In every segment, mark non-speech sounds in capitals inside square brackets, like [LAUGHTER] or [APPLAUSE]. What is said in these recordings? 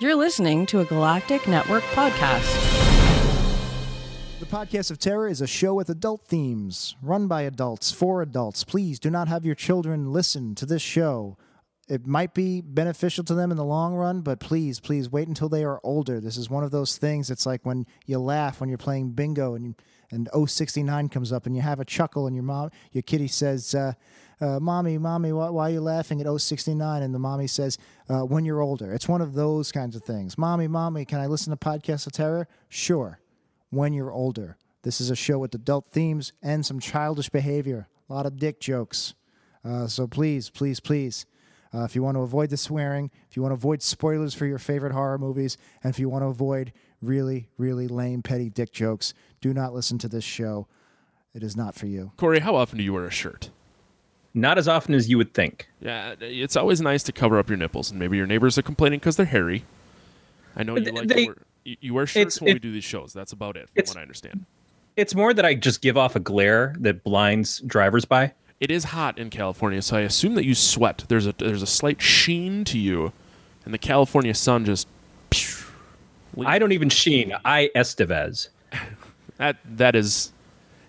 You're listening to a Galactic Network podcast. The Podcast of Terror is a show with adult themes, run by adults, for adults. Please do not have your children listen to this show. It might be beneficial to them in the long run, but please, please wait until they are older. This is one of those things. It's like when you laugh when you're playing bingo and and 069 comes up and you have a chuckle and your mom, your kitty says, uh, uh, "Mommy, mommy, why, why are you laughing at 069?" And the mommy says, uh, "When you're older." It's one of those kinds of things. Mommy, mommy, can I listen to Podcast of Terror? Sure when you're older. This is a show with adult themes and some childish behavior, a lot of dick jokes. Uh, so please, please, please, uh, if you want to avoid the swearing, if you want to avoid spoilers for your favorite horror movies, and if you want to avoid really, really lame, petty dick jokes, do not listen to this show. It is not for you. Corey, how often do you wear a shirt? Not as often as you would think. Yeah, it's always nice to cover up your nipples, and maybe your neighbors are complaining because they're hairy. I know you Th- like they- wear, you, wear shirts when we do these shows. That's about it, from what I understand. It's more that I just give off a glare that blinds drivers by. It is hot in California, so I assume that you sweat. There's a there's a slight sheen to you, and the California sun just. I don't even sheen. I Estevez. [LAUGHS] That that is,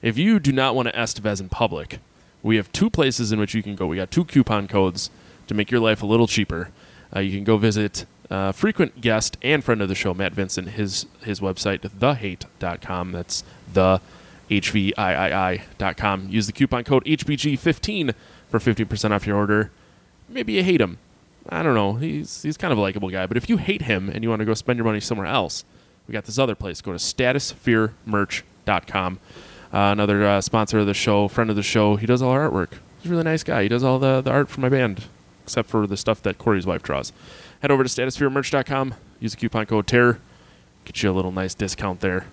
if you do not want to Estevez in public, we have two places in which you can go. We got two coupon codes to make your life a little cheaper. Uh, you can go visit uh, frequent guest and friend of the show Matt Vincent his his website thehate.com. That's the h v i i. Use the coupon code HBG15 for 50% off your order. Maybe you hate him. I don't know. He's he's kind of a likable guy, but if you hate him and you want to go spend your money somewhere else, we got this other place. Go to statusfearmerch.com. Uh, another uh, sponsor of the show, friend of the show. He does all our artwork. He's a really nice guy. He does all the, the art for my band, except for the stuff that Corey's wife draws. Head over to statusfearmerch.com. Use the coupon code TERROR. Get you a little nice discount there.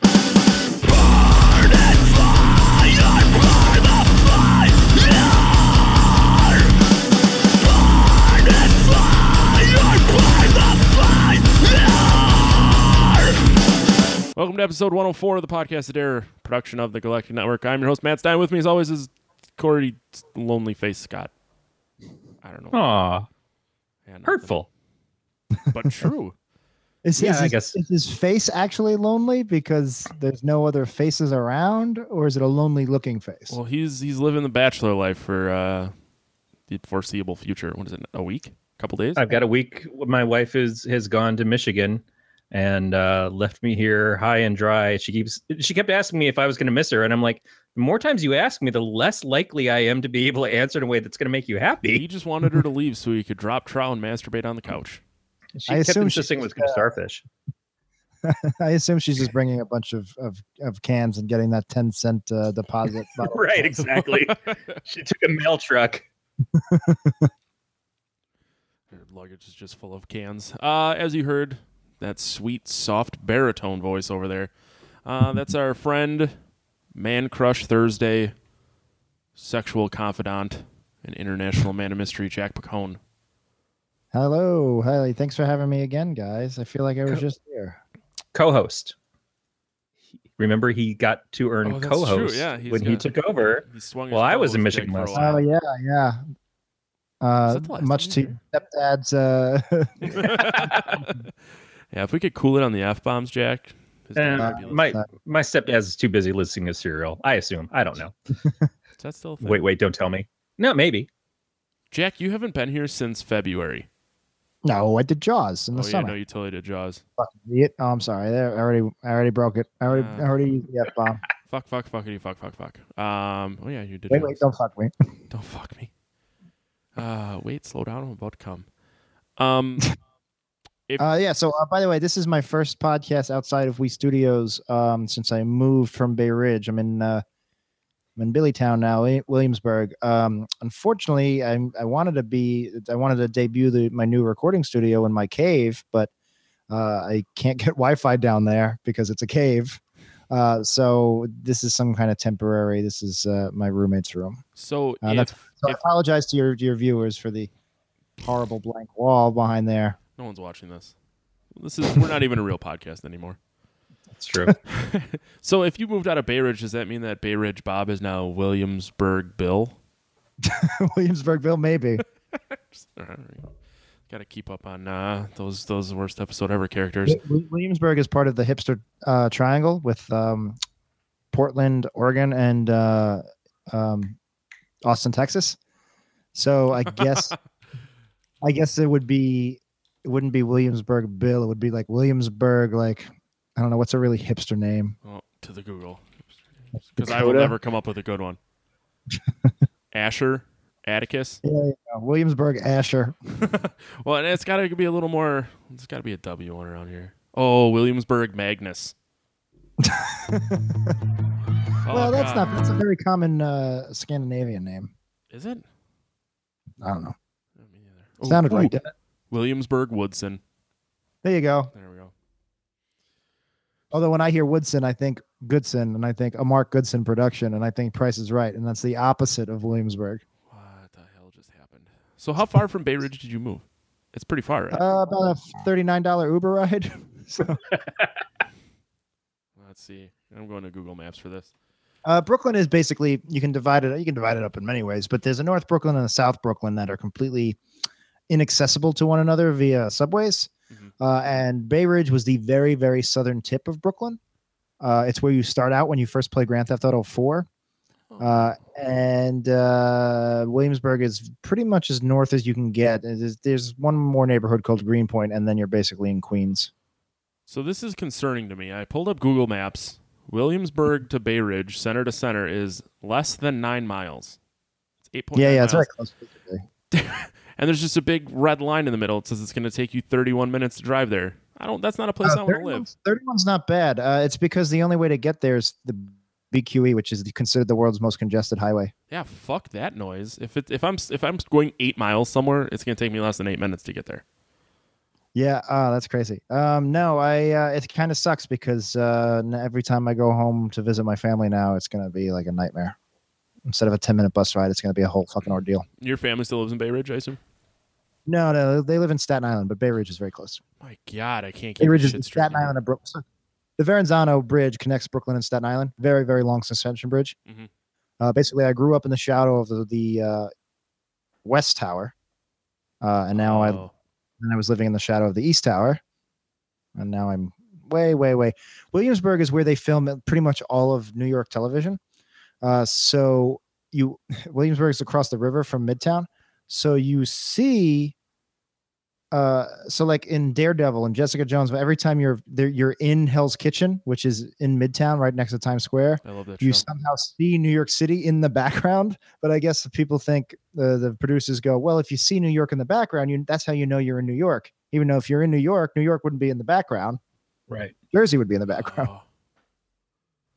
Welcome to episode 104 of the Podcast of Terror, production of the Galactic Network. I'm your host, Matt Stein. With me, as always, is Corey Lonely Face Scott. I don't know. Aw, Yeah, hurtful. But true. [LAUGHS] Is, Yeah, is I his, guess- is his face actually lonely because there's no other faces around, or is it a lonely looking face? well, he's he's living the bachelor life for uh, the foreseeable future. What is it? A week? A couple days? I've got a week. My wife is has gone to Michigan and uh, left me here high and dry. She keeps she kept asking me if I was going to miss her, and I'm like, the more times you ask me, the less likely I am to be able to answer in a way that's going to make you happy. He just wanted her to leave so he could drop trow and masturbate on the couch. She I kept assume she insisting it was just, uh, starfish. [LAUGHS] I assume she's just bringing a bunch of, of, of cans and getting that 10 cent uh, deposit. [LAUGHS] right, exactly. [LAUGHS] she took a mail truck. Her luggage is just full of cans. Uh, as you heard, that sweet, soft baritone voice over there. Uh, that's our friend, Man Crush Thursday, sexual confidant, and international man of mystery, Jack Pacone. Hello. Hi. Thanks for having me again, guys. I feel like I was Co- just here. co-host. Remember, he got to earn Oh, co-host yeah, he's when he took over. He swung. Well, I was in Michigan for a last Oh, while. yeah. Yeah. Uh, that the last much to stepdad's. Uh, [LAUGHS] [LAUGHS] yeah, if we could cool it on the f bombs, Jack. his dad might be listening. my my stepdad's too busy listening to Serial. I assume. I don't know. [LAUGHS] Is that still a thing? Wait, wait, don't tell me. No, maybe. Jack, you haven't been here since February. no, I did Jaws in the oh yeah, summer. no, you totally did Jaws. Fucking idiot. Oh, I'm sorry. There, I already, I already broke it. I already, Uh, I already used the F bomb. [LAUGHS] Fuck, fuck, fuckity, fuck, fuck, fuck. Um, oh yeah, you did. Wait, Jaws. wait, don't fuck me. Don't fuck me. Uh, wait, slow down. I'm about to come. Um, [LAUGHS] If- Uh, yeah. So, uh, by the way, this is my first podcast outside of Wee Studios um, since I moved from Bay Ridge. I'm in, uh, I'm in Billytown now, Wi- Williamsburg. Um, unfortunately, I I wanted to be, I wanted to debut the, my new recording studio in my cave, but uh, I can't [LAUGHS] get Wi-Fi down there because it's a cave. Uh, so this is some kind of temporary. This is uh, my roommate's room. so if, So I apologize to your to your viewers for the horrible blank wall behind there. No one's watching this, this is we're not even a real podcast anymore. That's true. [LAUGHS] So if you moved out of Bay Ridge, does that mean that Bay Ridge Bob is now Williamsburg Bill? [LAUGHS] Williamsburg Bill, maybe. [LAUGHS] Got to keep up on uh, those those worst episode ever characters. Williamsburg is part of the hipster uh, triangle with um, Portland, Oregon, and uh, um, Austin, Texas. So I guess I guess it would be it wouldn't be Williamsburg Bill. It would be like Williamsburg. Like I don't know what's a really hipster name. Oh, to the Google, because I will Dakota? never come up with a good one. [LAUGHS] Asher, Atticus. Yeah, yeah, Williamsburg Asher. [LAUGHS] Well, and it's got to be a little more. It's got to be a W one around here. Oh, Williamsburg Magnus. [LAUGHS] Oh, well, that's God. not that's a very common uh, Scandinavian name. Is it? I don't know. Me neither. Sounded ooh, right. didn't it? Williamsburg Woodson. There you go. There we go. Although when I hear Woodson, I think Goodson, and I think a Mark Goodson production, and I think Price is Right, and that's the opposite of Williamsburg. What the hell just happened? So, how far from Bay Ridge did you move? It's pretty far, right? Uh, about a thirty-nine dollar Uber ride. [LAUGHS] so, [LAUGHS] Let's see. I'm going to Google Maps for this. uh, Brooklyn is basically you can divide it. You can divide it up in many ways, but there's a North Brooklyn and a South Brooklyn that are completely inaccessible to one another via subways. Mhm. Uh, and Bay Ridge was the very, very southern tip of Brooklyn. Uh, it's where you start out when you first play Grand Theft Auto 4. Oh. Uh, and uh, Williamsburg is pretty much as north as you can get. There's, there's one more neighborhood called Greenpoint, and then you're basically in Queens. So this is concerning to me. I pulled up Google Maps. Williamsburg to Bay Ridge, center to center, is less than nine miles. It's eight point. yeah, yeah, it's very close. [LAUGHS] And there's just a big red line in the middle. It says it's going to take you 31 minutes to drive there. I don't. That's not a place Uh, I want to live. 31's 31's not bad. Uh, it's because the only way to get there is the BQE, which is considered the world's most congested highway. Yeah, fuck that noise. If it if I'm if I'm going eight miles somewhere, it's going to take me less than eight minutes to get there. Yeah, oh, that's crazy. Um, no, I uh, it kind of sucks because uh, every time I go home to visit my family now, it's gonna be like a nightmare. Instead of a ten minute bus ride, it's gonna be a whole fucking ordeal. Your family still lives in Bay Ridge, I assume. No, no, they live in Staten Island, but Bay Ridge is very close. My God, I can't Bay Ridge is. Staten Island and Brooklyn. The Verrazano Bridge connects Brooklyn and Staten Island. Very, very long suspension bridge. Mhm. Uh, basically, I grew up in the shadow of the, the uh, West Tower, uh, and now I Oh, and I was living in the shadow of the East Tower, and now I'm way, way, way. Williamsburg is where they film pretty much all of New York television. Uh, so you [SIGHS] Williamsburg is across the river from Midtown, so you see. Uh, so like in Daredevil and Jessica Jones, but every time you're there, you're in Hell's Kitchen, which is in Midtown, right next to Times Square I love that you show. somehow see New York City in the [LAUGHS] background. But I guess the people think uh, the producers go, well, if you see New York in the background, you, that's how you know you're in New York. Even though if you're in New York, New York wouldn't be in the background. Right. Jersey would be in the background. Oh,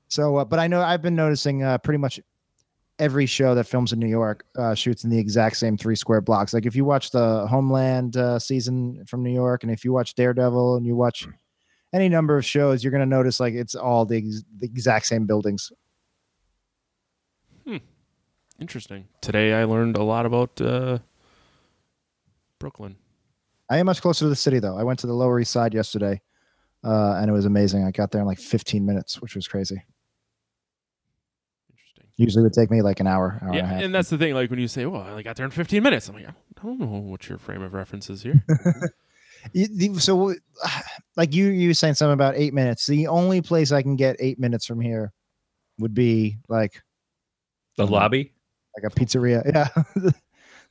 So, uh, but I know I've been noticing uh, pretty much every show that films in New York uh, shoots in the exact same three square blocks. Like if you watch the Homeland uh, season from New York, and if you watch Daredevil, and you watch any number of shows, you're going to notice like it's all the, ex- the exact same buildings. Hmm. interesting. Today I learned a lot about uh, Brooklyn. I am much closer to the city though. I went to the Lower East Side yesterday, uh, and it was amazing. I got there in like 15 minutes, which was crazy. Interesting. Usually it would take me like an hour, hour and a Yeah, half. and that's the thing. Like when you say, "Well, I got there in 15 minutes," I'm like, I don't know what your frame of reference is here. [LAUGHS] So, [SIGHS] like you, you were saying something about eight minutes. The only place I can get eight minutes from here would be like The Mhm. lobby. like a pizzeria. [LAUGHS] Yeah,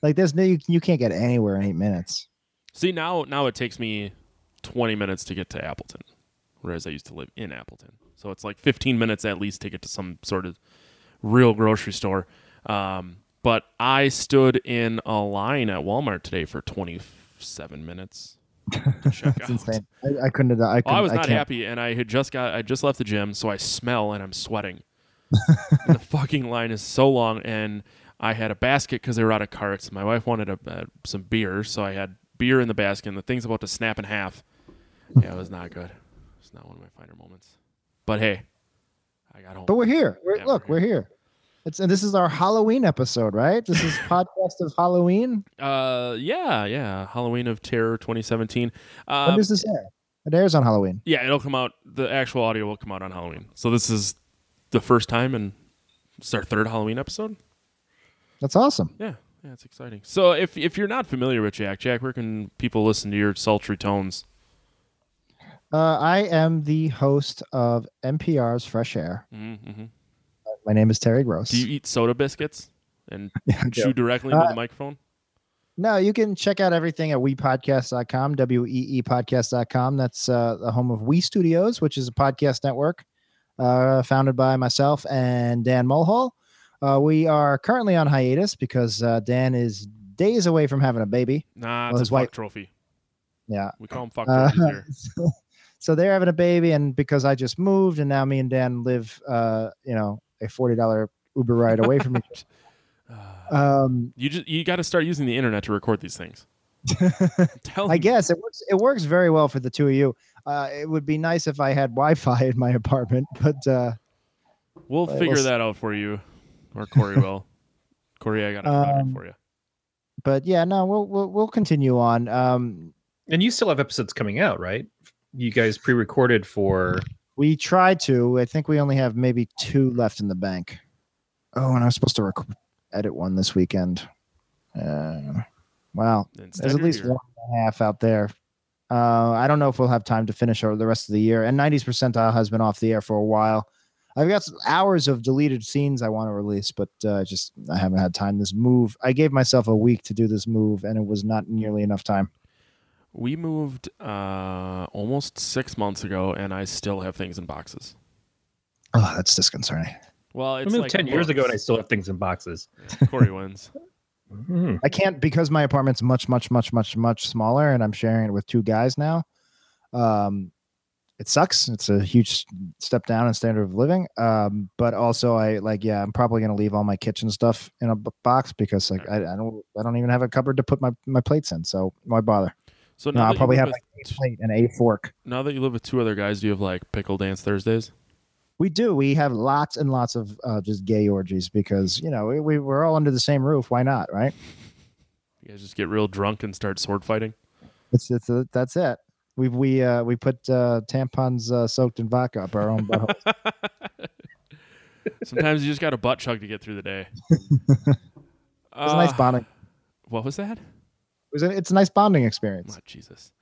like there's no you, you can't get anywhere in eight minutes. See now, now it takes me 20 minutes to get to Appleton, whereas I used to live in Appleton. So it's like 15 minutes at least to get to some sort of real grocery store. Um, but I stood in a line at Walmart today for 27 minutes. That's insane. I, I couldn't. I, Oh, couldn't, I was not can't. happy, and I had just got I just left the gym, so I smell and I'm sweating. [LAUGHS] And the fucking line is so long, and I had a basket because they were out of carts. My wife wanted a, uh, some beer, so I had beer in the basket. and The thing's about to snap in half. Yeah, it was not good. It's not one of my finer moments. But hey, I. But we're here. We're, Yeah, look, we're we're here. It's and this is our Halloween episode, right? This is [LAUGHS] podcast of Halloween. Uh, yeah, yeah. Halloween of Terror 2017. when Um, does this air? It airs on Halloween. yeah, it'll come out. The actual audio will come out on Halloween. So this is the first time, and it's our third Halloween episode. That's awesome. Yeah, Yeah, it's exciting. So if if you're not familiar with Jack, Jack, where can people listen to your sultry tones? Uh, I am the host of NPR's Fresh Air. Mm-hmm. My name is Terry Gross. Do you eat soda biscuits and [LAUGHS] Yeah, chew directly into Uh, the microphone? No, you can check out everything at weepodcast.com, W-E-E podcast.com. That's uh, the home of Wee Studios, which is a podcast network uh, founded by myself and Dan Mulhall. Uh, we are currently on hiatus because uh, Dan is days away from having a baby. Nah, well, it's his a fuck wife- trophy. Yeah. We call them fuck trophies here. so, [LAUGHS] so they're having a baby, and because I just moved, and now me and Dan live, uh, you know, a $40 Uber ride away from each Uh, [LAUGHS] [SIGHS] um, you just you got to start using the internet to record these things. [LAUGHS] Tell I me. guess it works. It works very well for the two of you. Uh, it would be nice if I had Wi-Fi in my [LAUGHS] apartment, but uh, We'll Well, figure we'll that out for you, or Corey will. Corey, I got a project Um, for you. but yeah, no, we'll we'll, we'll continue on. Um, And you still have episodes coming out, right? You guys pre-recorded for we tried to. I think we only have maybe two left in the bank. Oh, and I was supposed to rec- edit one this weekend. Uh, wow, Instead, there's at least here. one and a half out there. Uh, I don't know if we'll have time to finish over the rest of the year. And 90s percentile has been off the air for a while. I've got s- hours of deleted scenes I want to release, but uh, just I haven't had time. This move, I gave myself a week to do this move, and it was not nearly enough time. We moved uh, almost six months ago, and I still have things in boxes. Oh, that's disconcerting. Well, I it's moved like ten years ago, and I still have things in boxes. Yeah, Corey wins. Mhm. [LAUGHS] I can't because my apartment's much, much, much, much, much smaller, and I'm sharing it with two guys now. Um, it sucks. It's a huge step down in standard of living. Um, but also I like, yeah, I'm probably gonna leave all my kitchen stuff in a b- box because like I, I don't, I don't even have a cupboard to put my my plates in. So why bother? So No, now I'll probably have with like a plate and a fork. now that you live with two other guys, do you have like pickle dance Thursdays? We do. We have lots and lots of uh, just gay orgies because you know we, we we're all under the same roof. Why not? Right? You guys just get real drunk and start sword fighting. It's it's uh, that's it. We we uh we put uh tampons uh, soaked in vodka up our own butthole. [LAUGHS] Sometimes you just got a butt chug to get through the day. [LAUGHS] It's a nice Uh, bonding. What was that? Was a, it's a nice bonding experience. Oh, Jesus.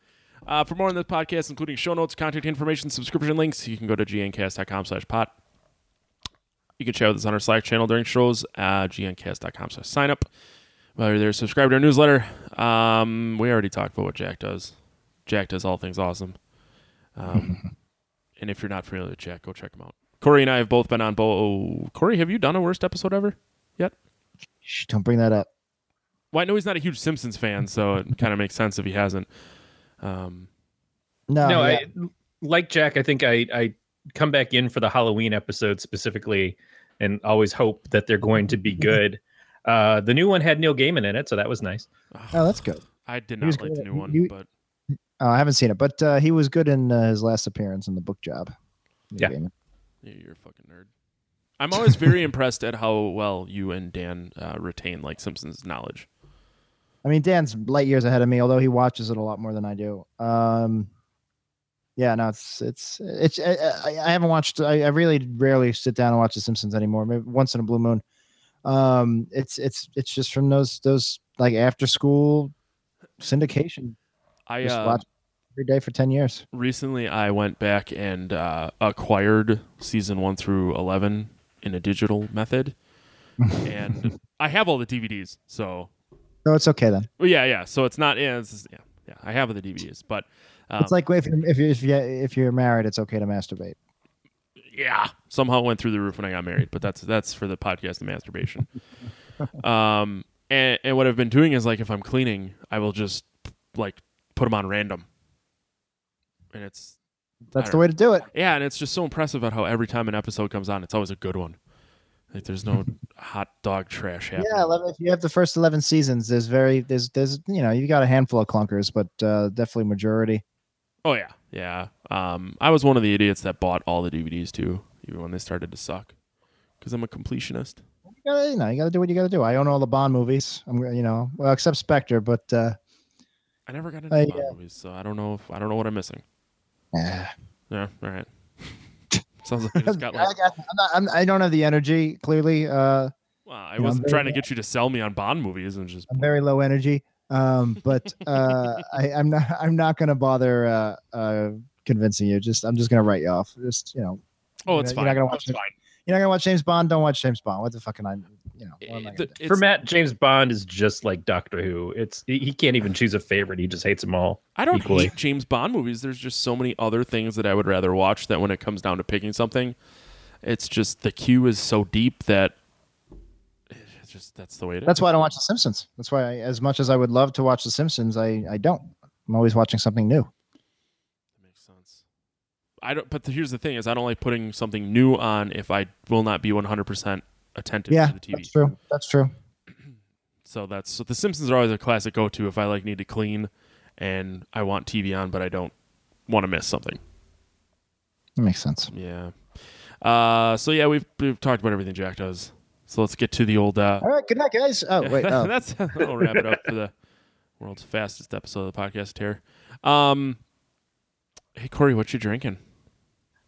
Uh, for more on this podcast, including show notes, contact information, subscription links, you can go to gncast.com slash pot. You can chat with us on our Slack channel during shows, uh, gncast.com slash sign up. While you're there, subscribe to our newsletter. Um, we already talked about what Jack does. Jack does all things awesome. Um, [LAUGHS] and if you're not familiar with Jack, go check him out. Corey and I have both been on both. Corey, have you done a worst episode ever? Shh, don't bring that up. Well, I know he's not a huge Simpsons fan, so it [LAUGHS] kind of makes sense if he hasn't. Um, No, no, yeah. I like Jack. I think I I come back in for the Halloween episode specifically, and always hope that they're going to be [LAUGHS] good. Uh, the new one had Neil Gaiman in it, so that was nice. oh, that's good. I did not like the new one, You- but Oh, I haven't seen it, but uh, he was good in uh, his last appearance in the book job. Yeah. Game. Yeah, you're a fucking nerd. I'm always very [LAUGHS] impressed at how well you and Dan uh, retain like Simpsons knowledge. I mean, Dan's light years ahead of me, although he watches it a lot more than I do. Um, yeah, no, it's it's it's. I, I, haven't watched. I, I really rarely sit down and watch The Simpsons anymore. Maybe once in a blue moon. Um, it's it's it's just from those those like after school syndication. I Just uh, watch every day for ten years. recently I went back and uh, acquired season one through eleven in a digital method, [LAUGHS] and I have all the DVDs. So So it's okay then. well, yeah, yeah. So it's not. Yeah, it's, yeah, yeah. I have the DVDs, but um, It's like if you're, if you if you if you're married, it's okay to masturbate. yeah, somehow it went through the roof when I got married, but that's that's for the podcast of masturbation. [LAUGHS] um, and and what I've been doing is like if I'm cleaning, I will just like put them on random, and it's That's the don't- way to do it. yeah, and it's just so impressive about how every time an episode comes on, it's always a good one. Like there's no [LAUGHS] hot dog trash happening. Yeah, 11, if you have the first eleven seasons, there's very there's there's you know you got a handful of clunkers, but uh, definitely majority. Oh yeah, yeah. Um, I was one of the idiots that bought all the DVDs too, even when they started to suck, because I'm a completionist. You gotta, you know, you gotta do what you gotta do. I own all the Bond movies. I'm, you know, well, except Spectre, but uh, I never got into I, Bond uh, movies, so I don't know if I don't know what I'm missing. Yeah. Yeah, all right. Sounds like [LAUGHS] I just got like I, I'm not, I'm, I don't have the energy. Clearly, uh, Well, I know, wasn't very- trying to get you to sell me on Bond movies and just I'm very low energy. Um, but uh, I, I'm not. I'm not going to bother uh, uh, convincing you. Just I'm just going to write you off. Just you know, oh, you're it's not- fine. You're not going to watch. You're not going to watch James Bond. Don't watch James Bond. What the fuck can I? You know. what am I gonna the- For Matt, James Bond is just like Doctor Who. It's he he can't even choose a favorite. He just hates them all. I don't equally. hate James Bond movies. There's just so many other things that I would rather watch that when it comes down to picking something, it's just the queue is so deep that it's just that's the way it is. That's why I don't watch The Simpsons. That's why, I, as much as I would love to watch The Simpsons, I I don't. I'm always watching something new. That makes sense. I don't. But here's the thing: is I don't like putting something new on if I will not be 100 percent attentive Yeah, to the TV. that's true. That's true. [CLEARS THROAT] So that's so the Simpsons are always a classic go-to if I like need to clean and I want TV on, but I don't want to miss something. That makes sense. Yeah. Uh, so yeah, we've we've talked about everything Jack does. So let's get to the old. Uh, All right. Good night, guys. Oh wait. [LAUGHS] Oh. that's that'll wrap it up for the world's fastest episode of the podcast here. Um, hey Corey, what you drinking?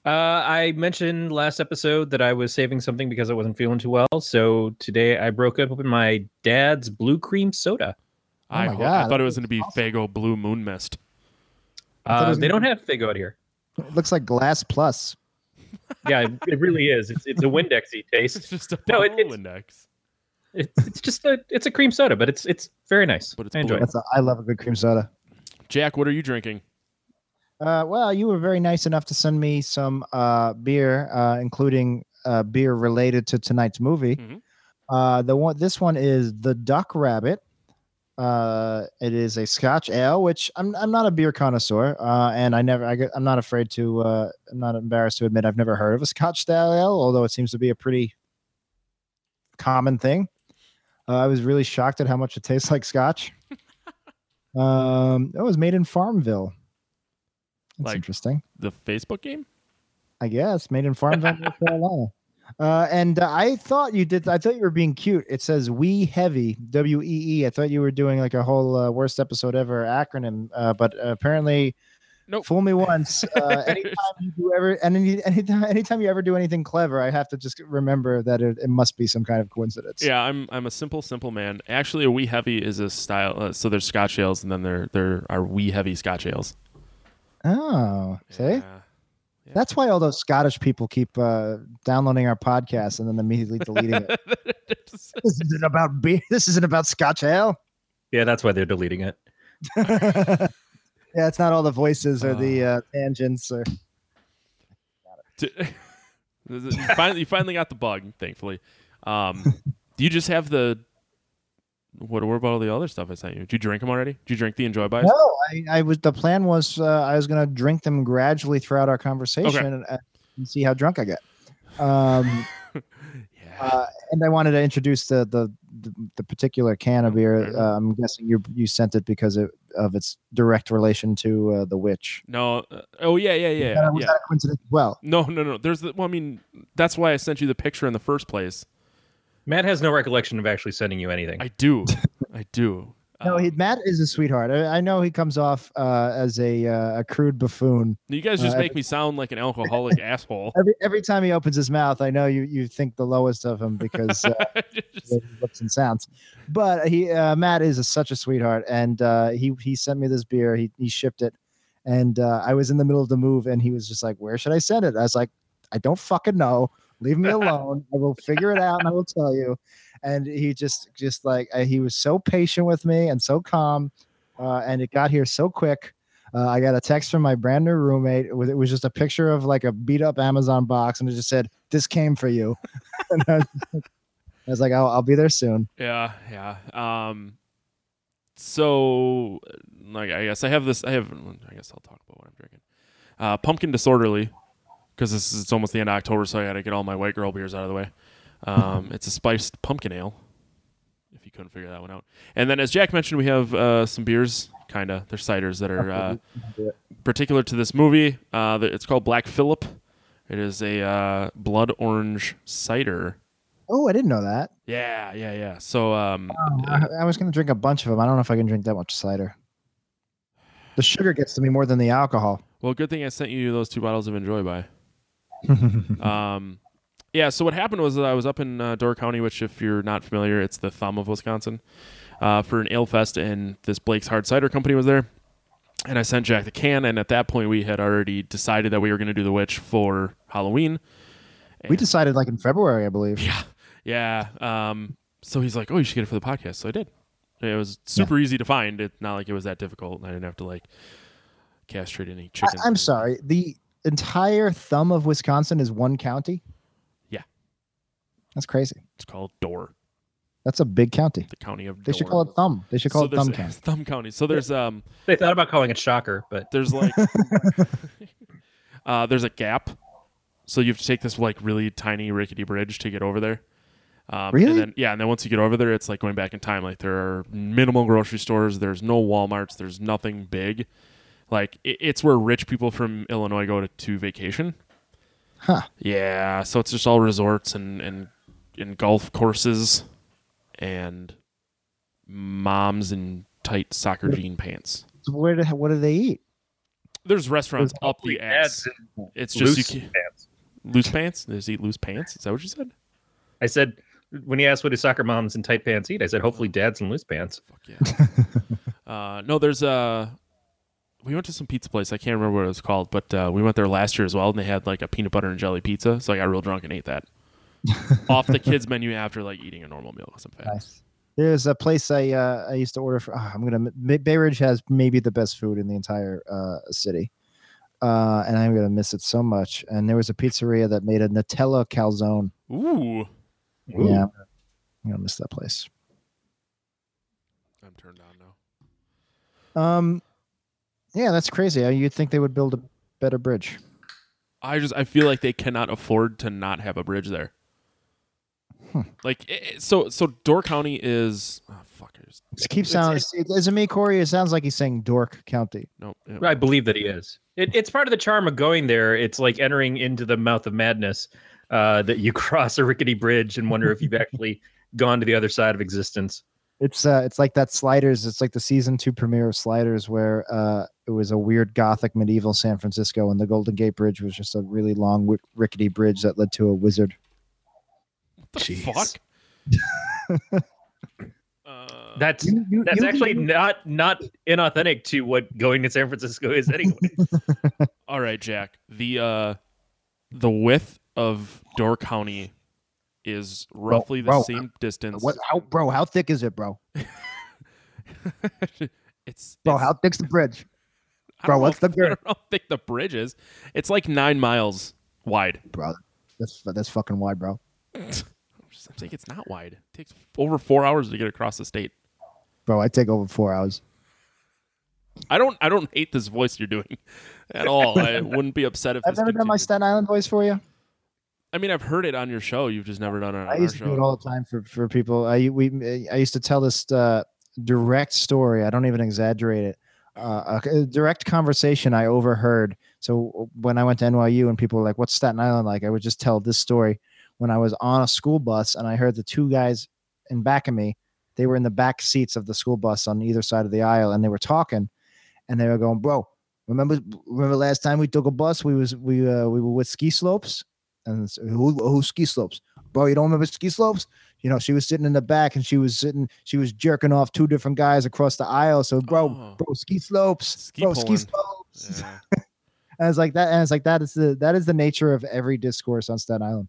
Uh, I mentioned last episode that I was saving something because I wasn't feeling too well. So today I broke up with my dad's blue cream soda. Oh I, my ho- God, I thought it was going to be Faygo Blue Moon Mist. I thought it Uh, they gonna don't have Faygo out here. It looks like Glass Plus. [LAUGHS] Yeah, it, it really is. It's it's a Windexy [LAUGHS] taste. It's just a No, it- it's- index. It's, it's just a it's a cream soda, but it's it's very nice. But it's I enjoy it. A, I love a good cream soda. Jack, what are you drinking? Uh, well, you were very nice enough to send me some uh, beer, uh, including uh, beer related to tonight's movie. Mhm. Uh, the one, this one is the Duck Rabbit. Uh, it is a Scotch ale, which I'm I'm not a beer connoisseur, uh, and I never I I'm not afraid to uh, I'm not embarrassed to admit I've never heard of a Scotch style ale, although it seems to be a pretty common thing. Uh, I was really shocked at how much it tastes like Scotch. [LAUGHS] um, it was made in Farmville. That's Like- interesting. The Facebook game? I guess made in Farmville, North [LAUGHS] Carolina. Uh, and uh, I thought you did. I thought you were being cute. It says "We Heavy" W E E. I thought you were doing like a whole uh, worst episode ever acronym. Uh, but apparently, Nope. Fool me once. Uh, [LAUGHS] anytime you do ever, and any, anytime, anytime you ever do anything clever, I have to just remember that it, it must be some kind of coincidence. Yeah, I'm I'm a simple, simple man. Actually, a wee heavy is a style. Uh, so there's Scotch ales, and then there there are wee heavy Scotch ales. Oh, see, Yeah. that's why all those Scottish people keep uh, downloading our podcast and then immediately deleting it. [LAUGHS] this isn't about beer. This isn't about Scotch ale. Yeah, that's why they're deleting it. [LAUGHS] yeah, it's not all the voices or the uh, tangents or [LAUGHS] you finally you finally got the bug, thankfully. Um, do you just have the what? What about all the other stuff I sent you? Did you drink them already? Did you drink the Enjoy Bys? no. I, I was the plan was uh, I was gonna drink them gradually throughout our conversation and, and see how drunk I get. Um, [LAUGHS] Yeah. uh, and I wanted to introduce the the, the, the particular can of beer. Okay. Uh, I'm guessing you you sent it because of, of its direct relation to uh, the witch. no. Uh, oh yeah, yeah, yeah, Was yeah. that a coincidence? as Well, No, no, no. There's the. Well, I mean, that's why I sent you the picture in the first place. Matt has no recollection of actually sending you anything. I do. [LAUGHS] I do. no, Um, he, Matt is a sweetheart. I, I know he comes off uh, as a uh, a crude buffoon. you guys just uh, make me sound like an alcoholic [LAUGHS] asshole. Every every time he opens his mouth, I know you you think the lowest of him because uh, [LAUGHS] Just- looks and sounds. But he uh, Matt is a, such a sweetheart, and uh, he he sent me this beer. He he shipped it, and uh, I was in the middle of the move, and he was just like, "Where should I send it?" I was like, "I don't fucking know. Leave me [LAUGHS] alone. I will figure it out, and I will tell you." And he just just like uh, he was so patient with me and so calm, uh, and it got here so quick. Uh, I got a text from my brand new roommate. It was just a picture of like a beat up Amazon box, and it just said, "This came for you." [LAUGHS] and I was, I was like, "I'll, I'll be there soon." Yeah, yeah. Um, so, like, I guess I have this. I have. I guess I'll talk about what I'm drinking. Uh, pumpkin disorderly, because this is it's almost the end of October, so I got to get all my white girl beers out of the way. Um, it's a spiced pumpkin ale. If you couldn't figure that one out, and then as Jack mentioned, we have uh, some beers, kinda. They're ciders that are uh, particular to this movie. Uh, it's called Black Phillip. It is a uh, blood orange cider. Oh, I didn't know that. Yeah, yeah, yeah. So, um, I, I was going to drink a bunch of them. I don't know if I can drink that much cider. The sugar gets to me more than the alcohol. Well, good thing I sent you those two bottles of Enjoy by. [LAUGHS] Um, Yeah, so what happened was that I was up in uh, Door County, which, if you're not familiar, it's the thumb of Wisconsin, uh, for an ale fest, and this Blake's Hard Cider Company was there. And I sent Jack the can, and at that point, we had already decided that we were going to do the witch for Halloween. We decided like in February, I believe. Yeah, yeah. Um, so he's like, "Oh, you should get it for the podcast." So I did. It was super easy to find. It's not like it was that difficult. And I didn't have to like castrate any I, chickens. I'm sorry. The entire thumb of Wisconsin is one county. Yeah. That's crazy. It's called Door, That's a big county. the county of. They should call it thumb. They should call So it thumb county. [LAUGHS] Thumb County. So there's um They thought about calling it Shocker, but there's like [LAUGHS] [LAUGHS] uh there's a gap. So you have to take this like really tiny rickety bridge to get over there. Um, Really? And then, yeah, and then once you get over there, it's like going back in time. Like there are minimal grocery stores. There's no WalMarts. There's nothing big. Like it, it's where rich people from Illinois go to, to vacation. Huh. Yeah, so it's just all resorts and and and golf courses, and moms in tight soccer jean pants. So where do, what do they eat? There's restaurants up the ass. It's just loose you can't, pants. loose pants. They just eat loose pants. Is that what you said? I said when he asked what his soccer moms in tight pants eat, I said hopefully dads in loose pants. Fuck yeah. [LAUGHS] uh, no, there's a. We went to some pizza place. I can't remember what it was called, but uh, we went there last year as well, and they had like a peanut butter and jelly pizza. So I got real drunk and ate that [LAUGHS] off the kids menu after like eating a normal meal because I'm. Nice. There's a place I uh, I used to order for. ah, I'm gonna Bay Bay Ridge has maybe the best food in the entire uh, city, uh, and I'm gonna miss it so much. And there was a pizzeria that made a Nutella calzone. Ooh, Yeah, I'm gonna miss that place. I'm turned on now. Um, yeah, that's crazy. Uh, You'd think they would build a better bridge. I just I feel like they cannot afford to not have a bridge there. Hmm. Like it, it- so so Door County is oh, fuck. It keeps It's- sounding. As a me, Corey, it sounds like he's saying Dork County. no. it- I believe that he is. It, it's part of the charm of going there. It's like entering into the mouth of madness. Uh, that you [LAUGHS] cross a rickety bridge and wonder if you've [LAUGHS] actually gone to the other side of existence. It's uh, it's like that Sliders. It's like the season two premiere of Sliders, where uh, it was a weird Gothic medieval San Francisco, and the Golden Gate Bridge was just a really long, wi- rickety bridge that led to a wizard. What the Jeez. fuck. [LAUGHS] uh, That's You- you- that's you- actually not not inauthentic to what going to San Francisco is anyway. [LAUGHS] All right, Jack. The uh the width of Door County is roughly the bro, same distance. What? How, bro? How thick is it, bro? [LAUGHS] it's Bro, it's- how thick's the bridge? Bro, know what's the bridge? [LAUGHS] I don't thick the bridge is. It's like nine miles wide. Bro, that's that's fucking wide, bro. [LAUGHS] I'm saying it's not wide. It takes over four hours to get across the state. Bro, I take over four hours. I don't. I don't hate this voice you're doing [LAUGHS] at all. I wouldn't be upset if I've this never done my continued. Staten Island voice for you. I mean, I've heard it on your show. You've just never done it on I used to show. do it all the time for for people. I we I used to tell this uh, direct story. I don't even exaggerate it. Uh, a, direct conversation I overheard. So when I went to NYU and people were like, "What's Staten Island like?" I would just tell this story. When I was on a school bus and I heard the two guys in back of me, they were in the back seats of the school bus on either side of the aisle, and they were talking, and they were going, "Bro, remember remember last time we took a bus? We was we uh, we were with ski slopes." And who who ski slopes? bro, you don't remember ski slopes? You know, she was sitting in the back and she was sitting, she was jerking off two different guys across the aisle. So, bro, Oh. bro, ski slopes, Ski bro, ski slopes. Yeah. [LAUGHS] And it's like that, and it's like that is the that is the nature of every discourse on Staten Island.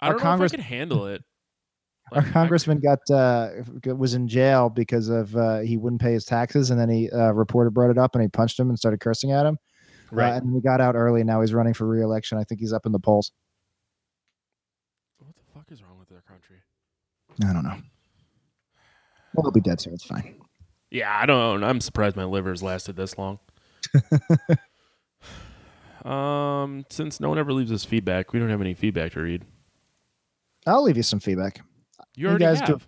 I don't Congress- know if I could handle it. [LAUGHS] Our Like, I- congressman got uh was in jail because of uh he wouldn't pay his taxes, and then he uh, reporter brought it up and he punched him and started cursing at him. Right. Uh, and he got out early. Now he's running for re-election. I think he's up in the polls. what the fuck is wrong with their country? I don't know. Well, he'll be dead soon. It's fine. Yeah, I don't. Know. I'm surprised my liver's lasted this long. [LAUGHS] um, since no one ever leaves us feedback, we don't have any feedback to read. I'll leave you some feedback. You already have, do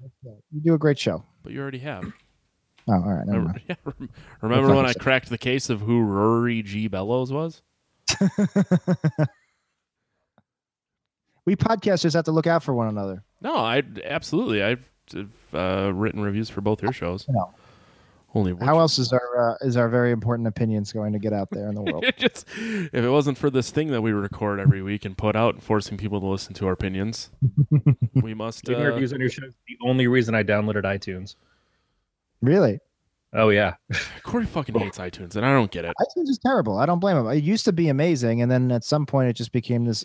you do a great show. but you already have. Oh, all right. Never Remember, [LAUGHS] yeah, rem- remember when I yourself. cracked the case of who Rory G. Bellows was? [LAUGHS] we podcasters have to look out for one another. No, I absolutely. I've, I've uh, written reviews for both your shows. No. Only How else is our uh, is our very important opinions going to get out there in the world? [LAUGHS] Just if it wasn't for this thing that we record every week and put out, and forcing people to listen to our opinions, [LAUGHS] we must. Giving Uh, reviews on your show is the only reason I downloaded iTunes. really? Oh yeah, [LAUGHS] Corey fucking hates iTunes, and I don't get it. iTunes is terrible. I don't blame him. It used to be amazing, and then at some point it just became this.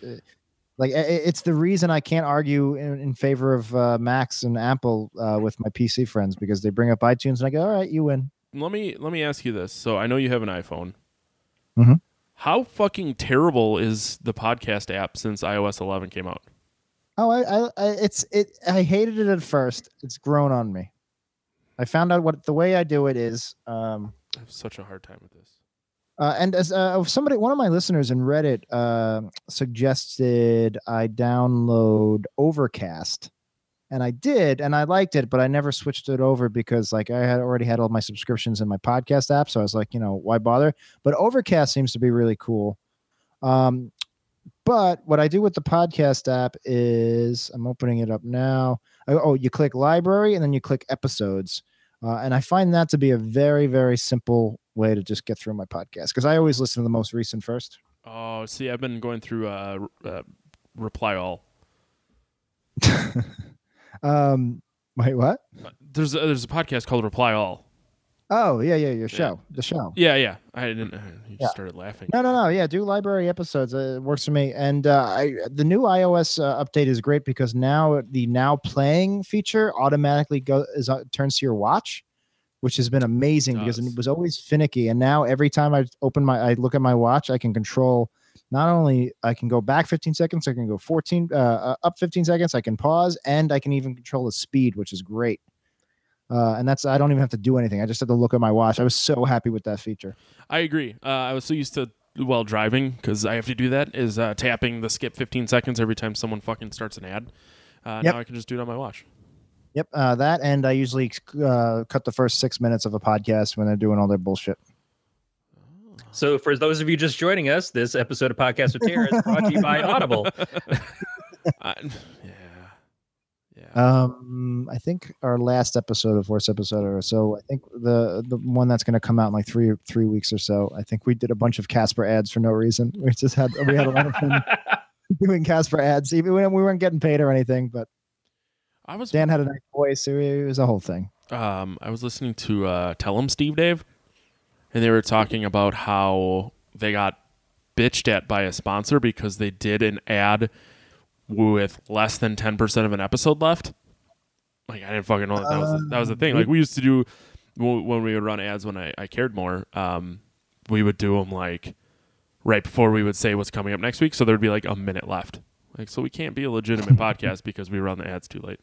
Like it's the reason I can't argue in, in favor of uh, Macs and Apple uh, with my PC friends because they bring up iTunes and I go, "All right, you win." Let me let me ask you this. So I know you have an iPhone. Mhm. How fucking terrible is the podcast app since iOS 11 came out? Oh, I, I, I it's it. I hated it at first. It's grown on me. I found out what the way I do it is. Um, I have such a hard time with this. Uh, and as uh, somebody, one of my listeners in Reddit uh, suggested I download Overcast, and I did, and I liked it, but I never switched it over because like I had already had all my subscriptions in my podcast app, so I was like, you know, why bother? But Overcast seems to be really cool. Um, but what I do with the podcast app is I'm opening it up now. Oh, oh, you click library and then you click episodes. Uh, and I find that to be a very, very simple way to just get through my podcast because I always listen to the most recent first. Oh, see, I've been going through uh, uh reply all. [LAUGHS] um, wait, what? Uh, There's a, there's a podcast called Reply All. Oh, yeah, yeah, your show, the show. Yeah, yeah. I didn't. Uh, you Yeah. started laughing. No, no, no. Yeah, do library episodes. Uh, it works for me. And uh, I, the new iOS uh, update is great because now the now playing feature automatically go is uh, turns to your watch, which has been amazing because it was always finicky. And now every time I open my, I look at my watch, I can control. Not only I can go back 15 seconds, I can go 14 uh, uh, up 15 seconds. I can pause, and I can even control the speed, which is great. Uh, and that's I don't even have to do anything. I just have to look at my watch. I was so happy with that feature. I agree. Uh, I was so used to while driving because I have to do that is uh, tapping the skip 15 seconds every time someone fucking starts an ad. Uh, Yep. Now I can just do it on my watch. Yep, uh, that and I usually uh, cut the first six minutes of a podcast when they're doing all their bullshit. So, for those of you just joining us, this episode of Podcast with Tara is brought to you by [LAUGHS] Audible. I, yeah. Yeah. Um, I think our last episode of worst episode or so. I think the the one that's going to come out in like three three weeks or so. I think we did a bunch of Casper ads for no reason. We just had we had a lot of fun [LAUGHS] doing Casper ads. Even when we weren't getting paid or anything, but I was Dan had a nice voice. It was a whole thing. um, I was listening to uh, Tell 'em Steve Dave, and they were talking about how they got bitched at by a sponsor because they did an ad with less than ten percent of an episode left. Like I didn't fucking know that, that was the, that was the thing. Like we used to do when when we would run ads when I, I cared more. Um, we would do them like right before we would say what's coming up next week, so there'd be like a minute left. Like so, we can't be a legitimate [LAUGHS] podcast because we run the ads too late.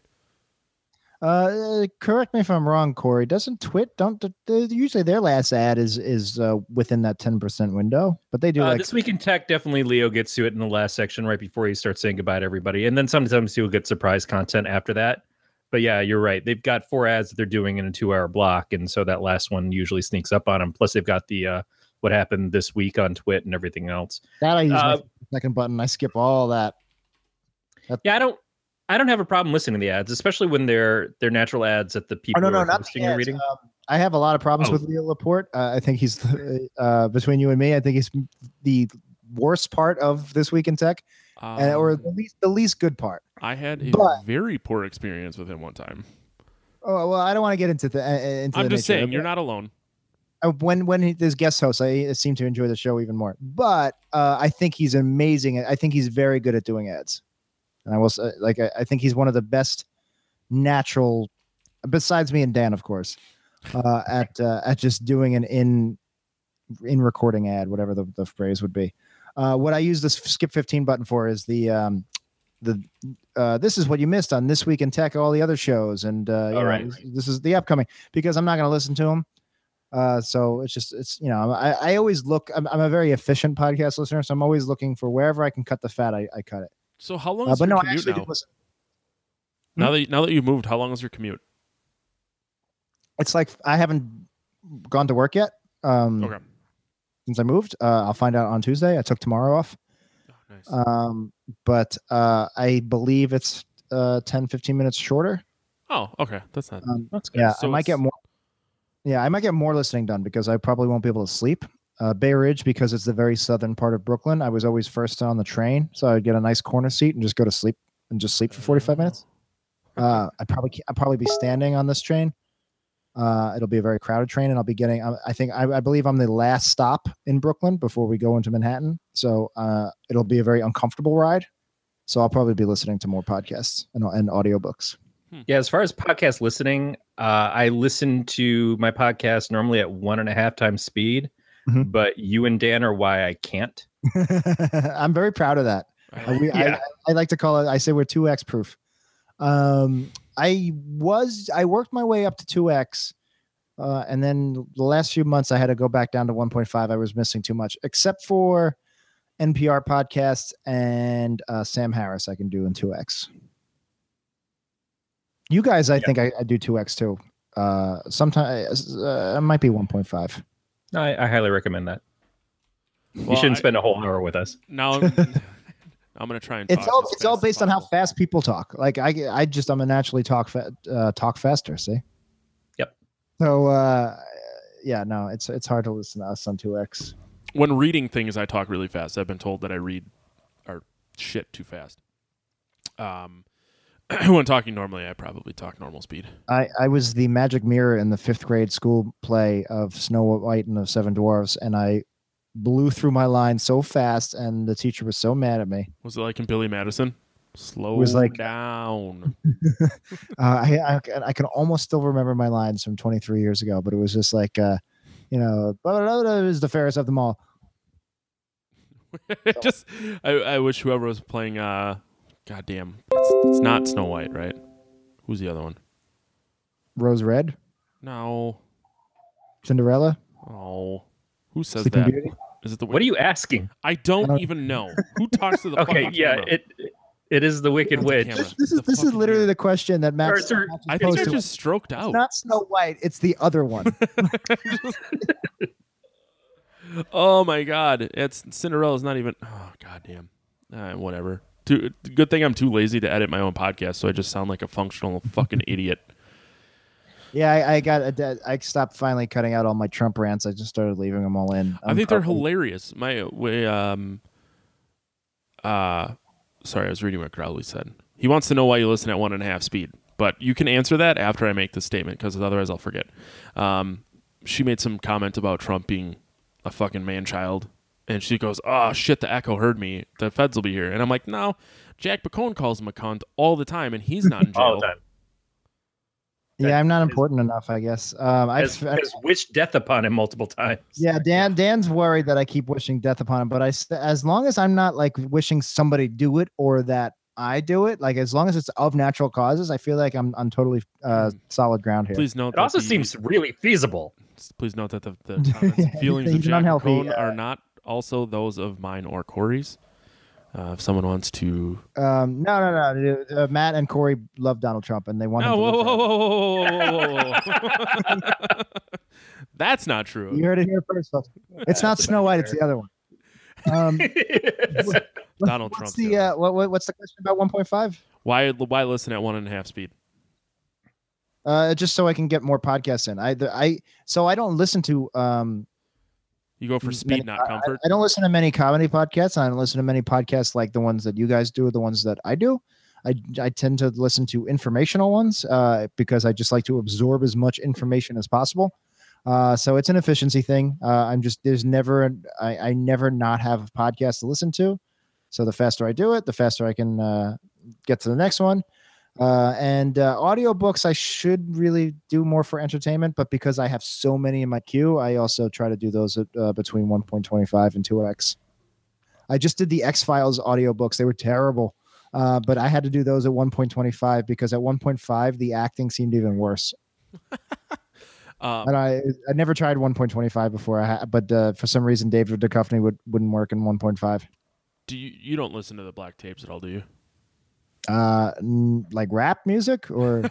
Uh, correct me if I'm wrong, Corey. Doesn't Twit don't usually their last ad is is uh, within that ten percent window, but they do Uh, like this week in tech, definitely Leo gets to it in the last section right before he starts saying goodbye to everybody, and then sometimes he'll get surprise content after that. But yeah, you're right. They've got four ads that they're doing in a two-hour block, and so that last one usually sneaks up on them. Plus, they've got the uh, what happened this week on Twit and everything else. that. I use uh, second button. I skip all that. Yeah, I don't, I don't have a problem listening to the ads, especially when they're they're natural ads that the Oh people no, no, are not the ads. reading. Um, I have a lot of problems Oh. with Leo Laporte. Uh, I think he's uh, between you and me. I think he's the worst part of this week in tech, and, or Um, the least the least good part. I had a But- very poor experience with him one time. Oh well, I don't want to get into the. Uh, into I'm the just saying, you're not alone. Uh, when when he, there's guest hosts, I seem to enjoy the show even more. But uh, I think he's amazing. I think he's very good at doing ads, and I will say, like I, I think he's one of the best natural, besides me and Dan, of course, uh, [LAUGHS] at uh, at just doing an in in recording ad, whatever the, the phrase would be. Uh, what I use this skip 15 button for is the um, the uh, this is what you missed on this week in tech, all the other shows, and uh, you know, right. this, this is the upcoming because I'm not going to listen to them. Uh, so it's just it's you know I, I always look I'm, I'm a very efficient podcast listener so I'm always looking for wherever I can cut the fat I, I cut it So how long uh, is but your no I commute actually now? listen Now that now that you moved, how long is your commute? it's like I haven't gone to work yet um Okay. since I moved uh, I'll find out on Tuesday I took tomorrow off Oh, nice. um but uh I believe it's uh 10 15 minutes shorter oh, okay. That's not. um, That's good. yeah So I might get more Yeah, I might get more listening done because I probably won't be able to sleep. Uh, Bay Ridge because it's the very southern part of Brooklyn. I was always first on the train, so I'd get a nice corner seat and just go to sleep and just sleep for forty five minutes. Uh, I probably I'll probably be standing on this train. Uh, it'll be a very crowded train, and I'll be getting. I, I think I, I believe I'm the last stop in Brooklyn before we go into Manhattan. So uh, it'll be a very uncomfortable ride. So I'll probably be listening to more podcasts and, and audiobooks. Yeah, as far as podcast listening, uh, I listen to my podcast normally at one and a half times speed, Mhm. but you and Dan are why I can't. [LAUGHS] I'm very proud of that. Uh, we, Yeah. I, I like to call it. I say we're two X proof. Um, I was I worked my way up to two X, uh, and then the last few months I had to go back down to one point five. I was missing too much, except for NPR podcasts and uh, Sam Harris. I can do in two X. You guys, I think I, I do two X too. Uh, sometimes uh, it might be one point five. I, I highly recommend that. you shouldn't I- spend a whole hour with us. Now I'm, [LAUGHS] I'm gonna try and. it's all it's all based on how fast people talk. Like I I just I'm a naturally talk fa- uh, talk faster. See. Yep. So uh, yeah, no, it's it's hard to listen to us on two X. When reading things, I talk really fast. I've been told that I read or shit too fast. Um, [CLEARS THROAT] when talking normally, I probably talk normal speed. I I was the magic mirror in the fifth grade school play of Snow White and the Seven Dwarfs, and I blew through my line so fast, and the teacher was so mad at me. Was it like in Billy Madison? Slow was like- down. [LAUGHS] Uh, I, I can- I can almost still remember my lines from 23 years ago, but it was just like, uh, you know, blah, blah, blah, is the fairest of them all. [LAUGHS] Just, I, I wish whoever was playing. Uh, goddamn, it's, it's not Snow White, right? Who's the other one? Rose Red, No. Cinderella, Oh, who says Sleeping that? Beauty. Is it the? What are you asking? I don't Uh, even know who talks to the. [LAUGHS] Okay, fucking yeah, camera? it it is the Wicked That's a Witch. camera. This, this is The this is fucking literally camera. the question that Max. Or sir- Max I is think posed I to just stroked It's out. not Snow White. It's the other one. [LAUGHS] [LAUGHS] oh my god, it's Cinderella's not even. Oh goddamn. Uh, whatever. Too, good thing I'm too lazy to edit my own podcast, so I just sound like a functional fucking [LAUGHS] idiot. yeah, I, I got. A, I stopped finally cutting out all my Trump rants. I just started leaving them all in. I think they're Um, hilarious. My way, um, uh, sorry, I was reading what Crowley said. He wants to know why you listen at one and a half speed, but you can answer that after I make the statement because otherwise I'll forget. Um, she made some comment about Trump being a fucking man child, and she goes, "Oh shit, the echo heard me. The feds will be here," and I'm like, "No." Jack Bacone calls him a cunt all the time, and he's not in [LAUGHS] jail. all the time. Yeah, I'm not is- important enough. I guess. Um, I've, has wished death upon him multiple times. Yeah, [LAUGHS] Dan. Dan's worried that I keep wishing death upon him, but I, s- as long as I'm not like wishing somebody do it or that I do it, like as long as it's of natural causes, I feel like I'm on totally uh, solid ground here. Please note. That it also the- seems really feasible. Please note that the, the comments [LAUGHS] and feelings of Jack unhealthy, Bacone uh, are not also those of mine or Corey's. Uh, if someone wants to, Um, no, no, no. Uh, Matt and Corey love Donald Trump, and they want to whoa, whoa, whoa, whoa, whoa, whoa, whoa. [LAUGHS] That's not true. You heard it here first, folks. It's not Snow White; it's the other one. Um, [LAUGHS] what- Donald what's Trump's the the uh, what, what, what's the question about 1.5? Why? Why listen at one and a half speed? Uh, just so I can get more podcasts in. I, the, I, so I don't listen to um You go for many- speed, not comfort. I, I don't listen to many comedy podcasts. I don't listen to many podcasts like the ones that you guys do, or the ones that I do. I, I tend to listen to informational ones uh, because I just like to absorb as much information as possible. Uh, so it's an efficiency thing. Uh, I'm just there's never I, I never not have a podcast to listen to. So the faster I do it, the faster I can uh, get to the next one. Uh, and uh, audiobooks, I should really do more for entertainment, but because I have so many in my queue, I also try to do those at, uh, between 1.25 and 2x. I just did the X Files audiobooks; they were terrible, uh, but I had to do those at 1.25 because at 1.5 the acting seemed even worse. [LAUGHS] Um, And I I never tried 1.25 before, I ha- but uh, for some reason David Duchovny would wouldn't work in 1.5. do you? You don't listen to the black tapes at all, do you? Uh, n- like rap music or [LAUGHS]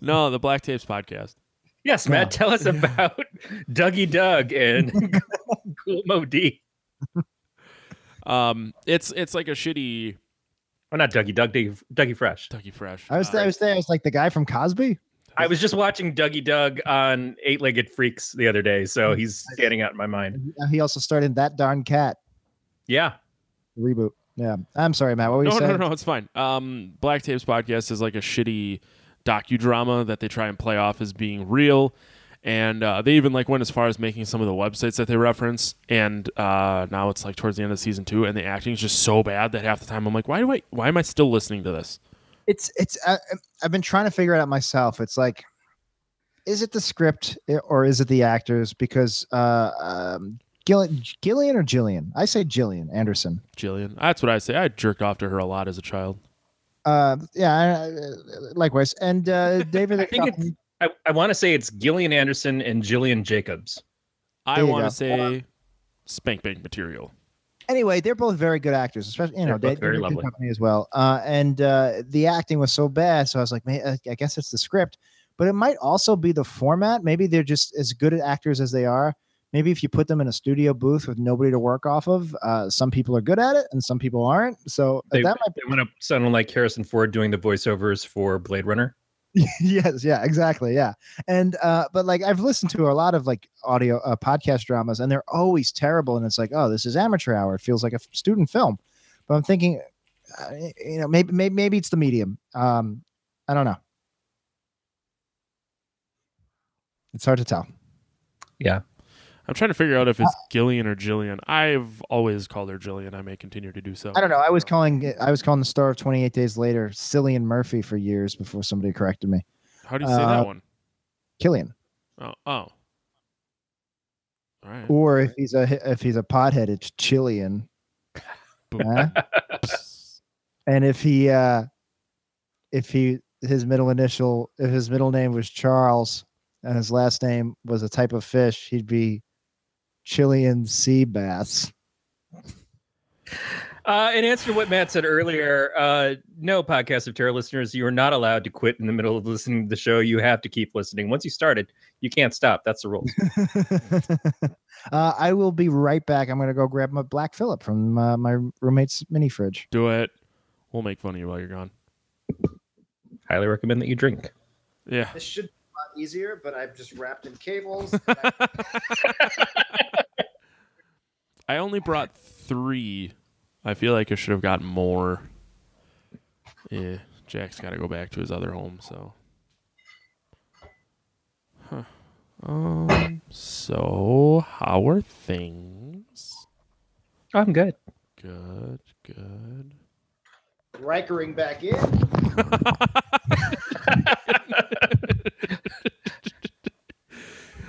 No, the black tapes podcast. Yes, Matt, No. tell us [LAUGHS] about Dougie Doug and [LAUGHS] Kool Moe Dee. Um, it's it's like a shitty Oh, not Dougie, Doug, Dougie, Dougie Fresh. Dougie Fresh. I was Uh, I was there. I was like the guy from Cosby. I was just watching Dougie Doug on Eight Legged Freaks the other day, so he's standing out in my mind. He also starred in That Darn Cat Yeah. Reboot. Yeah, I'm sorry, Matt. What were you no, saying? no, no, it's fine. Um, Black Tapes podcast is like a shitty docudrama that they try and play off as being real, and uh, they even like went as far as making some of the websites that they reference. And uh, now it's like towards the end of season two, and the acting is just so bad that half the time I'm like, why do I? Why am I still listening to this? It's it's. Uh, I've been trying to figure it out myself. It's like, is it the script or is it the actors? Because uh, um, Gillian, Gillian or Jillian? I say Jillian Anderson. Jillian, that's what I say. I jerked off to her a lot as a child. Uh, yeah, I- I- likewise. And uh, [LAUGHS] David, I think it's, I, I want to say it's Gillian Anderson and Jillian Jacobs. I There you want go. to say spank bank material. anyway, they're both very good actors, especially you know They're they, very they're a good lovely. company as well. Uh, and uh, the acting was so bad, so I was like, man, I- I guess it's the script, but it might also be the format. Maybe they're just as good at actors as they are. Maybe if you put them in a studio booth with nobody to work off of, uh, some people are good at it and some people aren't. So They, that might they went up sounding like Harrison Ford doing the voiceovers for Blade Runner. [LAUGHS] yes, yeah, exactly, yeah. And uh, but like I've listened to a lot of like audio uh, podcast dramas, and they're always terrible. And it's like, oh, this is amateur hour. It feels like a student film. But I'm thinking, uh, you know, maybe maybe maybe it's the medium. Um, I don't know. It's hard to tell. Yeah. I'm trying to figure out if Uh, it's Gillian or Jillian. I've always called her Jillian. I may continue to do so. I don't know. I was calling it- I was calling the star of 28 Days Later Cillian Murphy for years before somebody corrected me. How do you say uh, that one? Killian. Oh, oh. All right. Or if he's a if he's a pothead, it's Chillian. Huh? [LAUGHS] and if he uh if he his middle initial if his middle name was Charles and his last name was a type of fish, he'd be Chilean sea bass. Uh, in answer to what Matt said earlier, uh, no podcast of terror listeners, you are not allowed to quit in the middle of listening to the show. You have to keep listening. Once you started, you can't stop. That's the rule. [LAUGHS] uh, I will be right back. I'm gonna go grab my Black Phillip from uh, my roommate's mini fridge. Do it. We'll make fun of you while you're gone. Highly recommend that you drink. Yeah. This should be a lot easier, but I've just wrapped in cables. [LAUGHS] I only brought three. I feel like I should have gotten more. Yeah, Jack's got to go back to his other home, so. Huh. Um. So, how are things? I'm good. Good. Good. Rikering back in. [LAUGHS]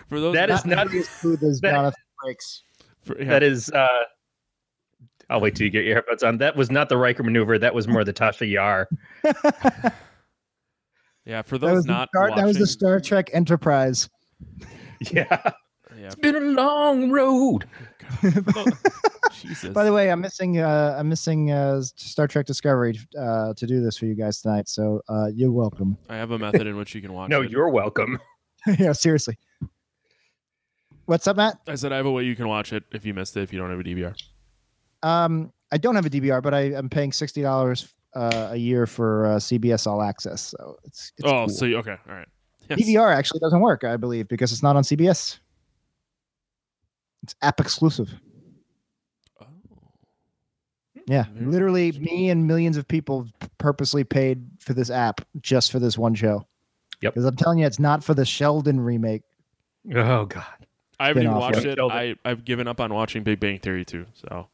For those That is not. as smooth as that- Jonathan Frakes. for, yeah, That is. Uh, I'll wait till you get your headphones on. That was not the Riker maneuver. That was more the Tasha Yar. [LAUGHS] yeah. For those was, not Star, that was the Star Trek Enterprise. [LAUGHS] Yeah. Yeah. It's been a long road. [LAUGHS] Jesus. By the way, I'm missing uh, I'm missing uh, Star Trek Discovery uh, to do this for you guys tonight. So uh, you're welcome. I have a method in which you can watch. No, it. you're welcome. [LAUGHS] [LAUGHS] yeah, seriously. What's up, Matt? I said I have a way you can watch it if you missed it if you don't have a DVR. Um, I don't have a DVR, but I, I'm paying sixty dollars uh, a year for uh, CBS All Access. So it's, it's oh, cool. so you, okay, all right. Yes. DVR actually doesn't work, I believe, because it's not on CBS. It's app exclusive. Oh. Yeah, Very literally, me and millions of people purposely paid for this app just for this one show. Yep. Because I'm telling you, it's not for the Sheldon remake. Oh God. I haven't even watched yeah. it. It. I I've given up on watching Big Bang Theory too. So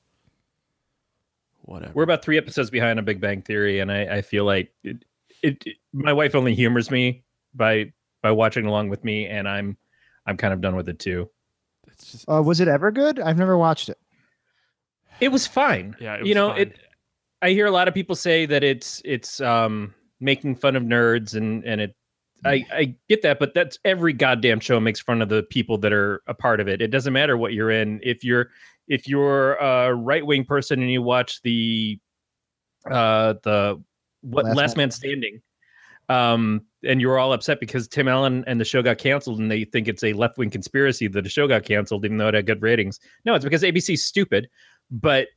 whatever. We're about three episodes behind on Big Bang Theory, and I, I feel like it, it, it- My wife only humors me by by watching along with me, and I'm I'm kind of done with it too. It's just Uh, was it ever good? I've never watched it. It was fine. yeah. It you know, fine. it. I hear a lot of people say that it's it's um making fun of nerds, and and it. I, I get that, but that's every goddamn show makes fun of the people that are a part of it. It doesn't matter what you're in. If you're if you're a right wing person and you watch the uh the what Last Last, Man Man Standing, um, and you're all upset because Tim Allen and the show got canceled, and they think it's a left wing conspiracy that the show got canceled, even though it had good ratings. No, it's because ABC's stupid, but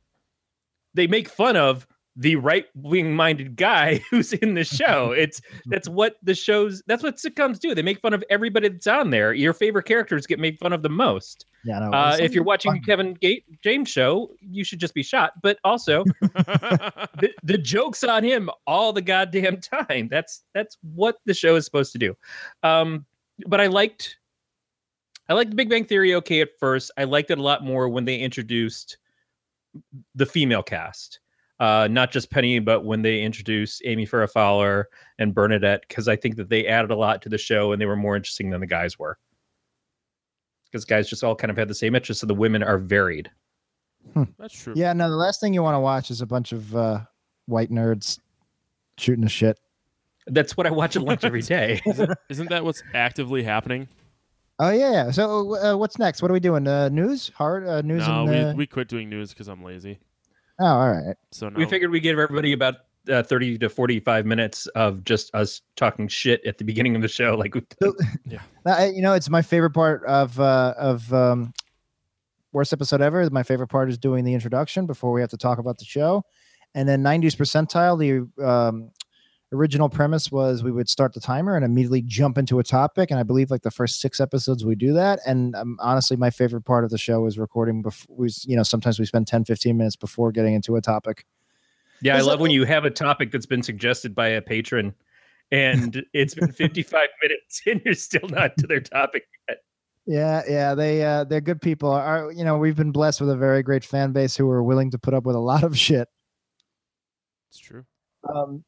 they make fun of the right wing minded guy [LAUGHS] who's in the show. [LAUGHS] It's that's what the shows that's what sitcoms do. They make fun of everybody that's on there. Your favorite characters get made fun of the most. Yeah, no. Uh, if you're watching fun. Kevin Gate James show, you should just be shot. But also [LAUGHS] the, the jokes on him all the goddamn time. That's that's what the show is supposed to do. Um, but I liked I liked Big Bang Theory okay at first. I liked it a lot more when they introduced the female cast. Uh, not just Penny, but when they introduced Amy Farrah Fowler and Bernadette, because I think that they added a lot to the show and they were more interesting than the guys were. Because guys just all kind of had the same interests, so the women are varied. That's true. Yeah, no, the last thing you want to watch is a bunch of uh, white nerds shooting the shit. That's what I watch at lunch every [LAUGHS] day. Isn't that what's actively happening? Oh yeah, yeah. So uh, what's next? What are we doing? Uh, news? Hard uh, news? no, and, uh... we, we quit doing news because I'm lazy. Oh, all right. So now We figured we'd give everybody about uh, 30 to 45 minutes of just us talking shit at the beginning of the show. Like, [LAUGHS] [LAUGHS] we've I- you know, it's my favorite part of uh, of um, worst episode ever. My favorite part is doing the introduction before we have to talk about the show, and then 90s percentile. The um, original premise was we would start the timer and immediately jump into a topic, and I believe like the first six episodes we do that. And um, honestly, my favorite part of the show is recording. Before we, you know, sometimes we spend 10, 15 minutes before getting into a topic. Yeah, I love it- when you have a topic that's been suggested by a patron and [LAUGHS] it's been 55 [LAUGHS] minutes and you're still not to their topic yet. Yeah, yeah, they uh, they're good people. Are you know, we've been blessed with a very great fan base who are willing to put up with a lot of shit. it's true. Um,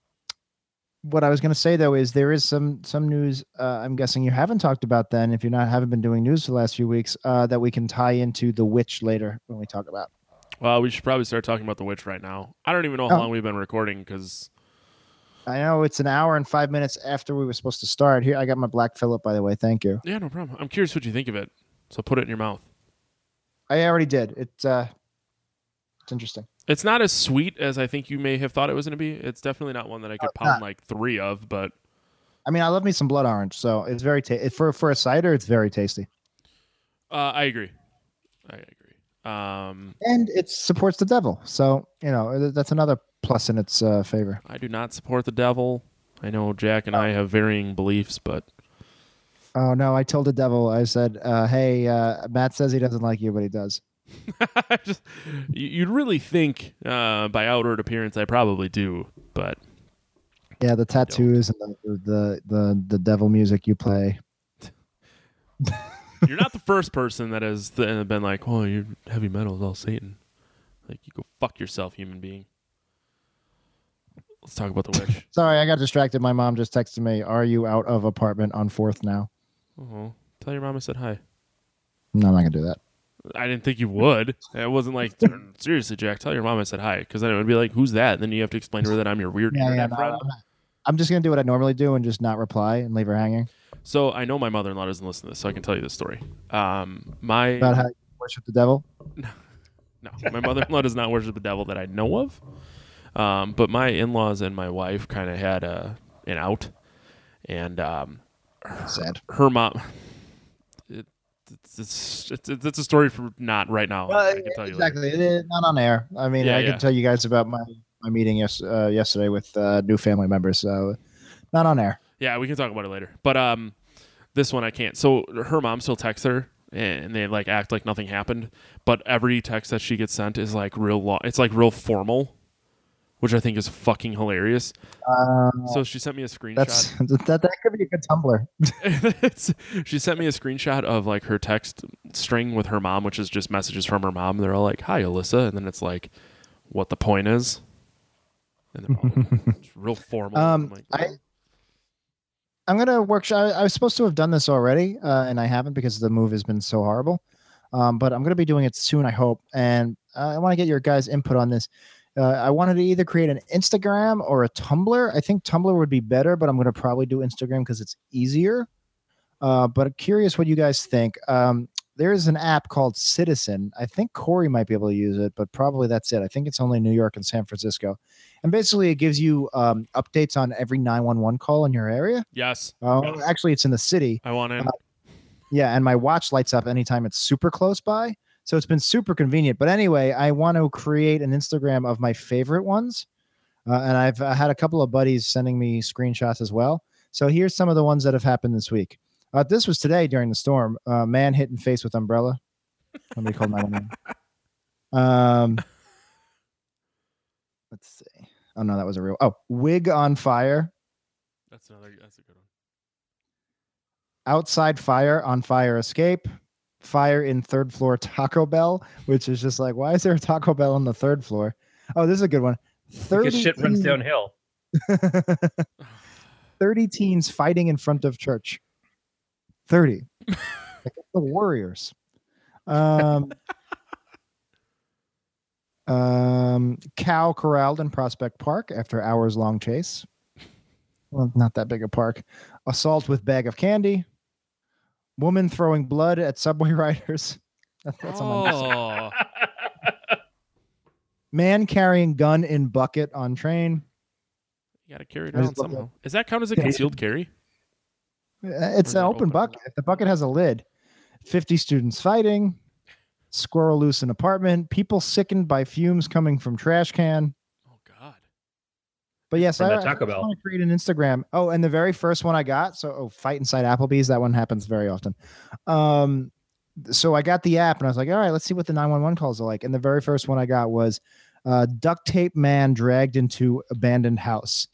what I was going to say though is there is some some news. Uh, I'm guessing you haven't talked about then, if you're not haven't been doing news for the last few weeks, uh, that we can tie into the witch later when we talk about. Well, we should probably start talking about the witch right now. I don't even know how Oh. long we've been recording because I know it's an hour and five minutes after we were supposed to start. Here, I got my black Phillip, by the way. Thank you. yeah, no problem. I'm curious what you think of it. So put it in your mouth. I already did. It's uh, it's interesting. It's not as sweet as I think you may have thought it was going to be. It's definitely not one that I could it's pound not. like three of, but I mean, I love me some blood orange, so it's very ta- for for a cider. It's very tasty, uh, I agree. I agree. Um, and it supports the devil. So you know that's another plus in its uh, favor. I do not support the devil. I know Jack and I have varying beliefs, but Oh no! I told the devil. I said, uh, "Hey, uh, Matt says he doesn't like you, but he does." [LAUGHS] Just, you- you'd really think uh, by outward appearance I probably do, but Yeah, the tattoos and the the the, the devil music you play. [LAUGHS] you're not the first person that has th- uh, been like, "Oh, you're heavy metal is all Satan." Like you go fuck yourself, human being. Let's talk about the witch. [LAUGHS] Sorry, I got distracted. My mom just texted me, "Are you out of apartment on Fourth now?" oh, tell your mom I said hi. No, I'm not gonna do that. I didn't think you would. It wasn't like seriously, Jack. Tell your mom I said hi, because then it would be like, "Who's that?" And then you have to explain to her that I'm your weird Yeah, yeah. internet no, friend. I'm just gonna do what I normally do and just not reply and leave her hanging So I know my mother-in-law doesn't listen to this, so I can tell you this story. Um, my about how you worship the devil. no, no my mother-in-law does not worship the devil that I know of. Um, but my in-laws and my wife kind of had a an out, and um, Sad. her mom. It, it's, it's, it's, a story for not right now. Well, I can tell exactly. It not on air. I mean, Yeah, I yeah. can tell you guys about my my meeting yes, uh, yesterday with uh, new family members. So, not on air. Yeah, we can talk about it later. But um, this one I can't. So her mom still texts her, and they like act like nothing happened. But every text that she gets sent is like real long. It's like real formal, which I think is fucking hilarious. Uh, So she sent me a screenshot. that's [LAUGHS] that. That could be a good Tumblr. [LAUGHS] She sent me a screenshot of like her text string with her mom, which is just messages from her mom. They're all like, "Hi, Alyssa," and then it's like, "What the point is?" And they're all [LAUGHS] it's real formal. Um, like, I I'm gonna workshop. I, I was supposed to have done this already, uh, and I haven't because the move has been so horrible. Um, but I'm gonna be doing it soon, I hope. And I want to get your guys' input on this. Uh, I wanted to either create an Instagram or a Tumblr. I think Tumblr would be better, but I'm gonna probably do Instagram because it's easier. Uh, but curious what you guys think. Um, there's an app called Citizen. I think Corey might be able to use it, but probably that's it. I think it's only New York and San Francisco. And basically, it gives you um, updates on every 911 call in your area. yes, Oh, Yes. actually, it's in the city. I want in. Uh, Yeah, and my watch lights up anytime it's super close by. So it's been super convenient. But anyway, I want to create an Instagram of my favorite ones. Uh, and I've I had a couple of buddies sending me screenshots as well. So here's some of the ones that have happened this week. Uh, this was today during the storm. Uh, man hit in face with umbrella. Somebody called 911. [LAUGHS] Um, let's see. Oh no, that was a real. Oh, wig on fire. That's another. That's a good one. Outside fire on fire escape. Fire in third floor Taco Bell, which is just like, why is there a Taco Bell on the third floor? Oh, this is a good one. Because Thirty shit runs downhill. [LAUGHS] [SIGHS] 30 teens fighting in front of church. 30. Like [LAUGHS] the Warriors. Um, um, cow corralled in Prospect Park after hours long chase. Well, not that big a park. Assault with bag of candy. Woman throwing blood at subway [LAUGHS] riders. That- That's on my list. oh, Man carrying gun in bucket on train. you got to carry it around somehow. Is that count as a concealed carry? Uh, It's Or an open open? bucket. If the bucket has a lid, 50 students fighting, squirrel loose in apartment, people sickened by fumes coming from trash can. Oh God. But yes, From I, that Taco I Bell. want to create an Instagram. Oh, and the very first one I got, so oh, fight inside Applebee's. That one happens very often. Um, so I got the app and I was like, all right, let's see what the 911 calls are like. And the very first one I got was uh, duct tape man dragged into abandoned house.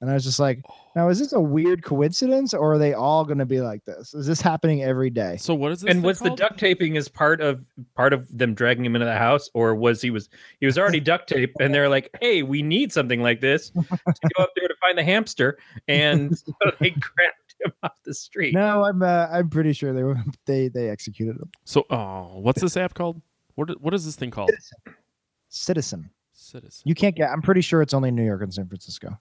And I was just like, now is this a weird coincidence or are they all going to be like this? Is this happening every day? So what is this? and thing was the duct taping as part of part of them dragging him into the house, or was he was he was already duct taped, and they're like, "Hey, we need something like this [LAUGHS] to go up there to find the hamster," and [LAUGHS] so they grabbed him off the street. No, I'm uh, I'm pretty sure they were [LAUGHS] they they executed him. So oh, what's this app called? What what is this thing called? Citizen. Citizen. You can't get. I'm pretty sure it's only New York and San Francisco.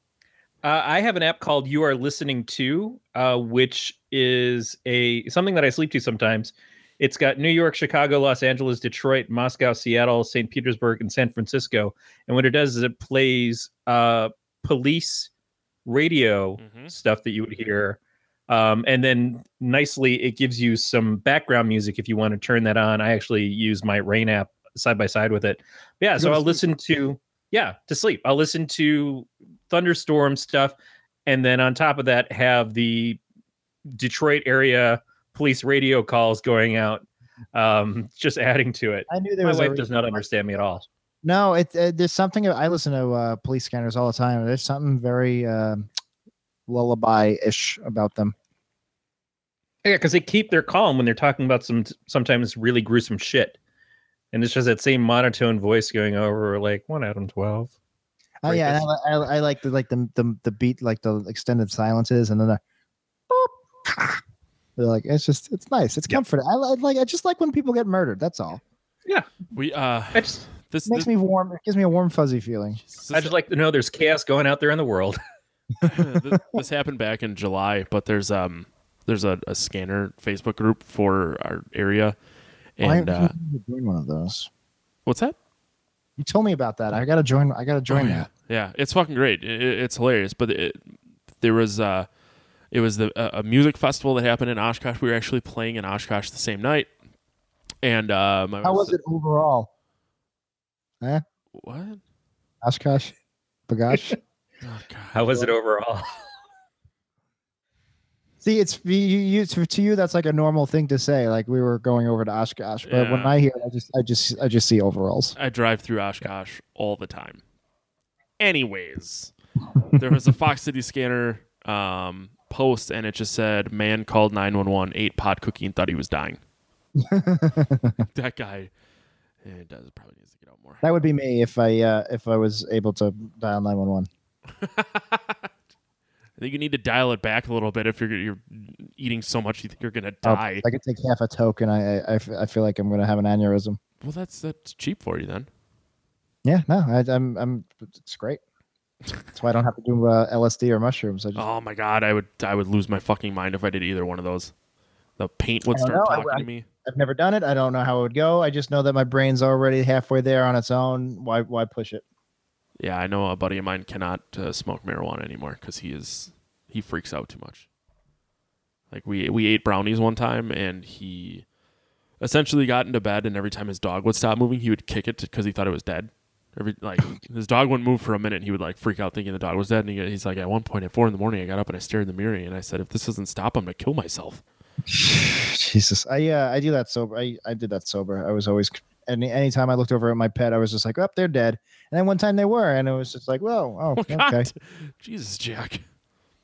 Uh, I have an app called You Are Listening To, uh, which is a something that I sleep to sometimes. It's got New York, Chicago, Los Angeles, Detroit, Moscow, Seattle, St. Petersburg, and San Francisco. And what it does is it plays uh, police radio Mhm. stuff that you would hear. Um, and then nicely, it gives you some background music if you want to turn that on. I actually use my Rain app side by side with it. But yeah, so I'll listen to yeah to sleep. I'll listen to thunderstorm stuff, and then on top of that, have the Detroit area police radio calls going out, um, just adding to it. I knew there My was. wife does not understand me at all. No, it, uh there's something. I listen to uh, police scanners all the time. There's something very uh, lullaby-ish about them. Yeah, because they keep their calm when they're talking about some sometimes really gruesome shit, and it's just that same monotone voice going over like one out of twelve. Oh yeah, and I, I, I like the like the, the the beat, like the extended silences, and then the. boop. They're like it's just it's nice. It's Yeah. comforting. I, li- like I just like when people get murdered. That's all. Yeah, we uh I just this, It makes this, me warm. It gives me a warm fuzzy feeling. Jesus, I just like to know there's chaos going out there in the world. [LAUGHS] [LAUGHS] this, this happened back in July, but there's um there's a, a scanner Facebook group for our area, and haven't uh, you joined one of those? what's that? You told me about that. I gotta join. I gotta join Oh, yeah. that. Yeah, it's fucking great. It, it- it's hilarious. But it, there was uh, it was the a a music festival that happened in Oshkosh. We were actually playing in Oshkosh the same night, and uh, How was it overall? Eh? What? Oshkosh, B'gosh. [LAUGHS] Oh, God. How was it overall? [LAUGHS] See, it's you, you to, you. That's like a normal thing to say. Like we were going over to Oshkosh, but when I hear, it, I just, I just, I just see overalls. I drive through Oshkosh all the time. Anyways, there was a Fox City scanner um, post, and it just said, "Man called nine one one, ate pot cookie, and thought he was dying." [LAUGHS] that guy, eh, it does probably needs to get out more. That would be me if I, uh, if I was able to dial nine one one. I [LAUGHS] think you need to dial it back a little bit if you're you're eating so much you think you're gonna Oh, die. I could take half a token. I I feel like I'm gonna have an aneurysm. well, that's that's cheap for you then. Yeah, no, I, I'm, I'm. It's great. That's why I don't have to do uh, LSD or mushrooms. I just, Oh my god, I would I would lose my fucking mind if I did either one of those. The paint would start know, I- talking I- to me. I've never done it. I don't know how it would go. I just know that my brain's already halfway there on its own. Why, why push it? Yeah, I know a buddy of mine cannot uh, smoke marijuana anymore because he is he freaks out too much. Like we we ate brownies one time and he essentially got into bed and every time his dog would stop moving, he would kick it because he thought it was dead. Every like [LAUGHS] his dog wouldn't move for a minute. And he would like freak out thinking the dog was dead. And he, he's like, at one point at four in the morning, I got up and I stared in the mirror and I said, if this doesn't stop, I'm gonna kill myself. [SIGHS] Jesus, I uh, I do that sober. I, I did that sober. I was always any anytime I looked over at my pet, I was just like, oh, they're dead. And then one time they were, and it was just like, whoa, oh, [LAUGHS] Oh okay. God, Jesus, Jack.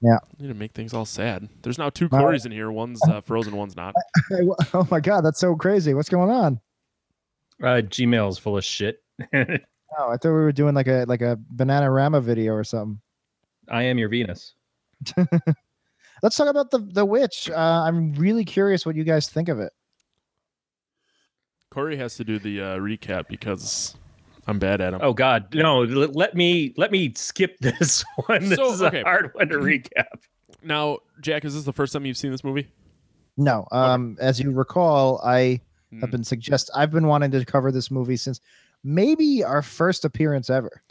Yeah. You need to make things all sad. There's now two All right. Corys in here. One's [LAUGHS] uh, frozen, one's not. [LAUGHS] oh my God, that's so crazy. What's going on? Uh, Gmail's full of shit. Oh, I thought we were doing like a like a Bananarama video or something. I am your Venus. Let's talk about the the witch. Uh, I'm really curious what you guys think of it. Corey has to do the uh, recap because I'm bad at him. Oh God, no! l- Let me let me skip [LAUGHS] this one. This So, is okay. a hard one to recap. Now, Jack, is this the first time you've seen this movie? No, um, as you recall, I have Mm. been suggest I've been wanting to cover this movie since maybe our first appearance ever.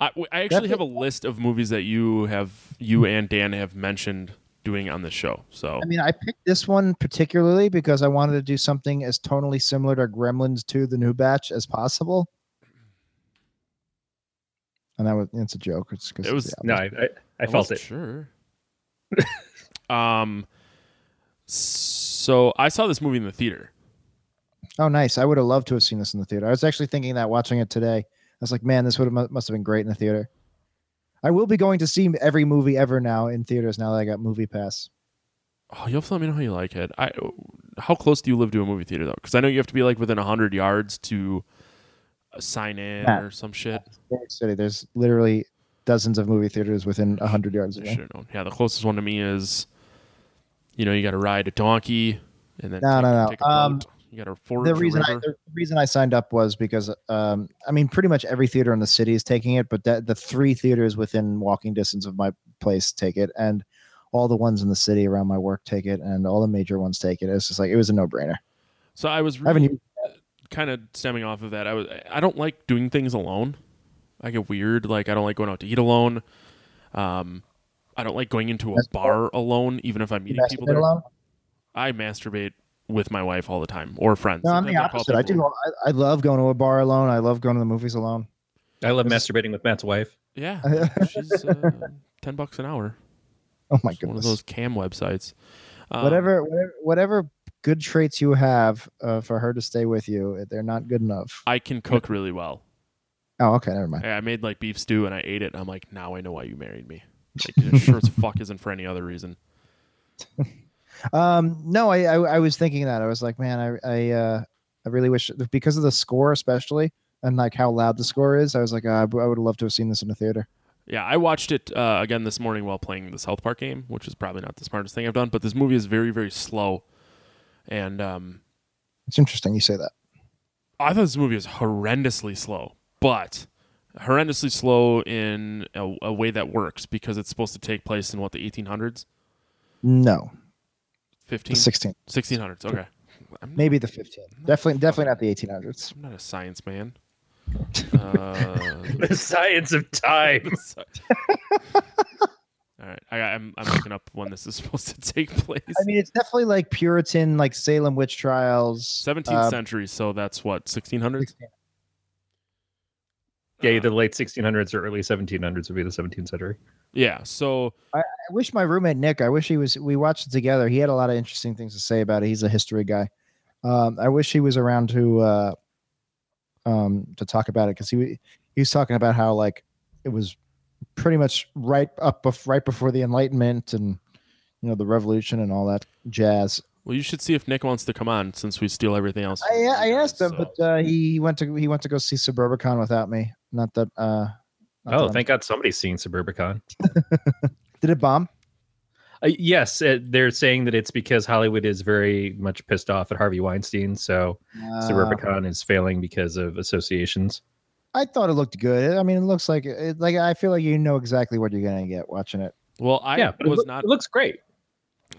I actually have a list of movies that you have, you and Dan have mentioned doing on the show. So I mean, I picked this one particularly because I wanted to do something as tonally similar to Gremlins 2 The New Batch as possible. And that was it's a joke. It's 'cause It was- yeah, No, I, I, I felt it. Sure. [LAUGHS] um. So I saw this movie in the theater. Oh, nice. I would have loved to have seen this in the theater. I was actually thinking that watching it today. I was like, man, this would have must have been great in the theater. I will be going to see every movie ever now in theaters now that I got MoviePass. Oh, you'll have to let me know how you like it. I. How close do you live to a movie theater though? Because I know you have to be like within hundred yards to uh, sign in Yeah. or some shit. City, there's literally dozens of movie theaters within hundred yards of me. should have. Yeah, the closest one to me is, you know, you got to ride a donkey and then No, take, no, no. take Um. You got to forge the reason I the reason I signed up was because um I mean pretty much every theater in the city is taking it, but that the three theaters within walking distance of my place take it, and all the ones in the city around my work take it, and all the major ones take it. It's just like it was a no brainer. So I was really, even kind of stemming off of that. I was I don't like doing things alone. I get weird. Like I don't like going out to eat alone. Um, I don't like going into a bar alone, even if I'm meeting people there. alone. I masturbate with my wife all the time or friends. No, I'm the Sometimes I'll call opposite. I do. I, I love going to a bar alone. I love going to the movies alone. I love This masturbating with Matt's wife. Yeah, [LAUGHS] she's uh, ten bucks an hour. Oh my It's one of those cam websites. Um, whatever, whatever, whatever good traits you have uh, for her to stay with you, they're not good enough. I can cook really well. Oh, okay, never mind. I I made like beef stew and I ate it. And I'm like, now I know why you married me. Like, [LAUGHS] sure as fuck isn't for any other reason. [LAUGHS] Um, no, I, I I was thinking that I was like, man, I I uh I really wish because of the score, especially and like how loud the score is. I was like, uh, I would have loved to have seen this in a theater. Yeah, I watched it uh, again this morning while playing the South Park game, which is probably not the smartest thing I've done. But this movie is very, very slow, and um, It's interesting you say that. I thought this movie was horrendously slow, but horrendously slow in a, a way that works because it's supposed to take place in what the 1800s, No, 15, 16, 1600s. Okay, I'm not, maybe the 15. Definitely, definitely not the 1800s. I'm not a science man. [LAUGHS] Uh, The science of time. [LAUGHS] All right, I, I'm I'm looking up when this is supposed to take place. I mean, it's definitely like Puritan, like Salem witch trials. 17th uh, century, so that's what 1600s. 16. Yeah, either late 1600s or early 1700s would be the 17th century. Yeah, so I wish my roommate Nick. I wish he was. We watched it together. He had a lot of interesting things to say about it. He's a history guy. Um, I wish he was around to uh, um, to talk about it because he he was talking about how like it was pretty much right up bef- right before the Enlightenment and you know the Revolution and all that jazz. well, you should see if Nick wants to come on since we steal everything else. I I asked him, so- but uh, he went to he went to go see Suburbicon without me. Not that. Uh, not that Oh, I'm- thank God somebody's seen Suburbicon. [LAUGHS] Did it bomb? Uh, yes, uh, they're saying that it's because Hollywood is very much pissed off at Harvey Weinstein, so Uh, Suburbicon is failing because of associations. I thought it looked good. I mean, it looks like it, like I feel like you know exactly what you're gonna get watching it. well, I yeah, but it, was not. it looks great.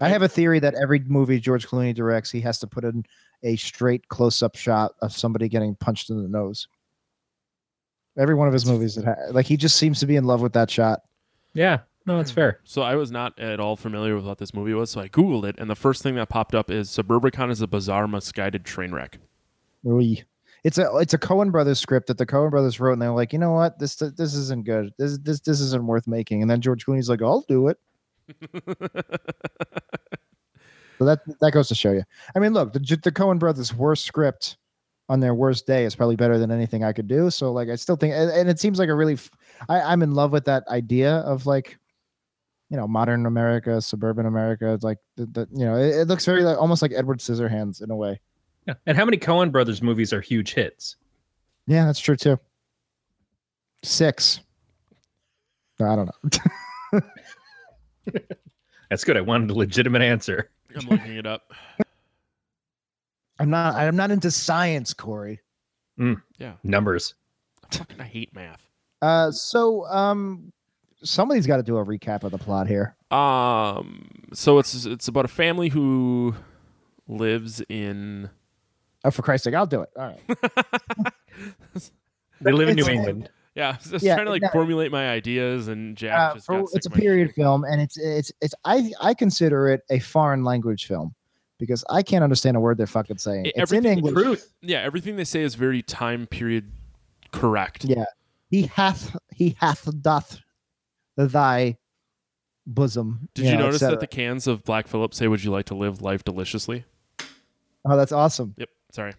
I have a theory that every movie George Clooney directs, he has to put in a straight close-up shot of somebody getting punched in the nose. Every one of his movies, that ha- like he just seems to be in love with that shot. Yeah, no, it's fair. So I was not at all familiar with what this movie was, so I googled it, and the first thing that popped up is Suburbicon is a bizarre, misguided train wreck. Oy. it's a it's a Coen Brothers script that the Coen Brothers wrote, and they're like, you know what, this this isn't good. This this this isn't worth making. And then George Clooney's like, I'll do it. [LAUGHS] So that that goes to show you. I mean, look, the the Coen Brothers' worst script on their worst day is probably better than anything I could do. So like, I still think, and, and it seems like a really, I'm in love with that idea of like, you know, modern America, suburban America. It's like the, the you know, it, it looks very like almost like Edward Scissorhands in a way. Yeah. And how many Coen brothers movies are huge hits? Yeah, that's true too. Six. No, I don't know. [LAUGHS] That's good. I wanted a legitimate answer. I'm looking it up. I'm not. I'm not into science, Corey. Yeah, Numbers. I fucking I hate math. Uh, so um, somebody's got to do a recap of the plot here. Um, so it's it's about a family who lives in. Oh, for Christ's sake, I'll do it. All right. They live in New England. Yeah, I was just Yeah, trying to like no. formulate my ideas, and Jack Uh, just for- sick it's a period shit. film, and it's it's it's. I I consider it a foreign language film because I can't understand a word they're fucking saying. E- It's in English. Truth. Yeah, everything they say is very time period correct. Yeah. He hath he hath doth thy bosom. Did you know, notice that the cans of Black Phillip say, "Would you like to live life deliciously"? Oh, that's awesome. Yep. Sorry.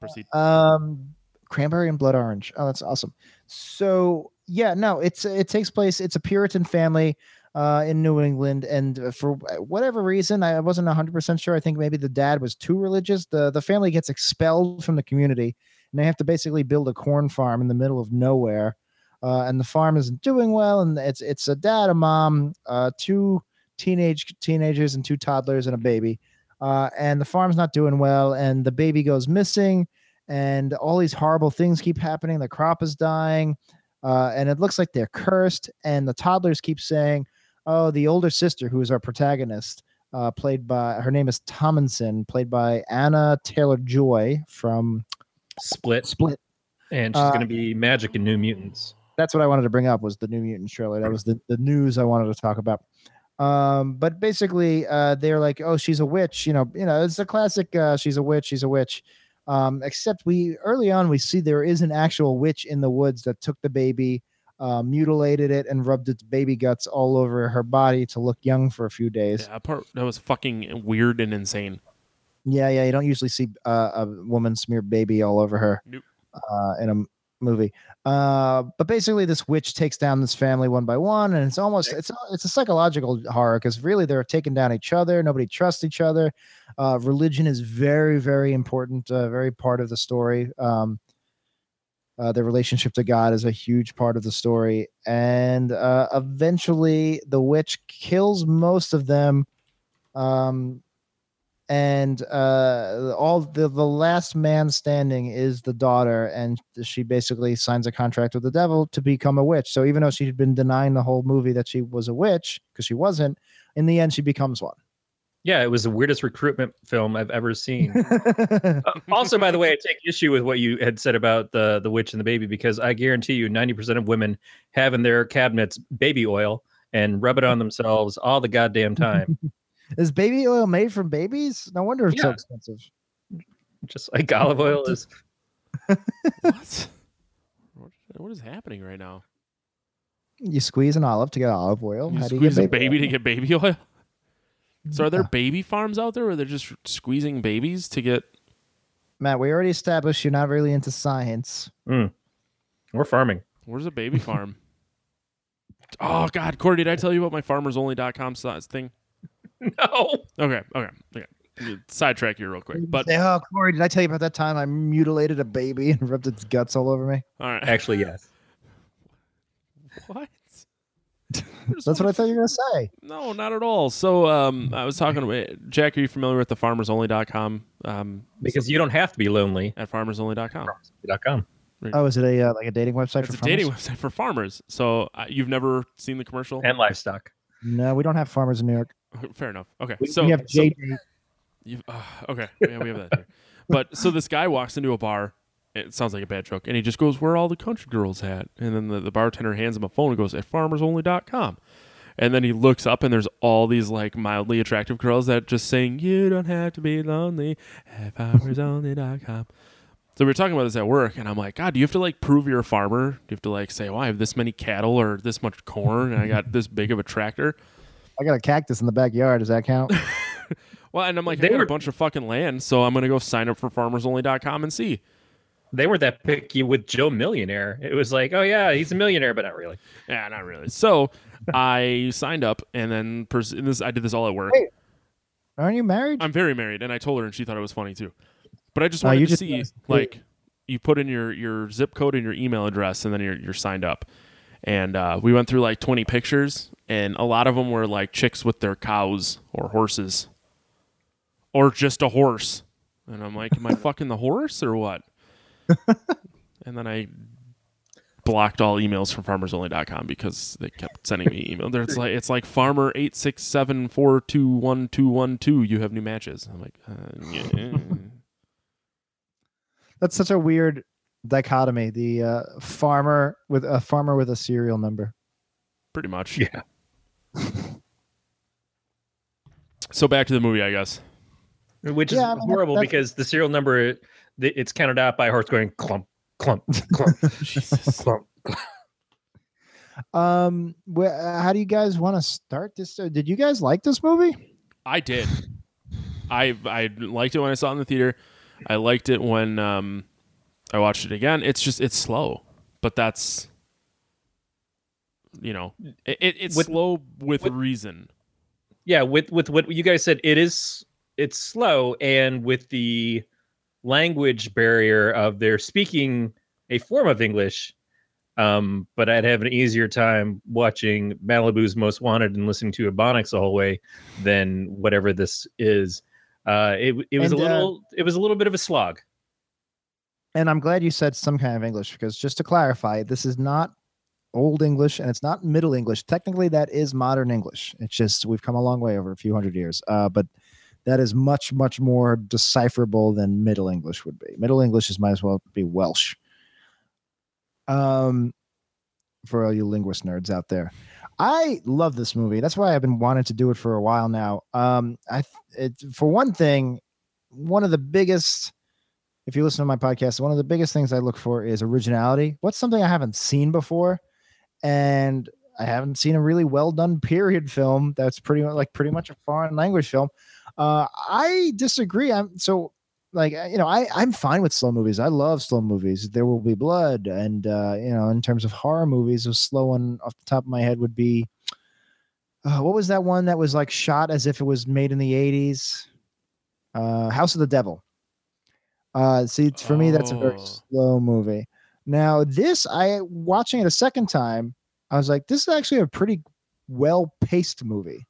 Proceed. Um, cranberry and blood orange. Oh, that's awesome. So yeah, no, it's it takes place. It's a Puritan family uh, in New England, and uh, for whatever reason, I wasn't hundred percent sure. I think maybe the dad was too religious. the The family gets expelled from the community, and they have to basically build a corn farm in the middle of nowhere. Uh, and the farm isn't doing well, and it's it's a dad, a mom, uh, two teenage teenagers, and two toddlers, and a baby. Uh, and the farm's not doing well, and the baby goes missing and all these horrible things keep happening. The crop is dying, uh, and it looks like they're cursed. And the toddlers keep saying, "Oh, the older sister, who is our protagonist, uh, played by her name is Tomlinson, played by Anya Taylor-Joy from Split. Split." And she's Uh, going to be magic in New Mutants. That's what I wanted to bring up was the New Mutants trailer. That was the, the news I wanted to talk about. Um, but basically, uh, they're like, "Oh, she's a witch," you know. You know, it's a classic. Uh, she's a witch. She's a witch. Um, except we early on we see there is an actual witch in the woods that took the baby, uh, mutilated it, and rubbed its baby guts all over her body to look young for a few days. Yeah, that part that was fucking weird and insane. Yeah, yeah. You don't usually see uh, a woman smear baby all over her Nope. uh, in a movie. Uh, but basically, this witch takes down this family one by one, and it's almost it's a- it's a psychological horror because really they're taking down each other. Nobody trusts each other. Uh, religion is very very important, uh, very part of the story. Um, uh, the relationship to God is a huge part of the story, and uh, eventually the witch kills most of them. Um, and uh all the the last man standing is the daughter and she basically signs a contract with the devil to become a witch so even though she had been denying the whole movie that she was a witch because she wasn't in the end she becomes one Yeah, it was the weirdest recruitment film I've ever seen. [LAUGHS] Uh, also, by the way, I take issue with what you had said about the the witch and the baby because I guarantee you, ninety percent of women have in their cabinets baby oil and rub it on themselves all the goddamn time, [LAUGHS] is baby oil made from babies no wonder it's so expensive just like olive oil is. [LAUGHS] what? What- What is happening right now? you squeeze an olive to get olive oil You how do you squeeze get a baby to get baby oil. So are there baby farms out there where they're just squeezing babies to get? matt we already established you're not really into science hmm. We're farming. Where's a baby farm? [LAUGHS] Oh God, Corey, did I tell you about my FarmersOnly.com size thing? [LAUGHS] No. Okay, okay, okay. Sidetrack here real quick, but Say, oh corey did i tell you about that time i mutilated a baby and [LAUGHS] rubbed its guts all over me all right. Actually, yes. What? That's what i thought you were gonna say No, not at all. So, um, I was talking about Jack. Are you familiar with the FarmersOnly.com? Um, Because you don't have to be lonely. at FarmersOnly.com. Dot com. Oh, is it a uh, like a dating website It's for a dating website for farmers. So uh, you've never seen the commercial? And livestock. No, we don't have farmers in New York. [LAUGHS] Fair enough. Okay, We, so we have so- JD. You've, uh, okay, yeah, we have that. Here. But so this guy walks into a bar. It sounds like a bad joke, and he just goes, "Where are all the country girls at?" And then the, the bartender hands him a phone and goes, "At FarmersOnly.com." And then he looks up, and there's all these like mildly attractive girls that just saying, "You don't have to be lonely at FarmersOnly.com." So we were talking about this at work, and I'm like, God, do you have to like prove you're a farmer? Do you have to like say, "Oh, I have this many cattle or this much corn, and I got this big of a tractor"? I got a cactus in the backyard. Does that count? [LAUGHS] Well, and I'm like, They I got were- a bunch of fucking land, so I'm gonna go sign up for FarmersOnly.com and see. They were that picky with Joe Millionaire. It was like, oh yeah, he's a millionaire, but not really. Yeah, not really. So [LAUGHS] I signed up, and then pers- and this I did this all at work. Wait. Aren't you married? I'm very married, and I told her, and she thought it was funny too. But I just wanted you to just see, wanna see- like, you put in your your zip code and your email address, and then you're you're signed up. And uh, we went through like 20 pictures, and a lot of them were like chicks with their cows or horses, or just a horse. And I'm like, am I [LAUGHS] fucking the horse or what? And then I blocked all emails from farmersonly.com because they kept sending me email. It's like it's like farmer eight six seven four two one two one two. You have new matches. I'm like, uh, yeah. That's such a weird dichotomy. The uh, farmer with a farmer with a serial number. pretty much. Yeah. So back to the movie, I guess. Which is mean, horrible that's- because the serial number th- it's counted out by a horse going clump, clump, [LAUGHS] clump, Jesus. clump. Um, wh- uh, how do you guys want to start this? Uh, Did you guys like this movie? I did. I I liked it when I saw it in the theater. I liked it when um, I watched it again. It's just it's slow, but that's you know it, it- it's With- slow with, with- reason. yeah with with what you guys said it is it's slow and with the language barrier of their speaking a form of english um but i'd have an easier time watching malibu's most wanted and listening to ebonics the whole way than whatever this is uh it, it was And, a uh, little it was a little bit of a slog And I'm glad you said some kind of English because just to clarify, this is not old English and it's not middle English. Technically, that is modern English. It's just we've come a long way over a few hundred years. Uh, but that is much, much more decipherable than Middle English would be. Middle English is might as well be Welsh. Um, for all you linguist nerds out there, I love this movie. That's why I've been wanting to do it for a while now. Um, I it, for one thing, one of the biggest if you listen to my podcast, one of the biggest things I look for is originality. What's something I haven't seen before? And I haven't seen a really well done period film that's pretty much like pretty much a foreign language film. Uh, I disagree. I'm so like you know I I'm fine with slow movies. I love slow movies. There will be blood, and uh, you know in terms of horror movies, a slow one off the top of my head would be uh, what was that one that was like shot as if it was made in the 80s? Uh, House of the Devil. Uh, see, it's- for me, that's a very Oh. slow movie. Now, this, I watching it a second time, I was like, this is actually a pretty well paced movie.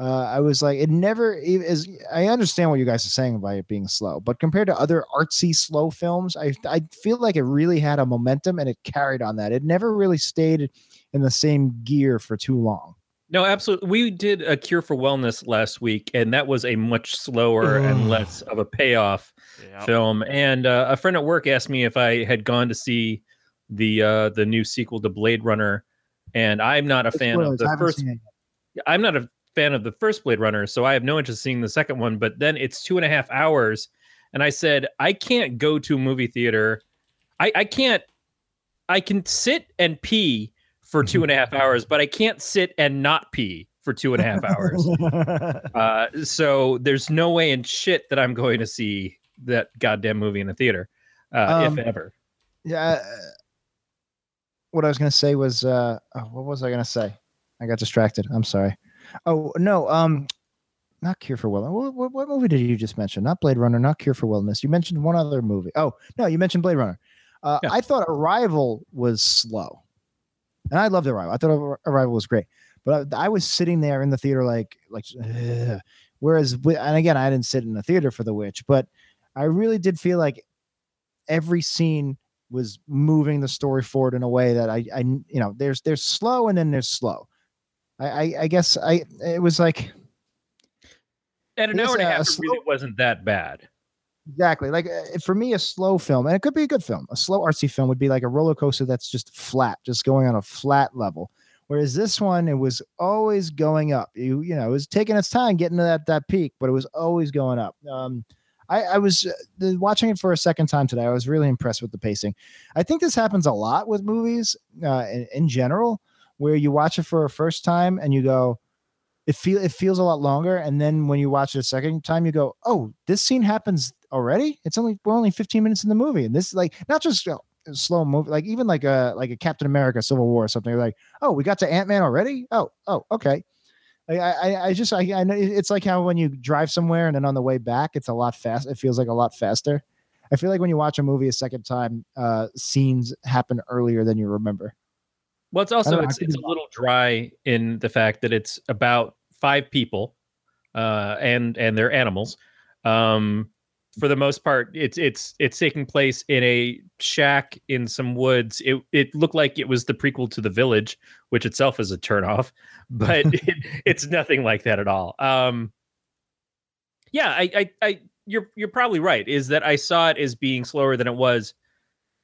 Uh, I was like, it never is. I understand what you guys are saying by it being slow, but compared to other artsy slow films, I I feel like it really had a momentum and it carried on that. It never really stayed in the same gear for too long. No, absolutely. We did a Cure for Wellness last week, and that was a much slower and less of a payoff Yeah. film. And uh, a friend at work asked me if I had gone to see the uh, the new sequel to Blade Runner, and I'm not a fan Spoilers, of the I first. seen it. I'm not a fan of the first Blade Runner, so I have no interest in seeing the second one. But then it's two and a half hours, and I said I can't go to a movie theater. I, I can't. I can sit and pee for two and a half [LAUGHS] hours, but I can't sit and not pee for two and a half hours. [LAUGHS] Uh, so there's no way in shit that I'm going to see that goddamn movie in the theater, uh, Um, if ever. yeah. uh, What I was gonna say was, uh, oh, what was I gonna say? I got distracted. I'm sorry. Oh no, um, not Cure for Wellness. What, what, what movie did you just mention? Not Blade Runner. Not Cure for Wellness. You mentioned one other movie. Oh no, you mentioned Blade Runner. Uh, Yeah. I thought Arrival was slow, and I loved Arrival. I thought Arrival was great, but I, I was sitting there in the theater like like. "Ugh." Whereas, and again, I didn't sit in the theater for The Witch, but I really did feel like every scene was moving the story forward in a way that I, I you know, there's there's slow and then there's slow. I, I, I guess I it was like And an hour and a half a it really wasn't that bad. exactly like uh, for me a slow film, and it could be a good film. A slow artsy film would be like a roller coaster that's just flat, just going on a flat level. Whereas this one, it was always going up. You you know, it was taking its time getting to that that peak, but it was always going up. Um, I, I was uh, watching it for a second time today. I was really impressed with the pacing. I think this happens a lot with movies uh, in, in general, where you watch it for a first time and you go, it feel it feels a lot longer, and then when you watch it a second time, you go, oh, this scene happens already. It's only we're only 15 minutes in the movie, and this is like not just slow movie, like even like a like a Captain America Civil War or something. Like, oh, we got to Ant Man already. Oh, oh, okay. I, I, I just I, I know it's like how when you drive somewhere and then on the way back it's a lot fast. It feels like a lot faster. I feel like when you watch a movie a second time, uh, scenes happen earlier than you remember. Well, it's also don't know, I it's it's a little dry in the fact that it's about five people, uh, and and they're animals. Um, for the most part, it's it's it's taking place in a shack in some woods. It it looked like it was the prequel to The Village, which itself is a turnoff, [LAUGHS] but [LAUGHS] it, it's nothing like that at all. Um, yeah, I, I I you're you're probably right. Is that I saw it as being slower than it was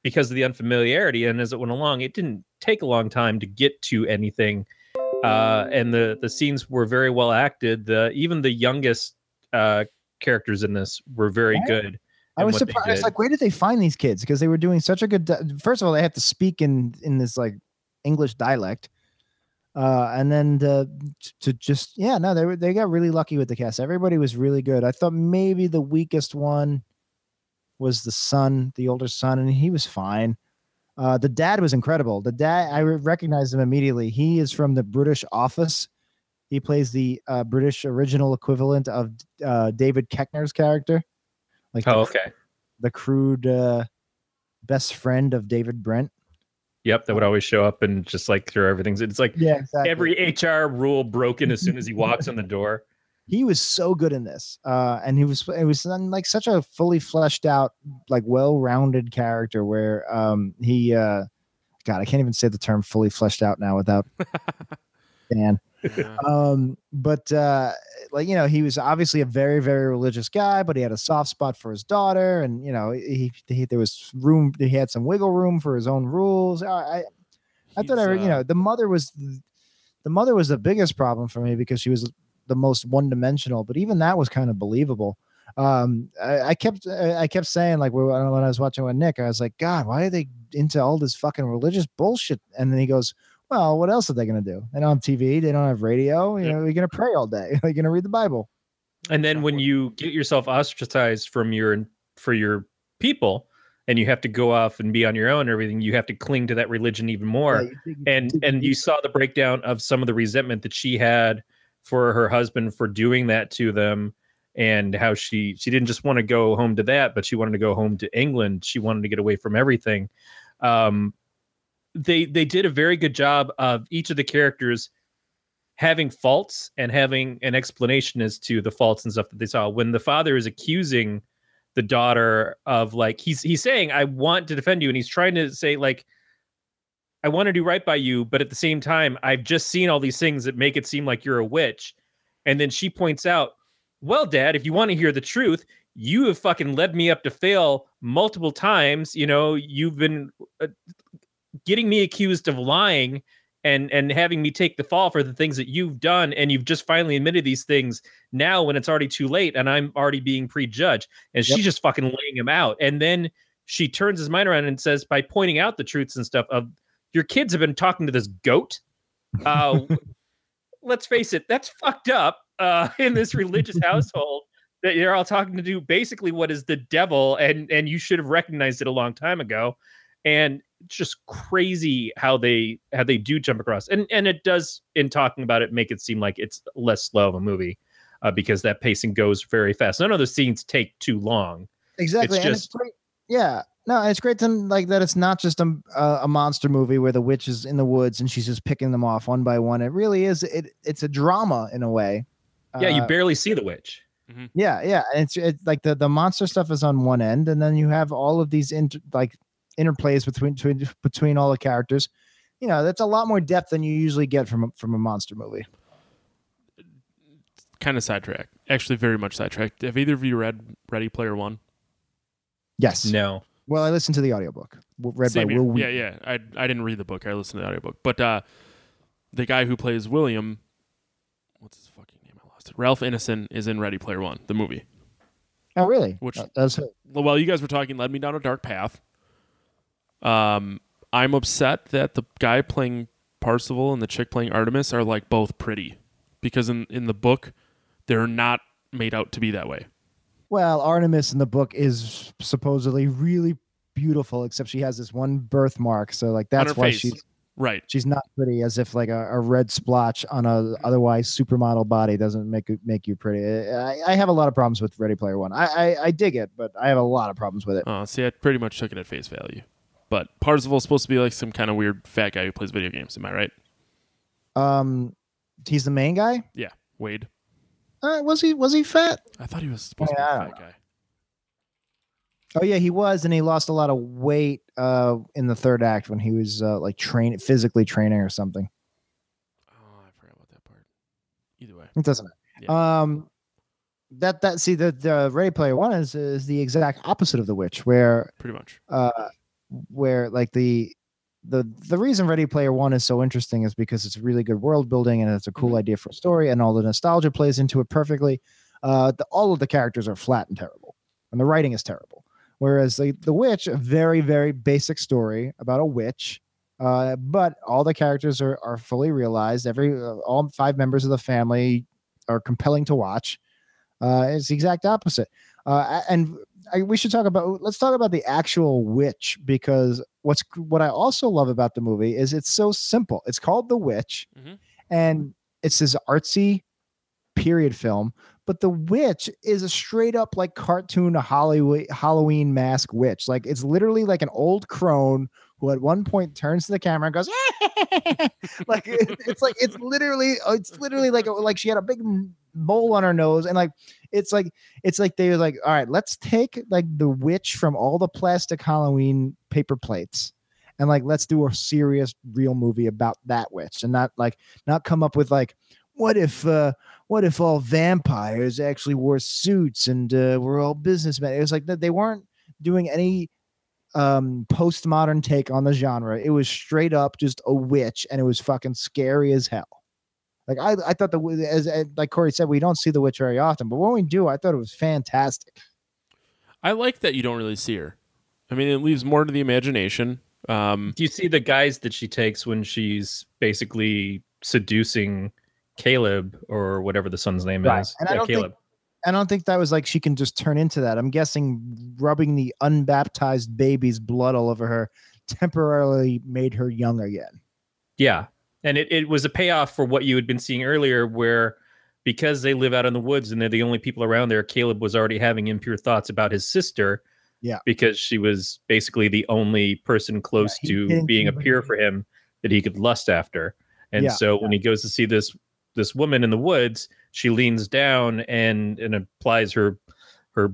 because of the unfamiliarity, and as it went along, it didn't take a long time to get to anything. Uh, and the the scenes were very well acted. The even the youngest uh, characters in this were very Right. good. I was surprised. Like, where did they find these kids? Because they were doing such a good. di- First of all, they have to speak in in this like English dialect, uh, and then the, to just yeah, no, they were they got really lucky with the cast. Everybody was really good. I thought maybe the weakest one was the son, the older son, and he was fine. Uh, the dad was incredible. The dad, I recognized him immediately. He is from the British Office. He plays the uh, British original equivalent of uh, David Koechner's character. Like the Oh, cr- okay. the crude uh, best friend of David Brent. Yep, that would always show up and just like throw everything. It's like Yeah, exactly. every HR rule broken as soon as he walks in the door. He was so good in this, uh, and he was it was like such a fully fleshed out, like well-rounded character. Where um, he, uh, God, I can't even say the term fully fleshed out now without [LAUGHS] Dan. Yeah. um but uh like you know he was obviously a very very religious guy but he had a soft spot for his daughter and you know he, he there was room he had some wiggle room for his own rules i i, I thought I, you uh, know the mother was the mother was the biggest problem for me because she was the most one-dimensional but even that was kind of believable um i, I kept I, I kept saying like when I was watching with nick i was like god why are they into all this fucking religious bullshit and then he goes well, what else are they going to do? They don't have TV. They don't have radio. You Yeah. know, you're going to pray all day. You're going to read the Bible. And then when you get yourself ostracized from your for your people, and you have to go off and be on your own and everything, you have to cling to that religion even more. Yeah, you dig- and dig and you saw the breakdown of some of the resentment that she had for her husband for doing that to them and how she she didn't just want to go home to that but she wanted to go home to england. She wanted to get away from everything. Um they they did a very good job of each of the characters having faults and having an explanation as to the faults and stuff that they saw. When the father is accusing the daughter of like he's he's saying i want to defend you and he's trying to say like I want to do right by you, but at the same time, I've just seen all these things that make it seem like you're a witch. And then she points out, Well, dad, if you want to hear the truth, you have fucking led me up to fail multiple times. You know, you've been uh, getting me accused of lying and and having me take the fall for the things that you've done and you've just finally admitted these things now when it's already too late and I'm already being prejudged and Yep. she's just fucking laying him out and then she turns his mind around and says by pointing out the truths and stuff of your kids have been talking to this goat uh [LAUGHS] let's face it that's fucked up uh [LAUGHS] in this religious [LAUGHS] household that you're all talking to do basically what is the devil and and you should have recognized it a long time ago and it's just crazy how they how they do jump across and and it does in talking about it make it seem like it's less slow of a movie uh, because that pacing goes very fast none of the scenes take too long exactly. it's and it's just- Yeah. No, it's great to like that. It's not just a a a monster movie where the witch is in the woods and she's just picking them off one by one. It really is. It it's a drama in a way. yeah you Uh, barely see the witch Yeah, yeah. It's it's like the the monster stuff is on one end, and then you have all of these inter, like interplays between between between all the characters. You know, that's a lot more depth than you usually get from from a monster movie. kind of sidetracked. Actually, very much sidetracked. Have either of you read Ready Player One? Yes. no Well, I listened to the audiobook read Same by here. Will. Yeah, Wheaton. yeah. I I didn't read the book. I listened to the audiobook. But uh, the guy who plays William, what's his fucking name? I lost it. Ralph Ineson is in Ready Player One, the movie. Oh, really? Which- Uh, that's Well, you guys were talking, led me down a dark path. Um, I'm upset that the guy playing Parzival and the chick playing Artemis are like both pretty, because in in the book, they're not made out to be that way. well, Artemis in the book is supposedly really beautiful, except she has this one birthmark. So like that's why face. she's Right. she's not pretty. As if like a, a red splotch on a otherwise supermodel body doesn't make you make you pretty. I, I have a lot of problems with Ready Player One. I, I I dig it, but I have a lot of problems with it. Uh, see, I pretty much took it at face value. But Parzival's supposed to be like some kind of weird fat guy who plays video games. Am I right? Um, he's the main guy. Yeah. Wade. Uh, was he was he fat? I thought he was supposed Yeah, to be a fat guy. Oh yeah, he was, and he lost a lot of weight uh in the third act when he was uh, like train physically training or something. Oh, I forgot about that part. Either way. It doesn't matter. Um, that that see the the Ready Player One is is the exact opposite of the Witch, where Pretty much. uh where like the the the reason Ready Player One is so interesting is because it's really good world building and it's a cool Mhm. idea for a story and all the nostalgia plays into it perfectly. Uh, the, all of the characters are flat and terrible, and the writing is terrible. Whereas the the Witch, a very very basic story about a witch, uh, but all the characters are are fully realized. Every uh, all five members of the family are compelling to watch. Uh, it's the exact opposite. Uh, and I, we should talk about let's talk about the actual witch because what's what I also love about the movie is it's so simple. It's called The Witch, Mhm. and it's this artsy period film, but the witch is a straight up like cartoon Hollywood Halloween mask witch. Like it's literally like an old crone who at one point turns to the camera and goes [LAUGHS] like it- it's like it's literally it's literally like like she had a big mole on her nose and like it's like it's like they were like all right let's take like the witch from all the plastic halloween paper plates and like let's do a serious real movie about that witch and not like not come up with like what if uh what if all vampires actually wore suits and uh, were all businessmen it was like that they weren't doing any um postmodern take on the genre it was straight up just a witch and it was fucking scary as hell like i i thought the as, as like corey said we don't see the witch very often but when we do i thought it was fantastic I like that you don't really see her. I mean, it leaves more to the imagination. Um, Do you see the guys that she takes when she's basically seducing Caleb or whatever the son's name Right. is? And I yeah, don't think- Caleb. I don't think that was like she can just turn into that. I'm guessing rubbing the unbaptized baby's blood all over her temporarily made her young again. Yeah. And it, it was a payoff for what you had been seeing earlier, where because they live out in the woods and they're the only people around there, Caleb was already having impure thoughts about his sister. Yeah. Because she was basically the only person close he to being a peer for him that he could lust after. And Yeah, so when he goes to see this this woman in the woods, she leans down and and applies her her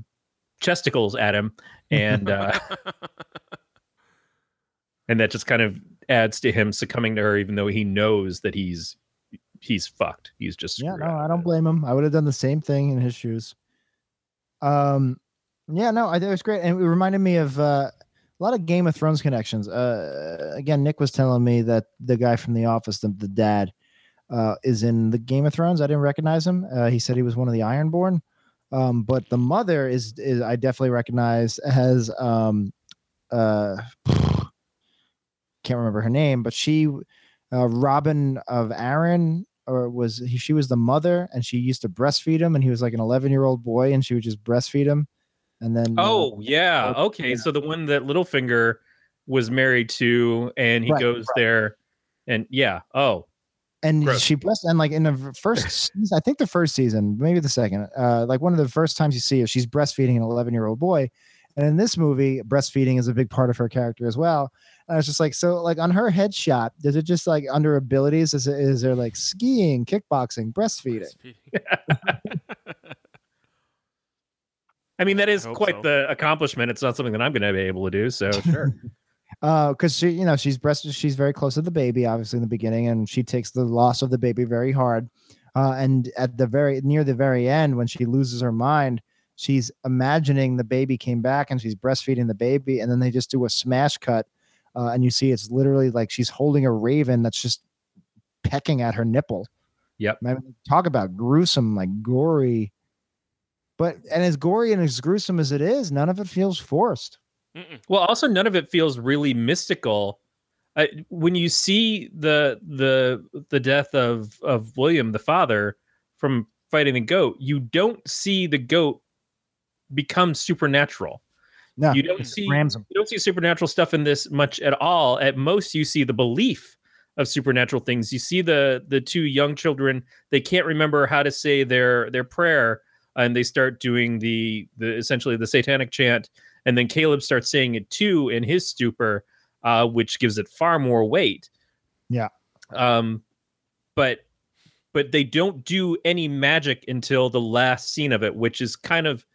chesticles at him. And uh [LAUGHS] and that just kind of adds to him succumbing to her even though he knows that he's he's fucked he's just Yeah, no, I don't blame him. I would have done the same thing in his shoes. Um, yeah, no, I think it was great, and it reminded me of uh, a lot of Game of Thrones connections. Uh, again, Nick was telling me that the guy from The Office, the, the dad, uh, is in the Game of Thrones. I didn't recognize him. Uh, he said he was one of the Ironborn, um, but the mother is is I definitely recognize as um, uh, can't remember her name, but she uh, Robin of Arryn, or was he, she was the mother, and she used to breastfeed him, and he was like an 11 year old boy, and she would just breastfeed him, and then uh, oh yeah Oh, okay yeah. so the one that Littlefinger was married to and he Right, goes there and yeah oh and gross. she breast and like in the first [LAUGHS] I think the first season, maybe the second, uh, like one of the first times you see her, she's breastfeeding an 11 year old boy, and in this movie, breastfeeding is a big part of her character as well. And I was just like, so like on her headshot, does it just like under abilities? Is it is there like skiing, kickboxing, breastfeeding? [LAUGHS] i mean that is quite so. the accomplishment it's not something that i'm going to be able to do so [LAUGHS] sure uh because she you know she's breast she's very close to the baby obviously in the beginning and she takes the loss of the baby very hard uh and at the very near the very end when she loses her mind she's imagining the baby came back and she's breastfeeding the baby and then they just do a smash cut uh, and you see it's literally like she's holding a raven that's just pecking at her nipple Yep. I mean, talk about gruesome like gory But and as gory and as gruesome as it is, none of it feels forced. Mm-mm. Well, also none of it feels really mystical. Uh, when you see the the the death of of William the father from fighting the goat, you don't see the goat become supernatural. No, You don't see- You don't see supernatural stuff in this much at all. At most, you see the belief of supernatural things. You see the the two young children. They can't remember how to say their their prayer, and they start doing the the essentially the satanic chant. And then Caleb starts saying it too in his stupor, uh, which gives it far more weight. Yeah. Um, but but they don't do any magic until the last scene of it, which is kind of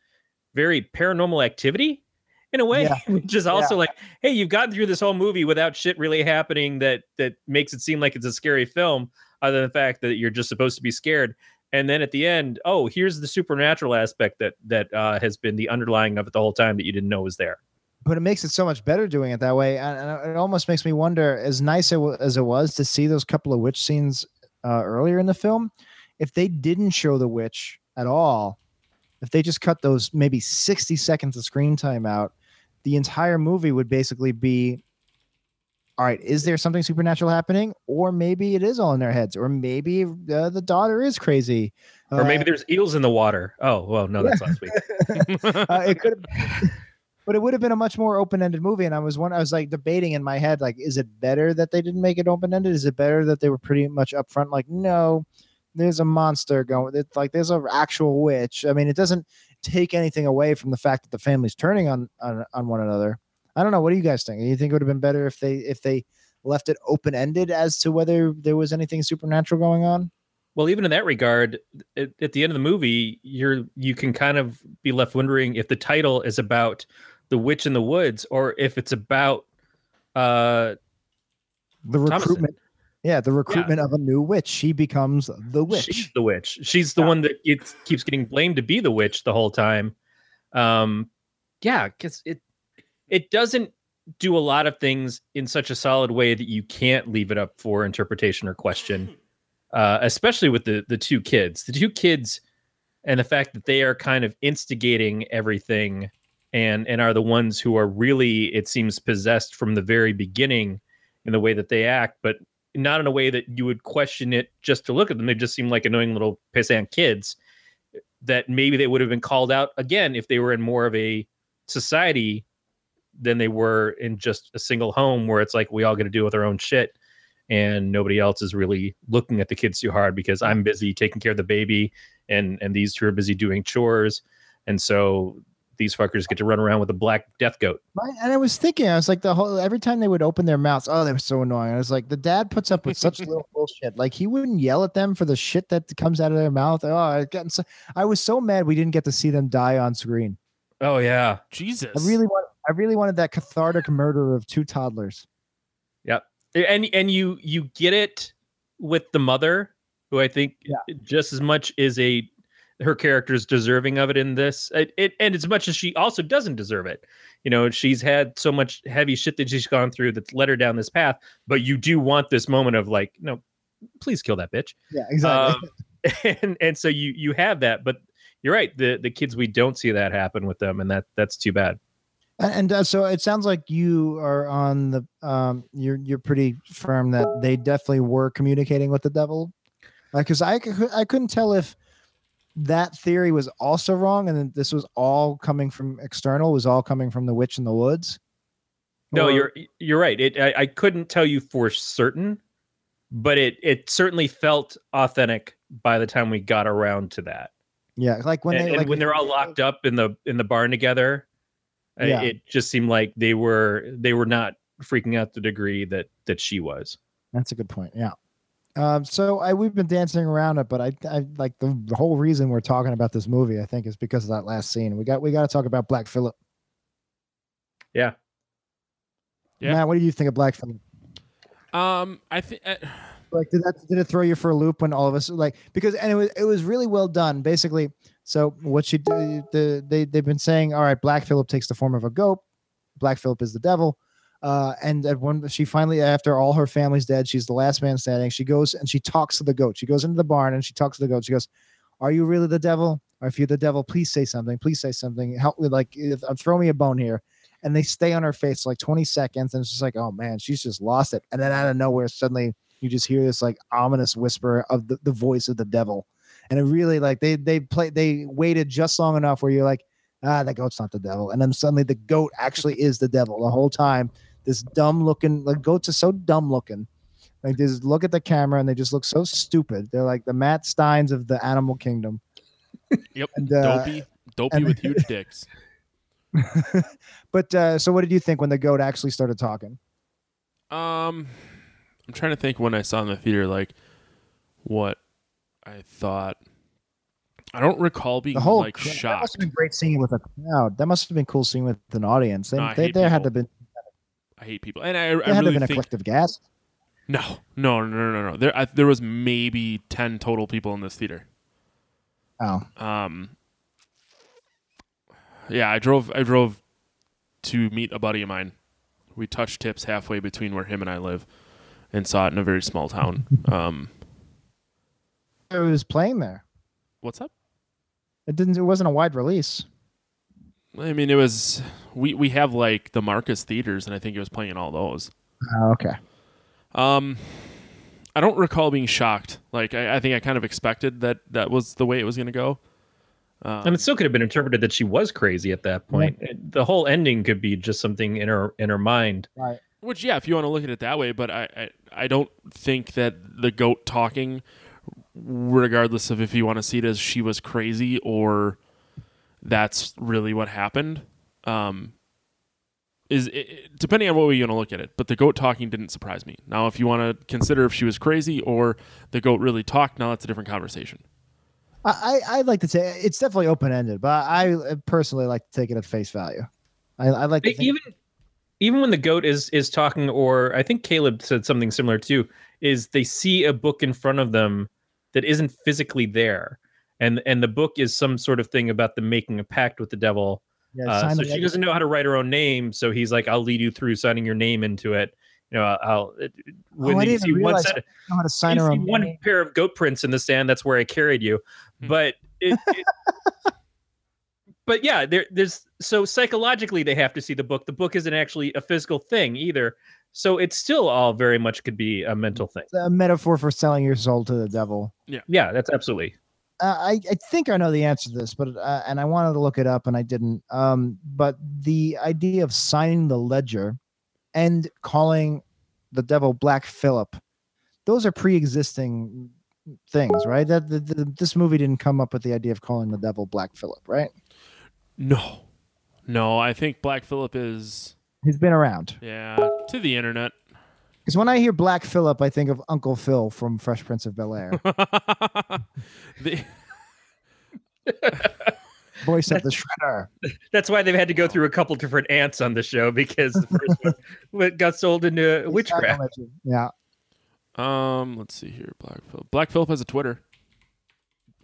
very paranormal activity in a way, Yeah. [LAUGHS] which is also like, hey, you've gotten through this whole movie without shit really happening that that makes it seem like it's a scary film, other than the fact that you're just supposed to be scared. And then at the end, oh, here's the supernatural aspect that that uh, has been the underlying of it the whole time that you didn't know was there. but it makes it so much better doing it that way and, it almost makes me wonder as nice as it was to see those couple of witch scenes uh, earlier in the film if they didn't show the witch at all if they just cut those maybe 60 seconds of screen time out the entire movie would basically be all right is there something supernatural happening? Or maybe it is all in their heads or maybe uh, the daughter is crazy. Or maybe Uh, there's eels in the water. Oh, well, no, that's last week. [LAUGHS] uh, it could have [LAUGHS] but it would have been a much more open-ended movie and i was one i was like debating in my head like is it better that they didn't make it open-ended? Is it better that they were pretty much upfront like no there's a monster going it's like there's an actual witch. I mean it doesn't take anything away from the fact that the family's turning on on, on one another i don't know what do you guys think you think it would have been better if they if they left it open-ended as to whether there was anything supernatural going on Well, even in that regard, at, at the end of the movie, you're you can kind of be left wondering if the title is about the witch in the woods or if it's about uh the Thomasin. recruitment yeah the recruitment of a new witch she becomes the witch she's the witch. She's the Yeah. one that it keeps getting blamed to be the witch the whole time. Um yeah, cuz it it doesn't do a lot of things in such a solid way that you can't leave it up for interpretation or question. Uh, especially with the the two kids. The two kids and the fact that they are kind of instigating everything and and are the ones who are really it seems possessed from the very beginning in the way that they act but not in a way that you would question it just to look at them they just seem like annoying little pissant kids that maybe they would have been called out again if they were in more of a society than they were in just a single home where it's like we all get to deal with our own shit and nobody else is really looking at the kids too hard because I'm busy taking care of the baby and and these two are busy doing chores and so these fuckers get to run around with a black death goat. Right, and I was thinking, I was like, the whole every time they would open their mouths, oh, they were so annoying. I was like, the dad puts up with such [LAUGHS] little bullshit. Like he wouldn't yell at them for the shit that comes out of their mouth. Oh, I got so, I was so mad we didn't get to see them die on screen. Oh yeah. Jesus. I really want, I really wanted that cathartic murder of two toddlers. Yeah. And and you you get it with the mother who i think Yeah. just as much is a her character is deserving of it in this it, it, and as much as she also doesn't deserve it you know she's had so much heavy shit that she's gone through that's led her down this path but you do want this moment of like no please kill that bitch Yeah, exactly. um, [LAUGHS] and and so you you have that but you're right the the kids we don't see that happen with them and that that's too bad And, uh, so it sounds like you are on the um you're you're pretty firm that they definitely were communicating with the devil. Like cuz I I couldn't tell if that theory was also wrong and this was all coming from external was all coming from the witch in the woods. No, Or- you're you're right. It I, I couldn't tell you for certain, but it it certainly felt authentic by the time we got around to that. yeah, like when and they like when they're all locked up in the in the barn together, Yeah. it just seemed like they were they were not freaking out the degree that that she was. That's a good point. Yeah. Um, so I we've been dancing around it, but I, I like the, the whole reason we're talking about this movie. I think is because of that last scene. We got we got to talk about Black Phillip. Yeah. Yeah. Matt, what do you think of Black Phillip? Um, I think. Uh, Like, did that did it throw you for a loop when all of us like because and it was it was really well done. Basically, so what she do the they they've been saying, all right, Black Phillip takes the form of a goat. Black Phillip is the devil. Uh, and at when she finally, after all her family's dead, she's the last man standing. She goes and she talks to the goat. She goes into the barn and she talks to the goat. She goes, "Are you really the devil? or if you're the devil, please say something. Please say something. Help me, like, uh, throw me a bone here. And they stay on her face like 20 seconds, and it's just like, oh man, she's just lost it. And then out of nowhere, suddenly you just hear this like ominous whisper of the, the voice of the devil. And it really like they they play they waited just long enough where you're like, ah, that goat's not the devil. And then suddenly the goat actually is the devil the whole time. This dumb looking like goats are so dumb looking. Like they just look at the camera and they just look so stupid. They're like the Matt Steins of the animal kingdom. [LAUGHS] Yep. And, uh, dopey, dopey and- with huge dicks. [LAUGHS] but uh, so what did you think when the goat actually started talking? Um, I'm trying to think when I saw in the theater, like what I thought. I don't recall being The whole like that must have been great seeing with a crowd. That must have been cool seeing with an audience. They, No, they, there had to have been I hate people, and I, there I had to really have been a collective gas. no, no, no, no, no. There, I, there was maybe ten total people in this theater. Oh, Um, yeah, I drove. I drove to meet a buddy of mine. We touched tips halfway between where him and I live, and saw it in a very small town. [LAUGHS] Um, it was playing there. what's up? It didn't. It wasn't a wide release. I mean, it was. We we have like the Marcus theaters, and I think it was playing in all those. Oh, okay. Um, I don't recall being shocked. Like I, I think I kind of expected that that was the way it was going to go. Um, And it still could have been interpreted that she was crazy at that point. It- The whole ending could be just something in her in her mind. Right. Which, yeah, if you want to look at it that way, but I, I, I don't think that the goat talking, regardless of if you want to see it as she was crazy or that's really what happened, um, is it, it- depending on what way you want to look at it. But the goat talking didn't surprise me. Now, if you want to consider if she was crazy or the goat really talked, now that's a different conversation. I, I I'd like to say it's definitely open ended, but I personally like to take it at face value. I, I like to think, even even when the goat is is talking or i think caleb said something similar too is they see a book in front of them that isn't physically there and and the book is some sort of thing about the making a pact with the devil yeah, uh, so she doesn't know how to write her own name so he's like i'll lead you through signing your name into it you know i'll, I'll it- when Oh, I you didn't see one realize set I how to sign her see own one name. pair of goat prints in the sand. that's where i carried you Hmm. but it, it [LAUGHS] but yeah there, there's so psychologically they have to see the book the book isn't actually a physical thing either so it's still all very much could be a mental thing It's a metaphor for selling your soul to the devil. yeah yeah, that's absolutely Uh, I, I think I know the answer to this, but uh, and I wanted to look it up and I didn't. Um, but the idea of signing the ledger and calling the devil Black Phillip, those are pre-existing things, right? That the, the, this movie didn't come up with the idea of calling the devil Black Phillip, right? No, no, I think Black Phillip is He's been around. yeah to the internet. Because when I hear Black Phillip, I think of Uncle Phil from Fresh Prince of Bel Air, [LAUGHS] the, [LAUGHS] voice of the Shredder. that's why they've had to go through a couple different ants on the show because the first one [LAUGHS] got sold into witchcraft Yeah, um, let's see here. Black Phillip. Black Phillip has a Twitter.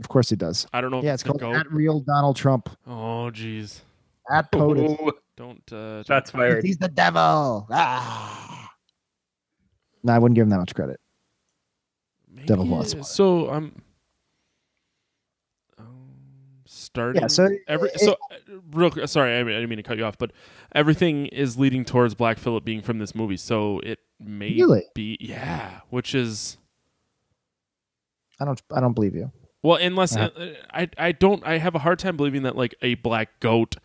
Of course he does. I don't know. Yeah, it's it's called goat. at real Donald Trump Oh, jeez. at POTUS. Ooh, Don't. Uh, shots fired He's the devil. Ah. No, I wouldn't give him that much credit. maybe, Devil Blood. So I'm. Um, starting. so every it- so uh, real sorry I, mean, I didn't mean to cut you off, but everything is leading towards Black Phillip being from this movie, so it may Really? be yeah, which is I don't. I don't believe you. Well, unless Uh-huh. uh, I, I don't, I have a hard time believing that like a black goat.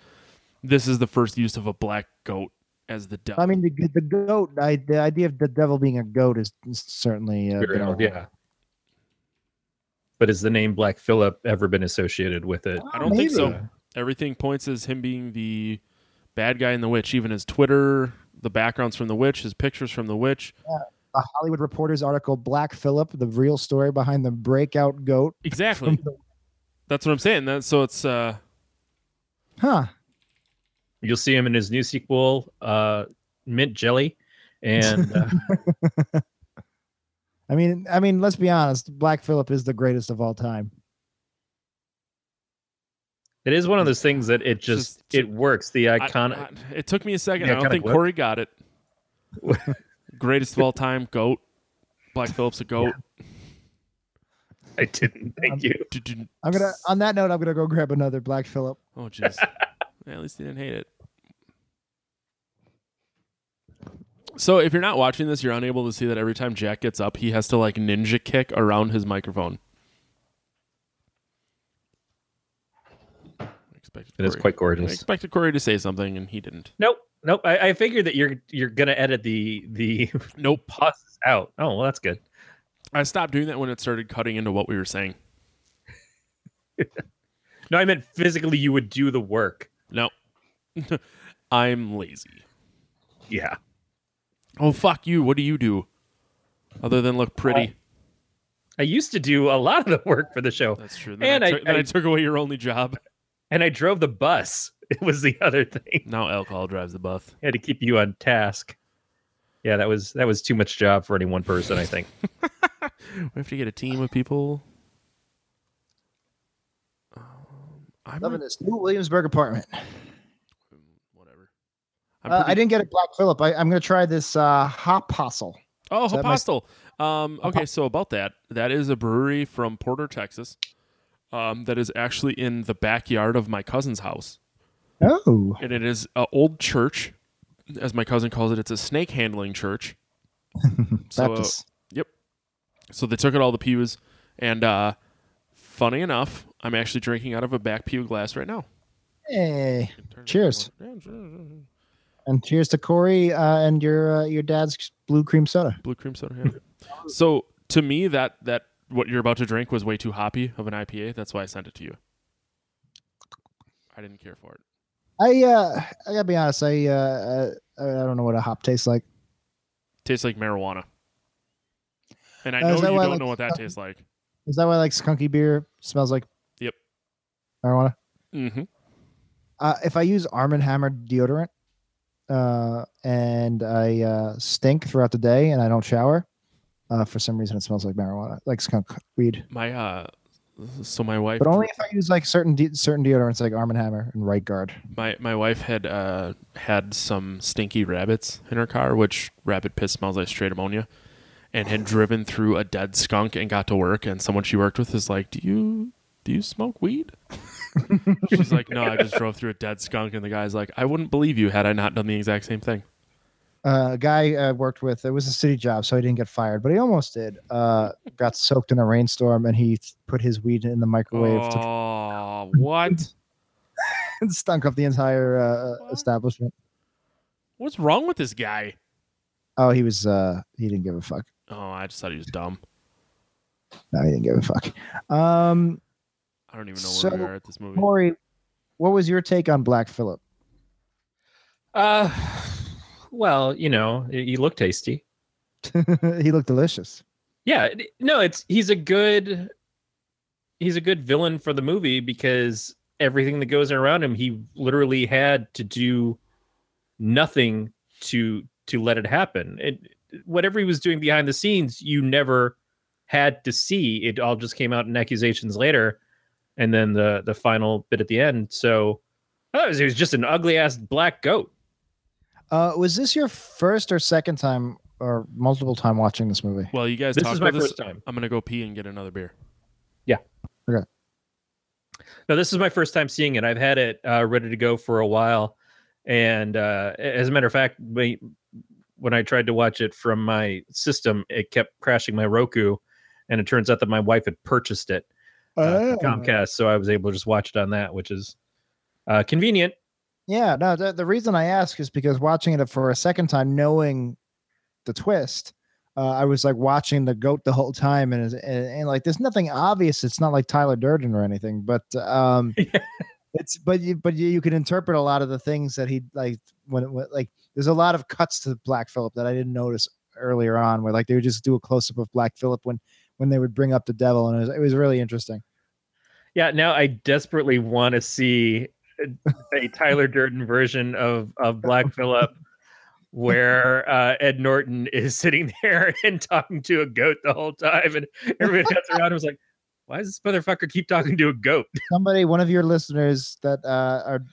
This is the first use of a black goat as the devil. I mean, the, the goat. I, the idea of the devil being a goat is, is certainly uh, Very been old, yeah but has the name black Phillip ever been associated with it I don't think so. Everything points as him being the bad guy in the witch. Even his Twitter, the backgrounds from the witch, his pictures from the witch. The Hollywood Reporter's article, Black Phillip, the real story behind the breakout goat. Exactly. That's what I'm saying. That so it's uh Huh. You'll see him in his new sequel, uh, Mint Jelly, and uh, [LAUGHS] I mean, I mean, let's be honest. Black Phillip is the greatest of all time. it is one of those things that it just, Just- it works. The I- iconic. I- it took me a second. I don't think what? Corey got it. [LAUGHS] Greatest of all time, goat. Black Phillip's a goat. [LAUGHS] I didn't. Thank Um, you. I'm gonna. On that note, I'm gonna go grab another Black Phillip. Oh jeez. [LAUGHS] Yeah, at least he didn't hate it. So if you're not watching this, you're unable to see that every time Jack gets up, he has to like ninja kick around his microphone. Expected It is Corey- quite I gorgeous. expected Corey to say something, and he didn't. Nope. Nope. I, I figured that you're you're gonna edit the the [LAUGHS] Nope. pauses out. Oh well, that's good. I stopped doing that when it started cutting into what we were saying. [LAUGHS] No, I meant physically. You would do the work. No, [LAUGHS] I'm lazy. Yeah. Oh fuck you! What do you do other than look pretty? I used to do a lot of the work for the show, That's true. Then, And I, I- took, I, I- took away your only job. and I drove the bus. [LAUGHS] It was the other thing. Now alcohol drives the bus. I had to keep you on task. Yeah, that was that was too much job for any one person. I think. [LAUGHS] We have to get a team of people. Um, I'm Loving this new Williamsburg apartment. whatever. I'm Uh, I didn't get a Black Phillip. I, I'm gonna try this uh, Hop Hostel. Oh, that my- Apostle. Um, okay, so about that, that is a brewery from Porter, Texas. Um, that is actually in the backyard of my cousin's house, Oh, and it is an old church, as my cousin calls it. It's a snake handling church. [LAUGHS] So, uh, Baptist. So they took out all the pews, and uh, funny enough, I'm actually drinking out of a back pew glass right now. Hey, Cheers. cheers. and cheers to Corey uh, and your uh, your dad's blue cream soda. Blue cream soda. Yeah. [LAUGHS] so to me, that that what you're about to drink was way too hoppy of an IPA. That's why I sent it to you. I didn't care for it. I uh, I gotta be honest. I uh, I, I don't know what a hop tastes like. Tastes like marijuana. And I Uh, know you don't I like know what that tastes like. Is that why I like skunky beer? Smells like Yep. marijuana. Mm-hmm. Uh, if I use Arm and Hammer deodorant, uh, and I uh, stink throughout the day and I don't shower, uh, for some reason it smells like marijuana, like skunk weed. My uh, so my wife, But only if I use like certain de- certain deodorants, like Arm and Hammer and Right Guard. my my wife had uh had some stinky rabbits in her car, which rabbit piss smells like straight ammonia, and had driven through a dead skunk and got to work, and someone she worked with is like, "Do you do you smoke weed?" [LAUGHS] She's like, "No, I just drove through a dead skunk," and the guy's like, "I wouldn't believe you had I not done the exact same thing." Uh, a guy I worked with, it was a city job, so he didn't get fired, but he almost did. Uh, got soaked in a rainstorm and he put his weed in the microwave to Oh, what? [LAUGHS] and stunk up the entire uh, establishment. What's wrong with this guy? Oh, he was uh, he didn't give a fuck. Oh, I just thought he was dumb. No, he didn't give a fuck. Um, I don't even know where So, we are at this movie. Corey, what was your take on Black Phillip? Uh, well, you know, y- you look tasty. [LAUGHS] he looked delicious. Yeah, no, it's he's a good he's a good villain for the movie because everything that goes around him, he literally had to do nothing to to let it happen. It whatever he was doing behind the scenes, you never had to see. It all just came out in accusations later, and then the the final bit at the end. So I thought it was, it was just an ugly ass black goat. Uh, was this your first or second time or multiple time watching this movie? Well, you guys This talk is my about this. first time. I'm gonna go pee and get another beer. Yeah. Okay. No, this is my first time seeing it. I've had it uh, ready to go for a while, and uh, as a matter of fact, when when I tried to watch it from my system, it kept crashing my Roku, and it turns out that my wife had purchased it uh, Oh. Comcast, so I was able to just watch it on that, which is uh, convenient. Yeah, no. The, the reason I ask is because watching it for a second time, knowing the twist, uh, I was like watching the goat the whole time, and, and and like there's nothing obvious. It's not like Tyler Durden or anything, but um, [LAUGHS] it's but you but you, you can interpret a lot of the things that he like when, when like there's a lot of cuts to Black Phillip that I didn't notice earlier on, where like they would just do a close up of Black Phillip when when they would bring up the devil, and it was, it was really interesting. Yeah, now I desperately want to see a- Tyler Durden version of of Black Phillip, where uh, Ed Norton is sitting there [LAUGHS] and talking to a goat the whole time, and everybody else around was like, "Why does this motherfucker keep talking to a goat?" [LAUGHS] somebody one of your listeners that uh, are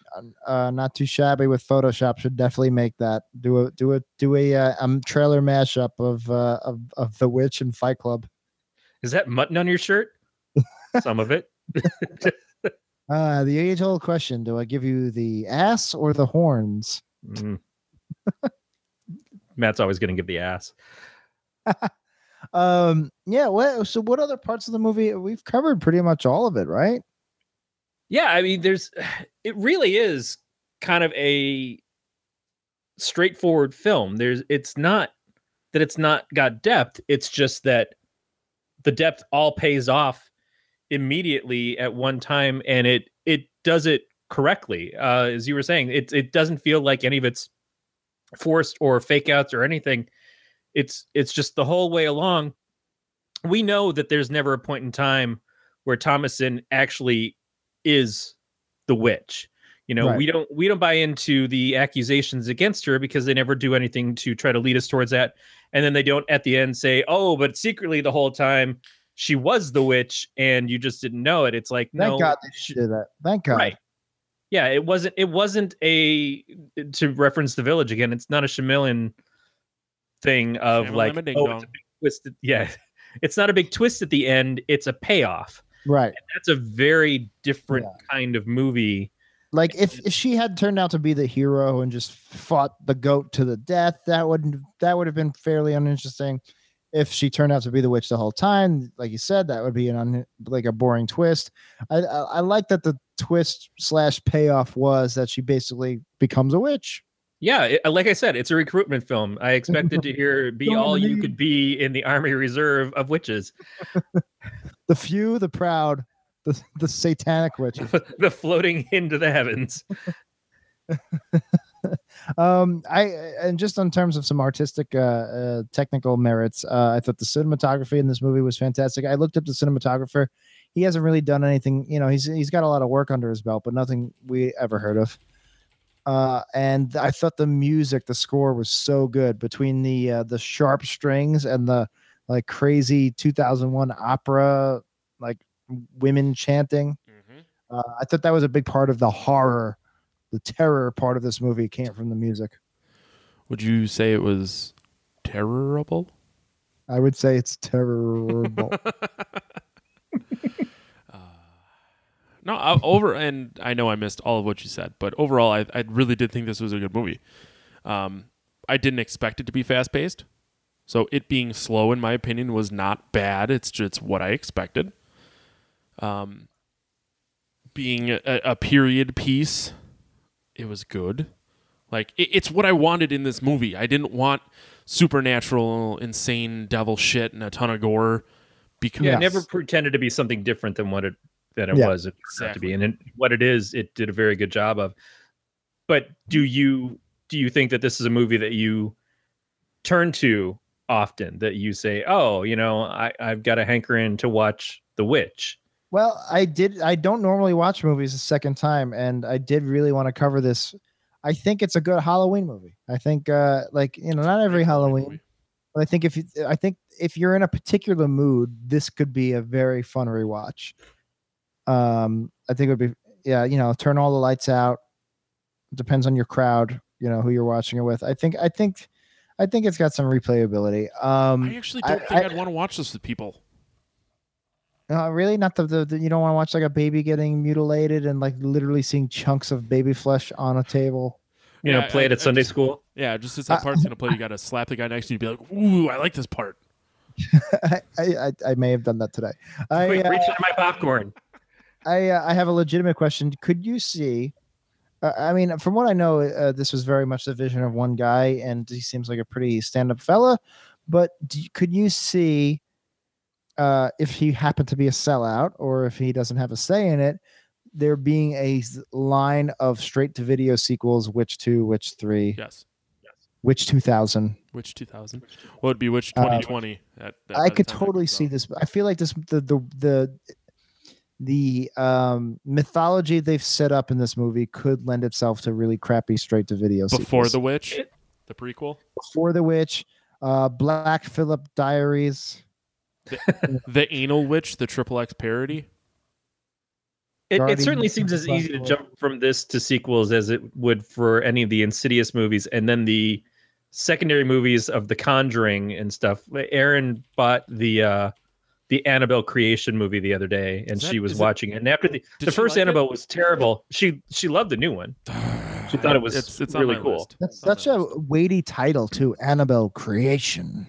uh, not too shabby with photoshop should definitely make that do a do a do a uh, um trailer mashup of uh of, of the witch and fight club Is that mutton on your shirt? [LAUGHS] some of it. Uh, the age old question Do I give you the ass or the horns? Mm. Matt's always going to give the ass. [LAUGHS] Um, yeah. What, so, what other parts of the movie? We've covered pretty much all of it, right? Yeah, I mean, there's [SIGHS] it really is kind of a straightforward film. There's it's not that it's not got depth. It's just that the depth all pays off immediately at one time, and it it does it correctly. Uh, as you were saying, it it doesn't feel like any of it's forced or fake outs or anything. It's it's just the whole way along. We know that there's never a point in time where Thomasin actually is the witch. You know, Right. we don't we don't buy into the accusations against her because they never do anything to try to lead us towards that. And then they don't at the end say, "Oh, but secretly the whole time she was the witch and you just didn't know it." It's like, Thank no, God they sh- did that. Thank God. Right. Yeah, it wasn't. It wasn't a to reference the village again. It's not a Shyamalan thing of like, Shamalama oh, dong. it's a big twist. at- yeah, [LAUGHS] it's not a big twist at the end. It's a payoff. Right. That's a very different Yeah. kind of movie. Like if, if she had turned out to be the hero and just fought the goat to the death, that would that would have been fairly uninteresting. If she turned out to be the witch the whole time, like you said, that would be an un, like a boring twist. I, I I like that the twist slash payoff was that she basically becomes a witch. Yeah, it, like I said, it's a recruitment film. I expected to hear [LAUGHS] "Be all you could be" in the Army Reserve of witches, [LAUGHS] The few, the proud, the the satanic witches. [LAUGHS] the floating into the heavens. [LAUGHS] um i and just in terms of some artistic uh, uh technical merits uh i thought the cinematography in this movie was fantastic. I looked up the cinematographer. He hasn't really done anything you know he's he's got a lot of work under his belt but nothing we ever heard of. Uh and i thought the music the score was so good between the uh, the sharp strings and the like crazy 2001 opera like women chanting. Uh, i thought that was a big part of the horror the terror part of this movie came from the music Would you say it was terrible? I would say it's terrible. [LAUGHS] No, I, over and I know I missed all of what you said, but overall, I, I really did think this was a good movie. Um, I didn't expect it to be fast paced, so it being slow, in my opinion, was not bad. It's just what I expected. Um, being a, a period piece, it was good. Like it, it's what I wanted in this movie. I didn't want supernatural, insane devil shit and a ton of gore because Yeah, Yes. it never pretended to be something different than what it than it Yeah. was it turned out to be, and it, what it is, it did a very good job of. But do you do you think that this is a movie that you turn to often? That you say, "Oh, you know, I I've got a hankering to watch The Witch." Well, I did. I don't normally watch movies a second time, and I did really want to cover this. I think it's a good Halloween movie. I think, uh, like you know, not every Halloween, but I think if you, I think if you're in a particular mood, this could be a very fun rewatch. Um, I think it would be, yeah, you know, turn all the lights out. Depends on your crowd, you know, who you're watching it with. I think, I think, I think it's got some replayability. Um, I actually don't think I- I, would want to watch this with people. Uh, really? Not the, the, the you don't want to watch like a baby getting mutilated and like literally seeing chunks of baby flesh on a table. You know, Yeah, play I- it at I Sunday just- school. Yeah, just as that part's gonna play, you [LAUGHS] gotta slap the guy next to you, and be like, "Ooh, I like this part." [LAUGHS] I, I I may have done that today. I Quick, uh, reach into my popcorn. I uh, I have a legitimate question. Could you see? Uh, I mean, from what I know, uh, this was very much the vision of one guy, and he seems like a pretty stand-up fella. But do, could you see uh, if he happened to be a sellout, or if he doesn't have a say in it, there being a line of straight-to-video sequels, which Two, which Three, Yes. Which Two Thousand? Which 2000? What would be which Uh, 2020? at- at- I could totally see out. this. I feel like this the the the the um mythology they've set up in this movie could lend itself to really crappy straight to video before sequels. the witch, the prequel, before the witch uh black phillip diaries the anal witch, the triple X parody. It, it certainly seems as easy to jump from this to sequels as it would for any of the Insidious movies, and then the secondary movies of The Conjuring and stuff. Arryn bought the uh, the Annabelle creation movie the other day, and that- she was is it- watching it. And after the the first like it? Annabelle was terrible, she she loved the new one. [SIGHS] She thought it was it's, it's really cool. list. That's such a weighty title too. Annabelle creation.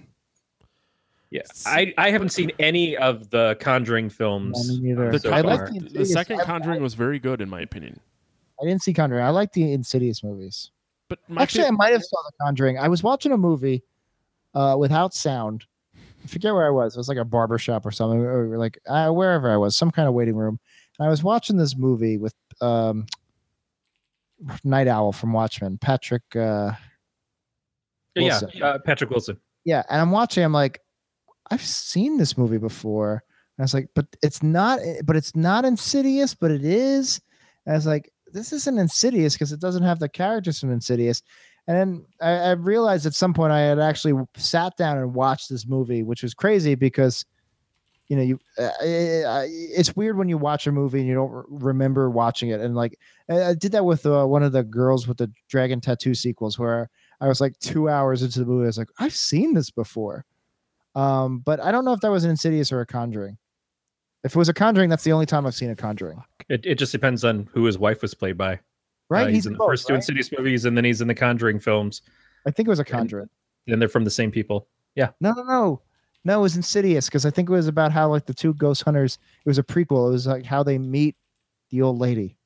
Yeah, I I haven't seen any of the Conjuring films. Neither. The, so I Con- like far. the, the Insidious- second I- Conjuring was very good in my opinion. I didn't see Conjuring. I like the Insidious movies. But my Actually, fa- I might have saw the Conjuring. I was watching a movie uh, without sound. I forget where I was. It was like a barber shop or something, or like uh, wherever I was, some kind of waiting room. And I was watching this movie with um, Night Owl from Watchmen, Patrick. Uh, yeah, Wilson. uh, Patrick Wilson. yeah, and I'm watching. I'm like, I've seen this movie before. And I was like, but it's not. But it's not Insidious, but it is. And I was like, this isn't Insidious because it doesn't have the characters from Insidious. And then I, I realized at some point I had actually sat down and watched this movie, which was crazy because, you know, you uh, it's weird when you watch a movie and you don't re- remember watching it. And like I, I did that with uh, one of the girls with the dragon tattoo sequels, where I was like two hours into the movie, I was like, I've seen this before. Um, but I don't know if that was an Insidious or a Conjuring. If it was a Conjuring, that's the only time I've seen a Conjuring. It, it just depends on who his wife was played by. Right? Uh, he's, in the both, first two right? Insidious movies, and then he's in the Conjuring films. I think it was a Conjuring. And they're from the same people. Yeah. No, no, no. No, it was Insidious because I think it was about how like the two ghost hunters. It was a prequel. It was like how they meet the old lady.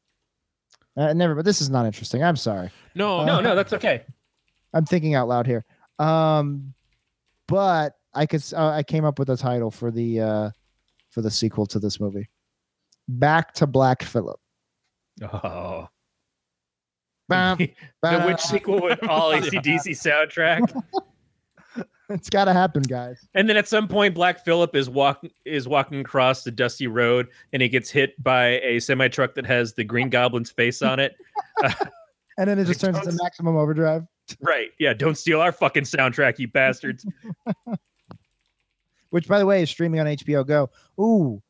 Uh, never, but this is not interesting. I'm sorry. no, Uh, No, no, [LAUGHS] that's okay. I'm thinking out loud here. Um, but I could. Uh, I came up with a title for the uh, for the sequel to this movie. Back to Black Phillip. Oh, [LAUGHS] Bam, [LAUGHS] the bam. witch sequel with all [LAUGHS] ACDC soundtrack. It's got to happen, guys. And then at some point, Black Phillip is walking is walking across the dusty road, and he gets hit by a semi truck that has the Green Goblin's face on it. And then it just turns into maximum overdrive, right? Yeah. Don't steal our fucking soundtrack, you bastards. Which, by the way, is streaming on HBO Go. Ooh,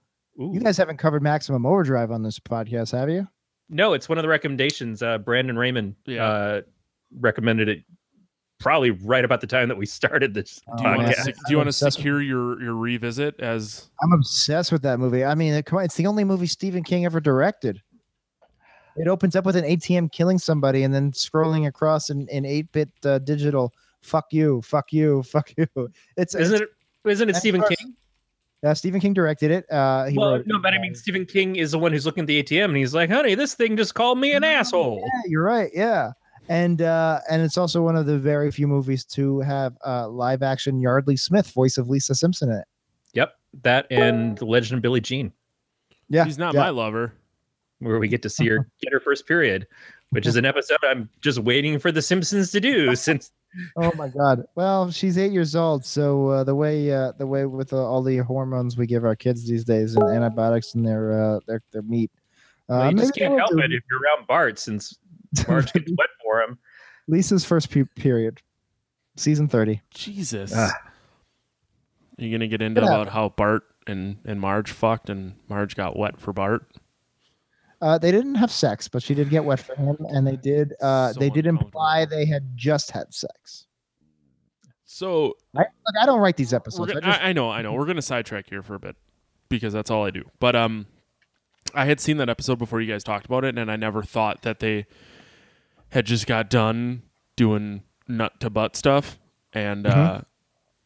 Ooh. you guys haven't covered maximum overdrive on this podcast, have you? No, it's one of the recommendations. Uh, Brandon Raymond Yeah. uh, recommended it probably right about the time that we [LAUGHS] started this Oh, Do you want to podcast. do you want to secure your your revisit as I'm obsessed with that movie. I mean, come on, it's the only movie Stephen King ever directed. It opens up with an ATM killing somebody and then scrolling across in, in 8 bit uh, digital. Fuck you, fuck you, fuck you. [LAUGHS] It's, Isn't it's it? Isn't it Of Stephen course. King? uh, Stephen King directed it. Uh, he Well, wrote it. no, but I mean, Stephen King is the one who's looking at the ATM, and he's like, "Honey, this thing just called me an asshole." Yeah, you're right. Yeah. And uh, and it's also one of the very few movies to have uh, live action Yardley Smith, voice of Lisa Simpson in it. Yep, that and the Legend of Billie Jean, Yeah. he's not yeah. my lover. where we get to see her [LAUGHS] get her first period, which is an episode I'm just waiting for The Simpsons to do since Oh my God! Well, she's eight years old, so uh, the way uh, the way with uh, all the hormones we give our kids these days and antibiotics in their uh, their their meat. Uh, well, you just can't help do it if you're around Bart, since Marge gets wet [LAUGHS] for him. Lisa's first pu- period, season thirty. Jesus. Ah. you gonna get into It about how Bart and and Marge fucked and Marge got wet for Bart? Uh, they didn't have sex, but she did get wet for him, and they did. Uh, So they did imply they had just had sex. So I, look, I don't write these episodes. gonna, I just, I, I know, I know. We're gonna sidetrack here for a bit because that's all I do. But um, I had seen that episode before you guys talked about it, and I never thought that they had just got done doing nut to butt stuff. And uh,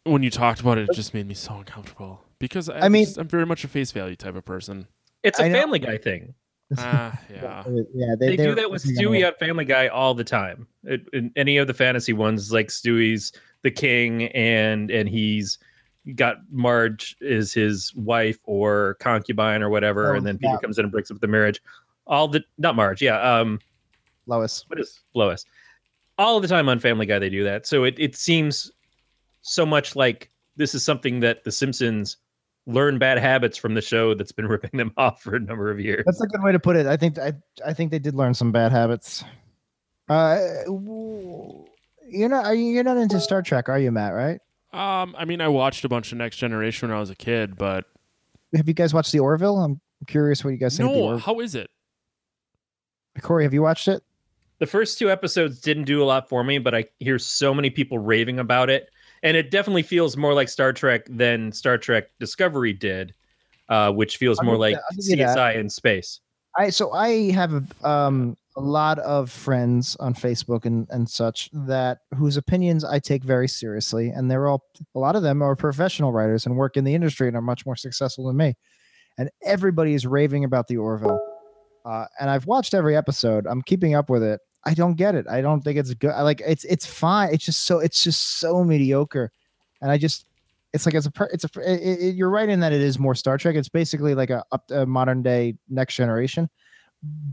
when you talked about it, it just made me so uncomfortable because I, I mean- just- I'm very much a face value type of person. It's a I know. Family Guy thing. Ah, [LAUGHS] yeah. yeah, They, they, do that with Stewie on Family Guy all the time. It, in any of the fantasy ones, like Stewie's the king, and and he's got Marge is his wife or concubine or whatever, Oh, and then Peter yeah. comes in and breaks up the marriage. All the not Marge, yeah. Um, Lois. what is Lois? All the time on Family Guy, they do that. So it it seems so much like this is something that The Simpsons learn bad habits from the show that's been [LAUGHS] ripping them off for a number of years. That's a good way to put it. I think I I think they did learn some bad habits. Uh, you're not are you, you're not into Star Trek, are you, Matt? Right? Um, I mean, I watched a bunch of Next Generation when I was a kid, but Have you guys watched the Orville? I'm curious what you guys think. of the no, how is it? Corey, have you watched it? the first two episodes didn't do a lot for me, but I hear so many people raving about it, and it definitely feels more like Star Trek than Star Trek Discovery did, uh, which feels I'll more like you that- I'll give you that. CSI in space. I so I have um a lot of friends on Facebook and and such that whose opinions I take very seriously, and they're all a lot of them are professional writers and work in the industry and are much more successful than me, and everybody is raving about the Orville, uh, and I've watched every episode. I'm keeping up with it. I don't get it. I don't think it's good. I like it's it's fine. It's just so it's just so mediocre, and I just it's like it's a per- it's a it, it, you're right in that it is more Star Trek. It's basically like a up a modern day next generation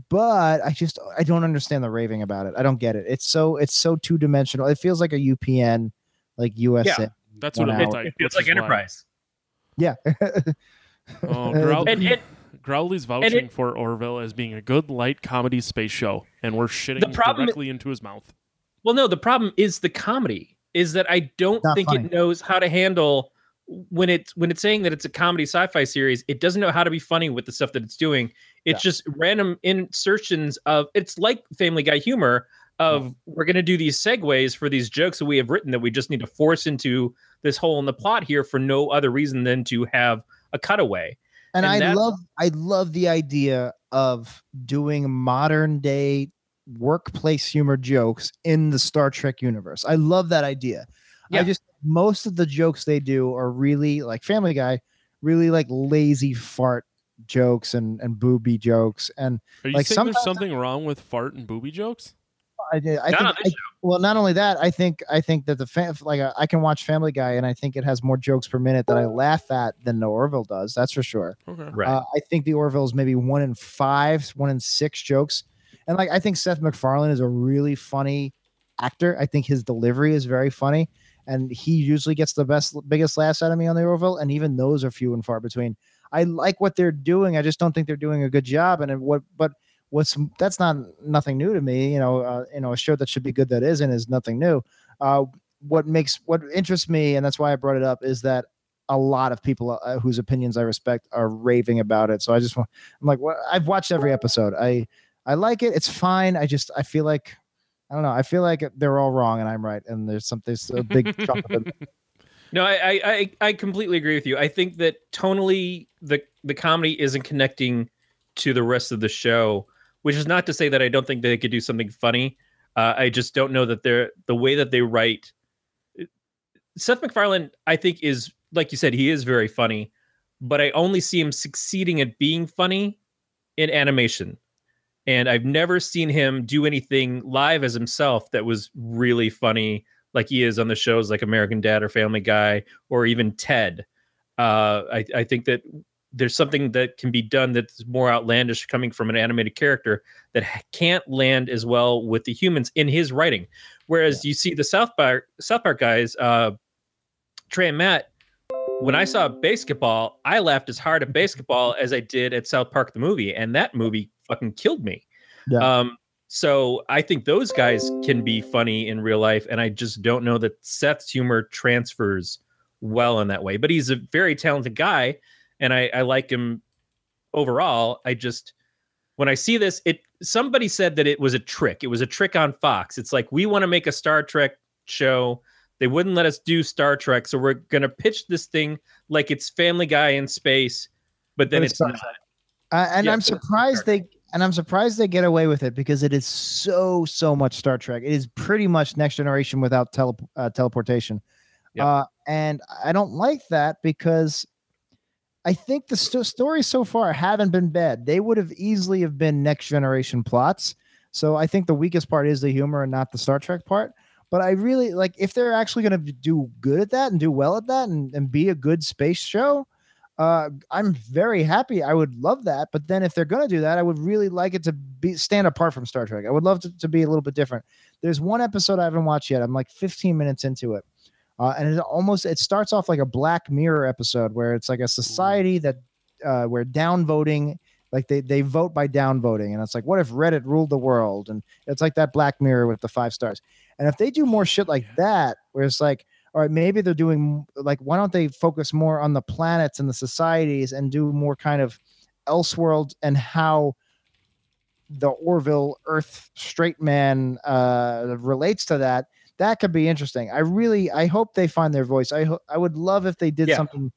but I just I don't understand the raving about it. I don't get it. It's so it's so two dimensional. It feels like a UPN, like USA. Yeah, That's what it hour. It, like. it feels like is why- Enterprise. Yeah. [LAUGHS] Oh, Growl- And, and Growley's vouching for Orville as being a good light comedy space show, and we're shitting The problem- directly into his mouth. well, no, the problem is the comedy. Is that I don't Not think funny. it knows how to handle when it's when it's saying that it's a comedy sci-fi series. It doesn't know how to be funny with the stuff that it's doing. It's just random insertions of. It's like Family Guy humor of we're going to do these segues for these jokes that we have written that we just need to force into this hole in the plot here for no other reason than to have a cutaway. And, And I love I love the idea of doing modern day workplace humor jokes in the Star Trek universe. I love that idea. I Yeah. just most of the jokes they do are really like Family Guy, really like lazy fart jokes and and booby jokes and Are you Like, saying there's something wrong with fart and booby jokes? I, did- I think I- well, not only that, I think I think that the fa- like uh, I can watch Family Guy and I think it has more jokes per minute that I laugh at than the Orville does. That's for sure. Okay. Right. Uh, I think the Orville is maybe one in five, one in six jokes, and like I think Seth MacFarlane is a really funny actor. I think his delivery is very funny, and he usually gets the best, biggest laughs out of me on the Orville, and even those are few and far between. I like what they're doing. I just don't think they're doing a good job. And it- what, but what's that's not nothing new to me. You know, uh, you know, a show that should be good that isn't is nothing new. Uh, what makes what interests me, and that's why I brought it up, is that a lot of people uh, whose opinions I respect are raving about it. So I just want, I'm like, what? I've watched every episode. I I like it. It's fine. I just I feel like I don't know. I feel like they're all wrong and I'm right. And there's some there's a big [LAUGHS] chunk of it. No, I, I I I completely agree with you. I think that tonally the the comedy isn't connecting to the rest of the show, which is not to say that I don't think they could do something funny. Uh, I just don't know that they're the way that they write. Seth MacFarlane, I think, is like you said, he is very funny, but I only see him succeeding at being funny in animation. And I've never seen him do anything live as himself that was really funny like he is on the shows like American Dad or Family Guy or even Ted. Uh, I, I think that there's something that can be done that's more outlandish coming from an animated character that can't land as well with the humans in his writing. Whereas you see the South Park South Park guys, uh, Trey and Matt. When I saw BASEketball, I laughed as hard at BASEketball as I did at South Park the movie, and that movie fucking killed me. Yeah. Um, so I think those guys can be funny in real life, and I just don't know that Seth's humor transfers well in that way. But he's a very talented guy, and I, I like him overall. I just when I see this, it somebody said that it was a trick. It was a trick on Fox. It's like we want to make a Star Trek show. They wouldn't let us do Star Trek, so we're gonna pitch this thing like it's Family Guy in space, but then But it's, it's not. Uh, and Yeah, I'm surprised they and I'm surprised they get away with it because it is so so much Star Trek. It is pretty much Next Generation without tele, uh, teleportation. Yep. Uh, and I don't like that because I think the sto- stories so far haven't been bad. They would have easily have been Next Generation plots. So I think the weakest part is the humor and not the Star Trek part. But I really like if they're actually going to do good at that and do well at that and, and be a good space show uh, I'm very happy. I would love that. But then if they're going to do that, I would really like it to be stand apart from Star Trek. I would love to, to be a little bit different. There's one episode I haven't watched yet. I'm like 15 minutes into it. Uh, and it almost it starts off like a Black Mirror episode where it's like a society that uh, where downvoting like they they vote by downvoting and it's like what if Reddit ruled the world and it's like that Black Mirror with the five stars. And if they do more shit like that, where it's like all right, maybe they're doing like, why don't they focus more on the planets and the societies and do more kind of Elseworld and how the Orville Earth straight man uh, relates to that? That could be interesting. I really, I hope they find their voice. I ho- I would love if they did Yeah. something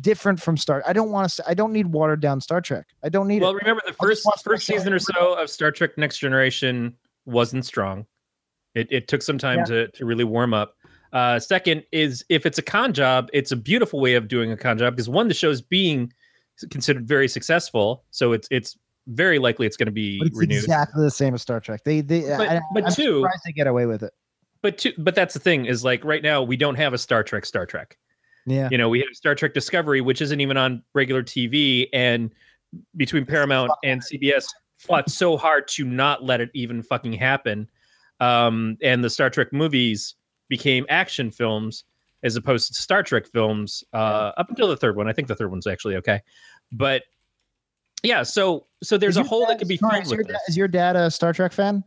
different from Star. I don't want to. I don't need watered down Star Trek. I don't need Well, it. remember the first first season or so of Star Trek Next Generation wasn't strong. It it took some time Yeah. to to really warm up. Uh, second is if it's a con job, it's a beautiful way of doing a con job because one, the show's being considered very successful, so it's it's very likely it's going to be renewed. exactly the same as Star Trek. They they. But- I, but I'm two- surprised they get away with it. But two, but that's the thing is like right now we don't have a Star Trek Star Trek. Yeah. You know, we have Star Trek Discovery, which isn't even on regular TV, and between Paramount and CBS fought so hard to not let it even fucking happen. Um, and the Star Trek movies became action films as opposed to Star Trek films uh, up until the third one. I think the third one's actually okay, but yeah. So so there's Is a hole dad- that could be filled is your, with da- this. is your dad a Star Trek fan?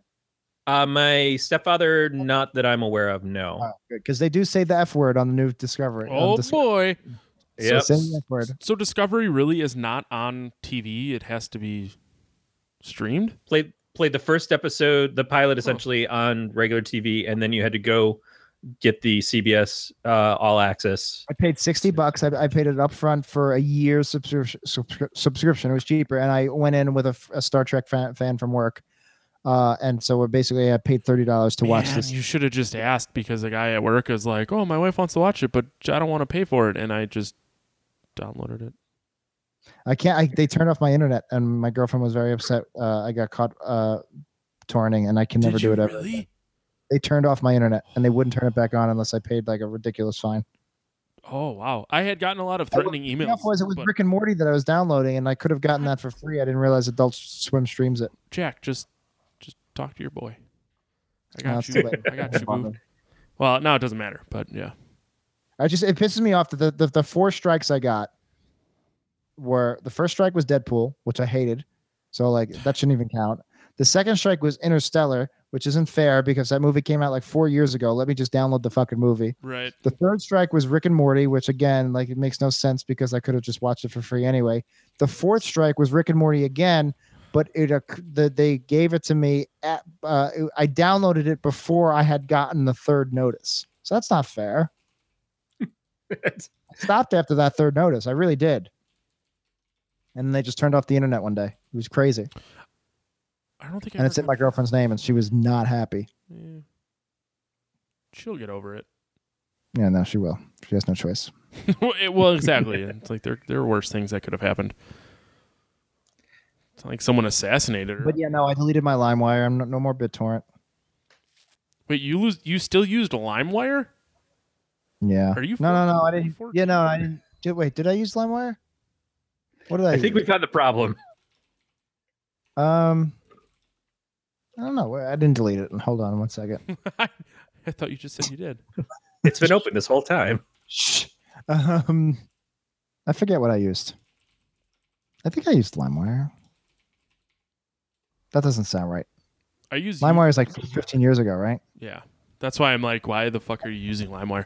Uh, my stepfather, not that I'm aware of. No. Oh, good, because they do say the F word on the new Discovery. Oh Dis- boy. so Yep. say the F word. So Discovery really is not on TV. It has to be streamed. played played the first episode, the Oh. pilot essentially on regular TV, and then you had to go get the CBS uh, All Access. I paid sixty bucks. I, I paid it up front for a year's subscription. Subscri- subscription. It was cheaper, and I went in with a Star Trek fan, fan from work, uh, and so we're basically I paid thirty dollars to watch this. You should have just asked because the guy at work is like, "Oh, my wife wants to watch it, but I don't want to pay for it," and I just downloaded it. I can't. I, they turned off my internet, and my girlfriend was very upset. Uh, I got caught uh, torrenting, and I can never Did do it ever. really? They turned off my internet, and they wouldn't turn it back on unless I paid like a ridiculous fine. Oh wow! I had gotten a lot of threatening emails. enough was it was but Rick and Morty that I was downloading, and I could have gotten that for free. I didn't realize Adult Swim streams it. Jack, just talk to your boy. I got it's you. I got you, boo. Well, now it doesn't matter, but yeah. I just it pisses me off that the, the the four strikes I got were the first strike was Deadpool, which I hated, so like that shouldn't even count. The second strike was Interstellar, which isn't fair because that movie came out like four years ago. Let me just download the fucking movie. Right. The third strike was Rick and Morty, which again, like it makes no sense because I could have just watched it for free anyway. The fourth strike was Rick and Morty again, but it the, they gave it to me at uh, I downloaded it before I had gotten the third notice. So that's not fair. [LAUGHS] I stopped after that third notice. I really did. And they just turned off the internet one day. It was crazy. I don't think. I And it's in my girlfriend's name, and she was not happy. Yeah. She'll get over it. Yeah, no, she will. She has no choice. well, [LAUGHS] it- well, exactly. it's like there there are worse things that could have happened. It's like someone assassinated her. But yeah, no, I deleted my LimeWire. I'm no, no more BitTorrent. Wait, you lose? You still used LimeWire? Yeah. Are you? No, no, no. I didn't. Yeah, no, I didn't. Did, wait, did I use LimeWire? What did I? I think use? we've had the problem. Um, I don't know. I didn't delete it. Hold on one second. [LAUGHS] I thought you just said you did. [LAUGHS] It's been open this whole time. Shh. Um, I forget what I used. I think I used LimeWire. That doesn't sound right. I use LimeWire is like 15 years ago, right? Yeah, that's why I'm like, why the fuck are you using LimeWire?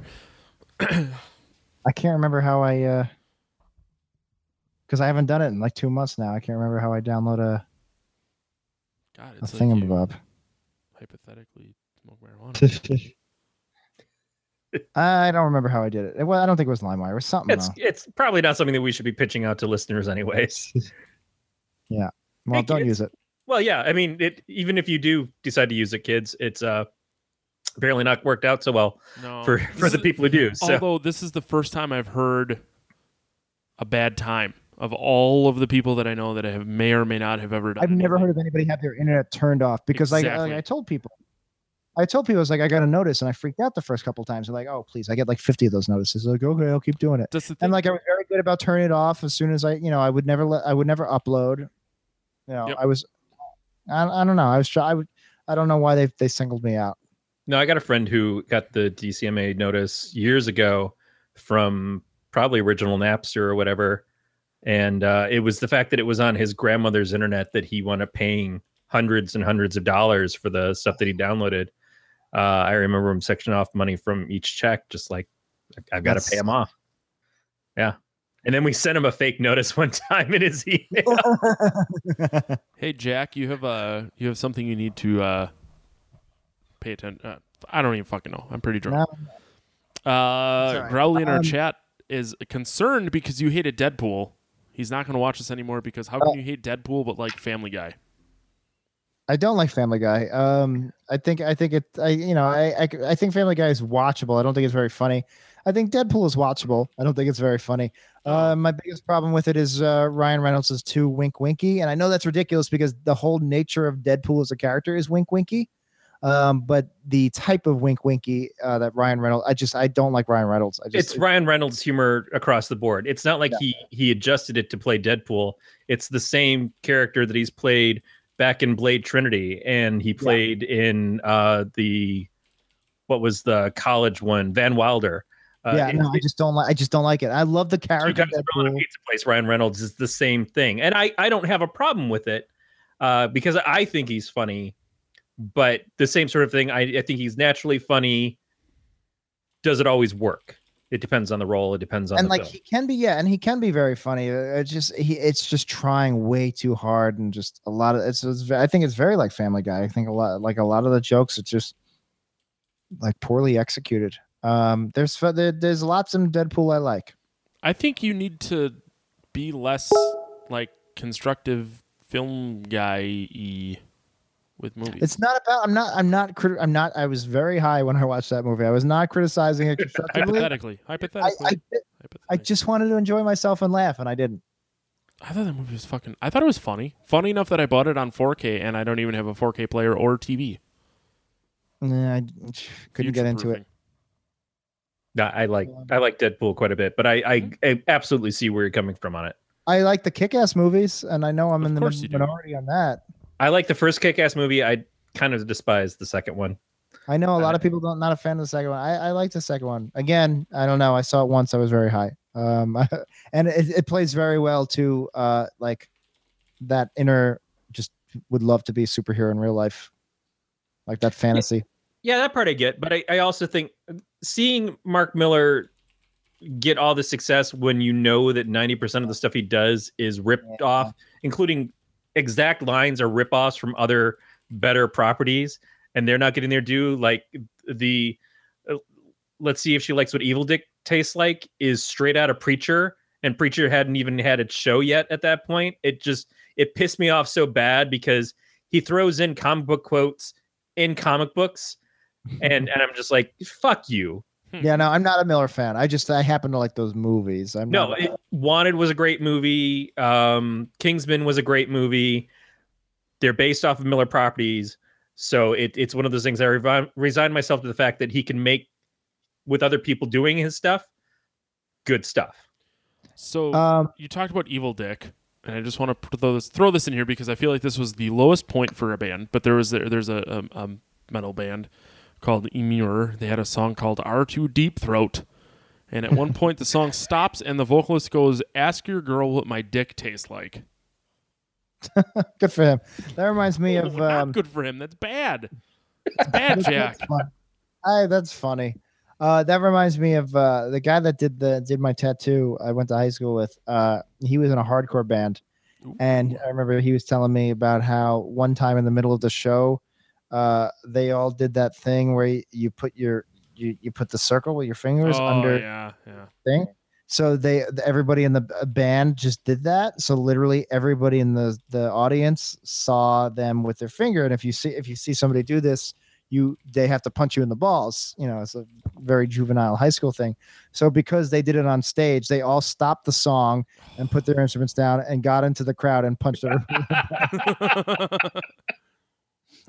I can't remember how I. uh Because I haven't done it in like two months now. I can't remember how I download a, God, a it's like you thingamabob. hypothetically smoke marijuana. [LAUGHS] I don't remember how I did it. Well, I don't think it was LimeWire. It was something. It's though. it's probably not something that we should be pitching out to listeners, anyways. [LAUGHS] Yeah. Well, Hey, don't use it. Well, yeah. I mean, it even if you do decide to use it, kids, it's uh apparently not worked out so well No, for this for the is- people who do. So Although this is the first time I've heard a bad time of all of the people that I know that have may or may not have ever done. I've never heard of anybody have their internet turned off because like, Exactly. like I told people, I told people I was like I got a notice and I freaked out the first couple times. They're like, oh please, I get like 50 of those notices. Like okay, I'll keep doing it. That's the thing. And like I was very good about turning it off as soon as I, you know, I would never let, I would never upload. You know, Yep. I was, I, I don't know, I was try, I would, I don't know why they they singled me out. No, I got a friend who got the DCMA notice years ago from probably original Napster or whatever. And uh, it was the fact that it was on his grandmother's internet that he wound up paying hundreds and hundreds of dollars for the stuff that he downloaded. Uh, I remember him sectioning off money from each check, just like I've got to pay him off. Yeah. And then we sent him a fake notice [LAUGHS] one time in his email. [LAUGHS] Hey Jack, you have uh you have something you need to uh pay attention uh, I don't even fucking know. I'm pretty drunk. No, Uh. Growly in our Um, chat is concerned because you hated Deadpool. He's not going to watch this anymore because how Uh, can you hate Deadpool but like Family Guy? I don't like Family Guy. Um, I think I think it. I you know I, I I think Family Guy is watchable. I don't think it's very funny. I think Deadpool is watchable. I don't think it's very funny. Uh, my biggest problem with it is uh, Ryan Reynolds is too wink winky, and I know that's ridiculous because the whole nature of Deadpool as a character is wink winky. Um, but the type of wink winky uh, that Ryan Reynolds, I just I don't like Ryan Reynolds. I just it's Ryan Reynolds humor across the board. It's not like he he adjusted it to play Deadpool. It's the same character that he's played back in Blade Trinity, and he played in uh, the what was the college one, Van Wilder. Uh, yeah, it- no, I just don't like. I just don't like it. I love the character. Guys Grilling a Pizza Place, Ryan Reynolds is the same thing, and I I don't have a problem with it uh, because I think he's funny, but the same sort of thing. I, I think he's naturally funny. Does it always work? It depends on the role. It depends on and the like film. he can be yeah and he can be very funny Uh, it's just he it's just trying way too hard and just a lot of it's, it's i think it's very like family guy i think a lot like a lot of the jokes it's just like poorly executed um there's there's lots in deadpool i like I think you need to be less like constructive film guy with movies. it's not about i'm not i'm not crit- i'm not i was very high when i watched that movie i was not criticizing it [LAUGHS] constructively hypothetically. I, Hypothetically. I, I hypothetically. just wanted to enjoy myself and laugh and i didn't I thought that movie was fucking. I thought it was funny. Funny enough that I bought it on 4K, and I don't even have a 4K player or TV. Nah, I couldn't get into it I like I like Deadpool quite a bit, but I, I I absolutely see where you're coming from on it. i like the kick-ass movies and i know i'm Of in the course you do. minority on that I like the first Kick-Ass movie. I kind of despise the second one. I know a lot Uh, of people don't not a fan of the second one. I, I like the second one. Again, I don't know. I saw it once. I was very high. Um, [LAUGHS] and it, it plays very well to uh like that inner just would love to be a superhero in real life, like that fantasy. Yeah, that part I get, but I, I also think seeing Mark Millar get all the success when you know that 90% of the stuff he does is ripped Yeah. off, including exact lines or rip-offs from other better properties, and they're not getting their due. Like the uh, let's see if she likes what Evil Dick tastes like is straight out of Preacher, and Preacher hadn't even had its show yet at that point. It just it pissed me off so bad because he throws in comic book quotes in comic books and and I'm just like, fuck you. Yeah, no, I'm not a Millar fan. I just I happen to like those movies. I'm No, not, it, Wanted was a great movie. Um, Kingsman was a great movie. They're based off of Millar properties, so it, it's one of those things. I revi- resign myself to the fact that he can make with other people doing his stuff, good stuff. So um, you talked about Evil Dick, and I just want to throw this throw this in here because I feel like this was the lowest point for a band. But there was there's a, a, a metal band called Emmure. They had a song called R2 Deep Throat, and at one [LAUGHS] point the song stops and the vocalist goes, "Ask your girl what my dick tastes like." [LAUGHS] good for him. That reminds me of Oh, not um, good for him. That's bad. It's bad, [LAUGHS] Jack. That's fun. I, that's funny. Uh, that reminds me of uh, the guy that did the did my tattoo. I went to high school with. Uh, he was in a hardcore band, and I remember he was telling me about how one time in the middle of the show, uh, they all did that thing where you, put your you, you put the circle with your fingers oh, under yeah, yeah. thing. So they everybody in the band just did that. So literally everybody in the the audience saw them with their finger. And if you see if you see somebody do this, you they have to punch you in the balls. You know, it's a very juvenile high school thing. So because they did it on stage, they all stopped the song and put their instruments down and got into the crowd and punched [LAUGHS] everybody. [LAUGHS]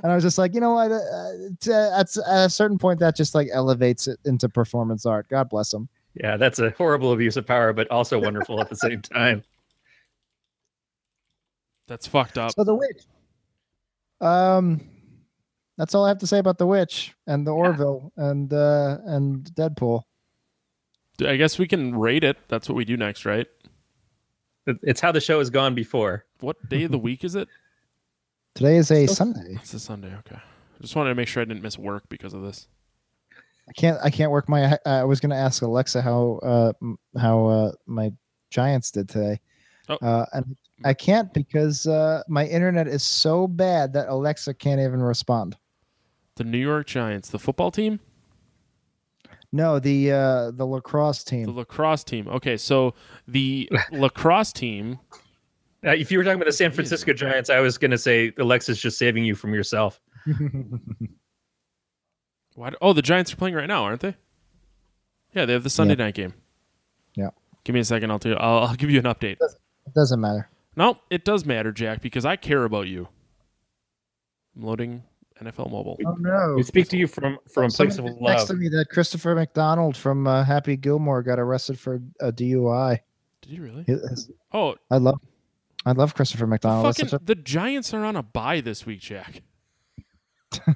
and I was just like, you know what? Uh, it's, uh, at, at a certain point, that just like elevates it into performance art. God bless them. Yeah, that's a horrible abuse of power, but also wonderful at the same time. That's fucked up. So the witch. Um, that's all I have to say about the witch and the Orville and uh and Deadpool. I guess we can rate it. That's what we do next, right? It's how the show has gone before. What day of the week is it? [LAUGHS] Today is a Sunday. It's a Sunday. Okay. I just wanted to make sure I didn't miss work because of this. I can't I can't work my I was gonna ask Alexa how uh how uh my Giants did today. Oh. Uh, and I can't because uh, my internet is so bad that Alexa can't even respond. The New York Giants, the football team, No, the uh, the lacrosse team. the lacrosse team. Okay, so the [LAUGHS] lacrosse team. Uh, if you were talking about the San Francisco Giants, I was going to say Alexa's just saving you from yourself. [LAUGHS] Why, oh, the Giants are playing right now, aren't they? Yeah, they have the Sunday night game. Yeah. Give me a second. I'll tell you. I'll, I'll give you an update. It doesn't matter. No, it does matter, Jack, because I care about you. I'm loading NFL Mobile. Oh no! We speak to you from from a place of Somebody just love. texted me that Christopher McDonald from uh, Happy Gilmore got arrested for a DUI. Did you really? He is- Oh, I love, I love Christopher McDonald. Fucking, a- the Giants are on a bye this week, Jack. [LAUGHS]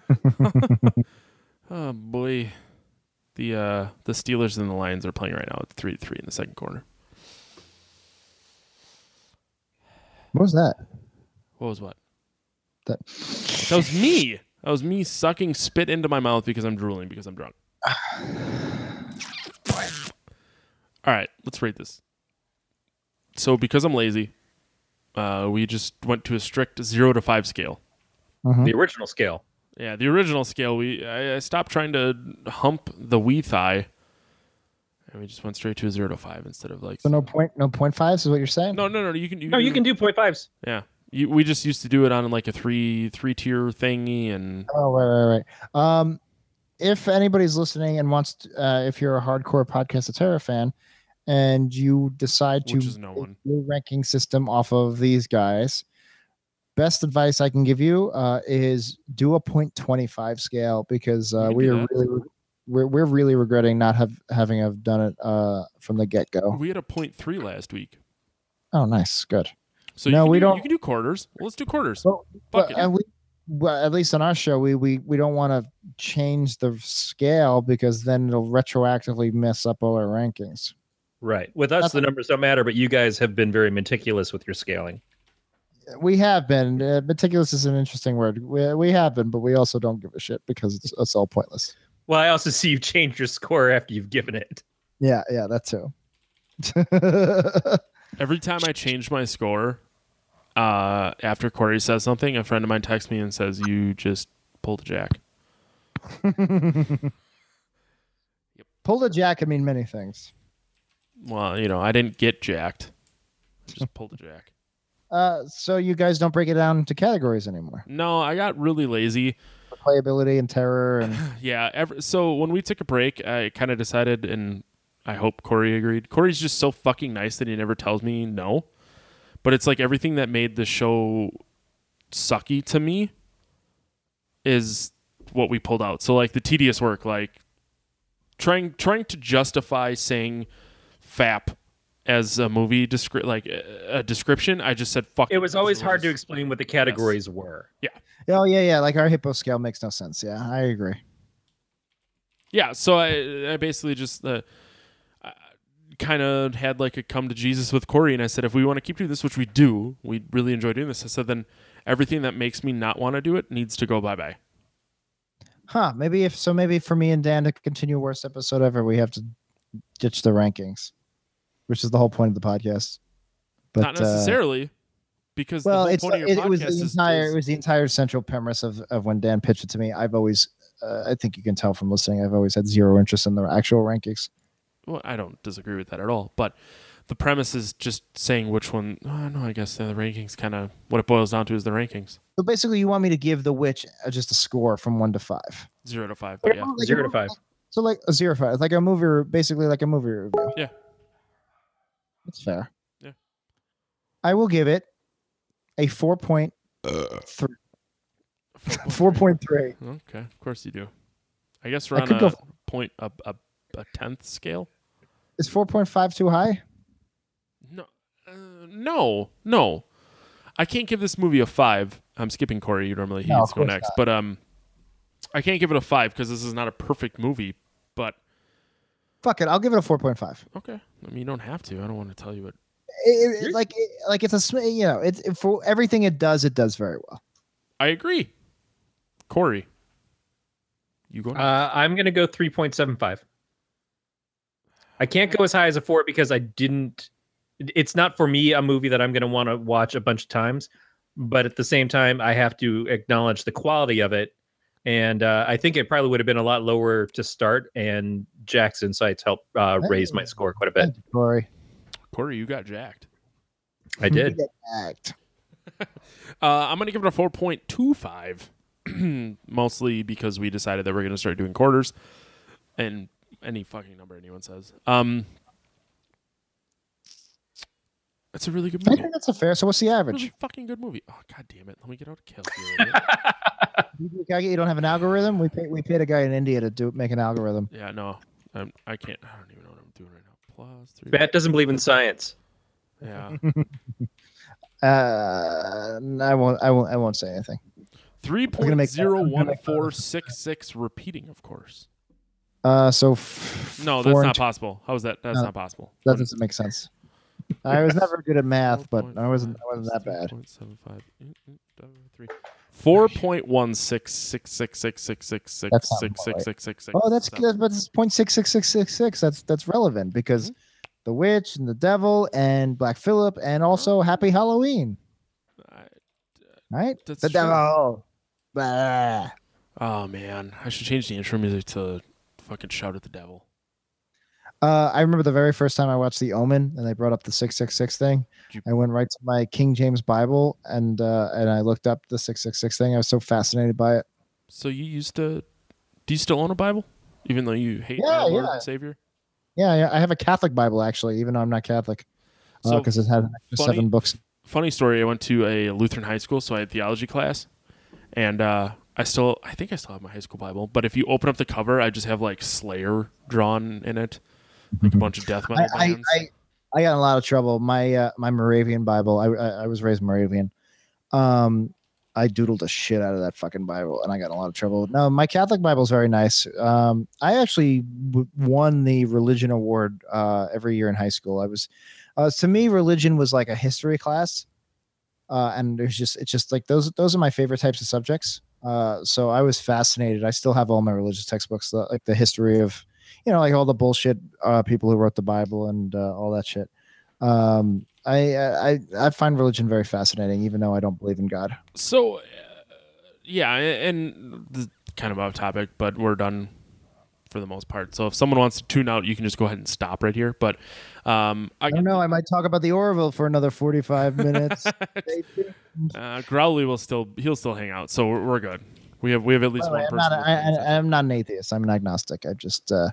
oh boy, the uh, the Steelers and the Lions are playing right now at three to three in the second quarter. what was that? What was what? That That was me. That was me sucking spit into my mouth because I'm drooling because I'm drunk. [SIGHS] All right, let's rate this. So because I'm lazy, uh, we just went to a strict zero to five scale. The original scale. Yeah, the original scale. We I, I stopped trying to hump the wee thigh, and we just went straight to a zero to five instead of like. so no point, no point fives is what you're saying? no, no, no. You can. You No, you can do point fives. Yeah, you, we just used to do it on like a three three tier thingy, and Oh, right, right, right. Um, if anybody's listening and wants, to, uh, if you're a hardcore podcast of Terra fan, and you decide to Which no your ranking system off of these guys, best advice I can give you uh, is do a 0.25 scale because uh, we are that. really we're, we're really regretting not have having have done it uh, from the get go. we had a point three last week. Oh, nice, good. So No, you we do, don't- You can do quarters. Well, let's do quarters. Well, Fuck But, it. and we, well, at least on our show, we we, we don't want to change the scale because then it'll retroactively mess up all our rankings. Right. With us, the numbers don't matter, but you guys have been very meticulous with your scaling. We have been uh, meticulous is an interesting word. We, we have been, but we also don't give a shit because it's it's all pointless. Well, I also see you change your score after you've given it. Yeah, yeah, that too. [LAUGHS] Every time I change my score, uh, after Corey says something, a friend of mine texts me and says, "You just pulled a jack." [LAUGHS] Pull the jack can mean many things. Well, you know, I didn't get jacked. Just [LAUGHS] pulled a jack. Uh, so you guys don't break it down into categories anymore. No, I got really lazy. Playability and terror and [SIGHS] Yeah. Ever, so when we took a break, I kind of decided, and I hope Corey agreed. Corey's just so fucking nice that he never tells me no. But it's like everything that made the show sucky to me is what we pulled out. So like the tedious work, like trying trying to justify saying "fap" as a movie descri- like a, a description. I just said "fuck." It was always hard to explain. explain what the categories were. Yeah. Oh yeah, yeah, like our hippo scale makes no sense. Yeah, I agree. yeah so i, I basically just uh, kind of had like a come to jesus with corey and i said if we want to keep doing this which we do we really enjoy doing this i said then everything that makes me not want to do it needs to go bye-bye Huh? Maybe if so, maybe for me and Dan to continue worst episode ever, we have to ditch the rankings, which is the whole point of the podcast. But not uh, necessarily because well, the whole it's point of your it, it was the is- entire is- it was the entire central premise of of when Dan pitched it to me. I've always, uh, I think you can tell from listening, I've always had zero interest in the actual rankings. well, i don't disagree with that at all but the premise is just saying which one oh, no i guess the rankings kind of what it boils down to is the rankings So basically, you want me to give The Witch uh, just a score from one to five. zero to five but yeah Like Zero to five. So like a zero five, like a movie, re- basically like a movie review. Yeah. That's fair. Yeah. I will give it a [LAUGHS] four point three. Four point three. okay of course you do i guess we're I on could a go- point a, a, a tenth scale Is four point five too high? No, uh, no, no. I can't give this movie a five. I'm skipping Corey. You normally he No, gets to go next, not. but um, I can't give it a five because this is not a perfect movie. But Fuck it, I'll give it a four point five. okay, I mean you don't have to. I don't want to tell you what. It, it- like it, like it's a you know it's it, for everything it does it does very well. I agree. Corey, you go. Uh, I'm going to go 3.75. I can't go as high as a four because I didn't. It's not for me a movie that I'm going to want to watch a bunch of times. But at the same time, I have to acknowledge the quality of it. and uh, I think it probably would have been a lot lower to start. And Jack's insights helped uh, raise my score quite a bit. Thank you, Corey. Corey, you got jacked. I did. Act. [LAUGHS] Uh, I'm gonna give it a 4.25, [CLEARS THROAT] mostly because we decided that we're gonna start doing quarters, and any fucking number anyone says. Um, it's a really good movie. I movie. think that's a fair. So what's the Really average? fucking good movie. Oh god damn it! Let me get out a calculator. You, [LAUGHS] you don't have an algorithm. We paid, we paid a guy in India to do make an algorithm. yeah, no, um, I can't. I don't even know what I'm doing right now. Plus three. Matt doesn't believe in science. Yeah, [LAUGHS] Uh, I won't. I won't. I won't say anything. three gonna point I'm gonna make- four six six. Repeating, of course. Uh, so f- No, that's not two- possible. How is that? That's No, not possible. That doesn't make sense. I was never good at math, but I wasn't. I wasn't that bad. Four point one six six six six six six six six six six six six. Oh, that's but it's point six six six six six. That's that's relevant because Mm-hmm. the witch and the devil and Black Phillip and also Happy Halloween, right? The devil. Oh man, I should change the intro music to fucking shout at the devil. Uh, I remember the very first time I watched The Omen, and they brought up the six six six thing. I went right to my King James Bible, and uh, and I looked up the six six six thing. I was so fascinated by it. So you used to? Do you still own a Bible, even though you hate Yeah, Lord yeah. and Savior? Yeah, yeah, I have a Catholic Bible actually, even though I'm not Catholic, So because it had funny- seven books. funny story. I went to a Lutheran high school, so I had theology class, and uh, I still, I think I still have my high school Bible. But if you open up the cover, I just have like Slayer drawn in it, like a bunch of death metal I, I, bands. I, I got in a lot of trouble. My uh, my Moravian Bible, I, I I was raised Moravian. Um, I doodled the shit out of that fucking Bible, and I got in a lot of trouble. No, my Catholic Bible is very nice. Um, I actually w- won the religion award uh, every year in high school. I was, uh, to me, religion was like a history class, uh, and there's just it's just like those those are my favorite types of subjects. Uh, so I was fascinated. I still have all my religious textbooks, like the history of, you know, like all the bullshit uh, people who wrote the Bible and uh, all that shit. Um, I, I I find religion very fascinating, even though I don't believe in God. So, uh, yeah, and the, kind of off topic, but we're done for the most part. So if someone wants to tune out, you can just go ahead and stop right here. But um, I I don't know. I might talk about the Orville for another forty-five minutes. [LAUGHS] Uh, Growly will still he'll still hang out, so we're, we're good. We have we have at least one I'm person. not. I, me, so- I, I'm not an atheist. I'm an agnostic. I just uh,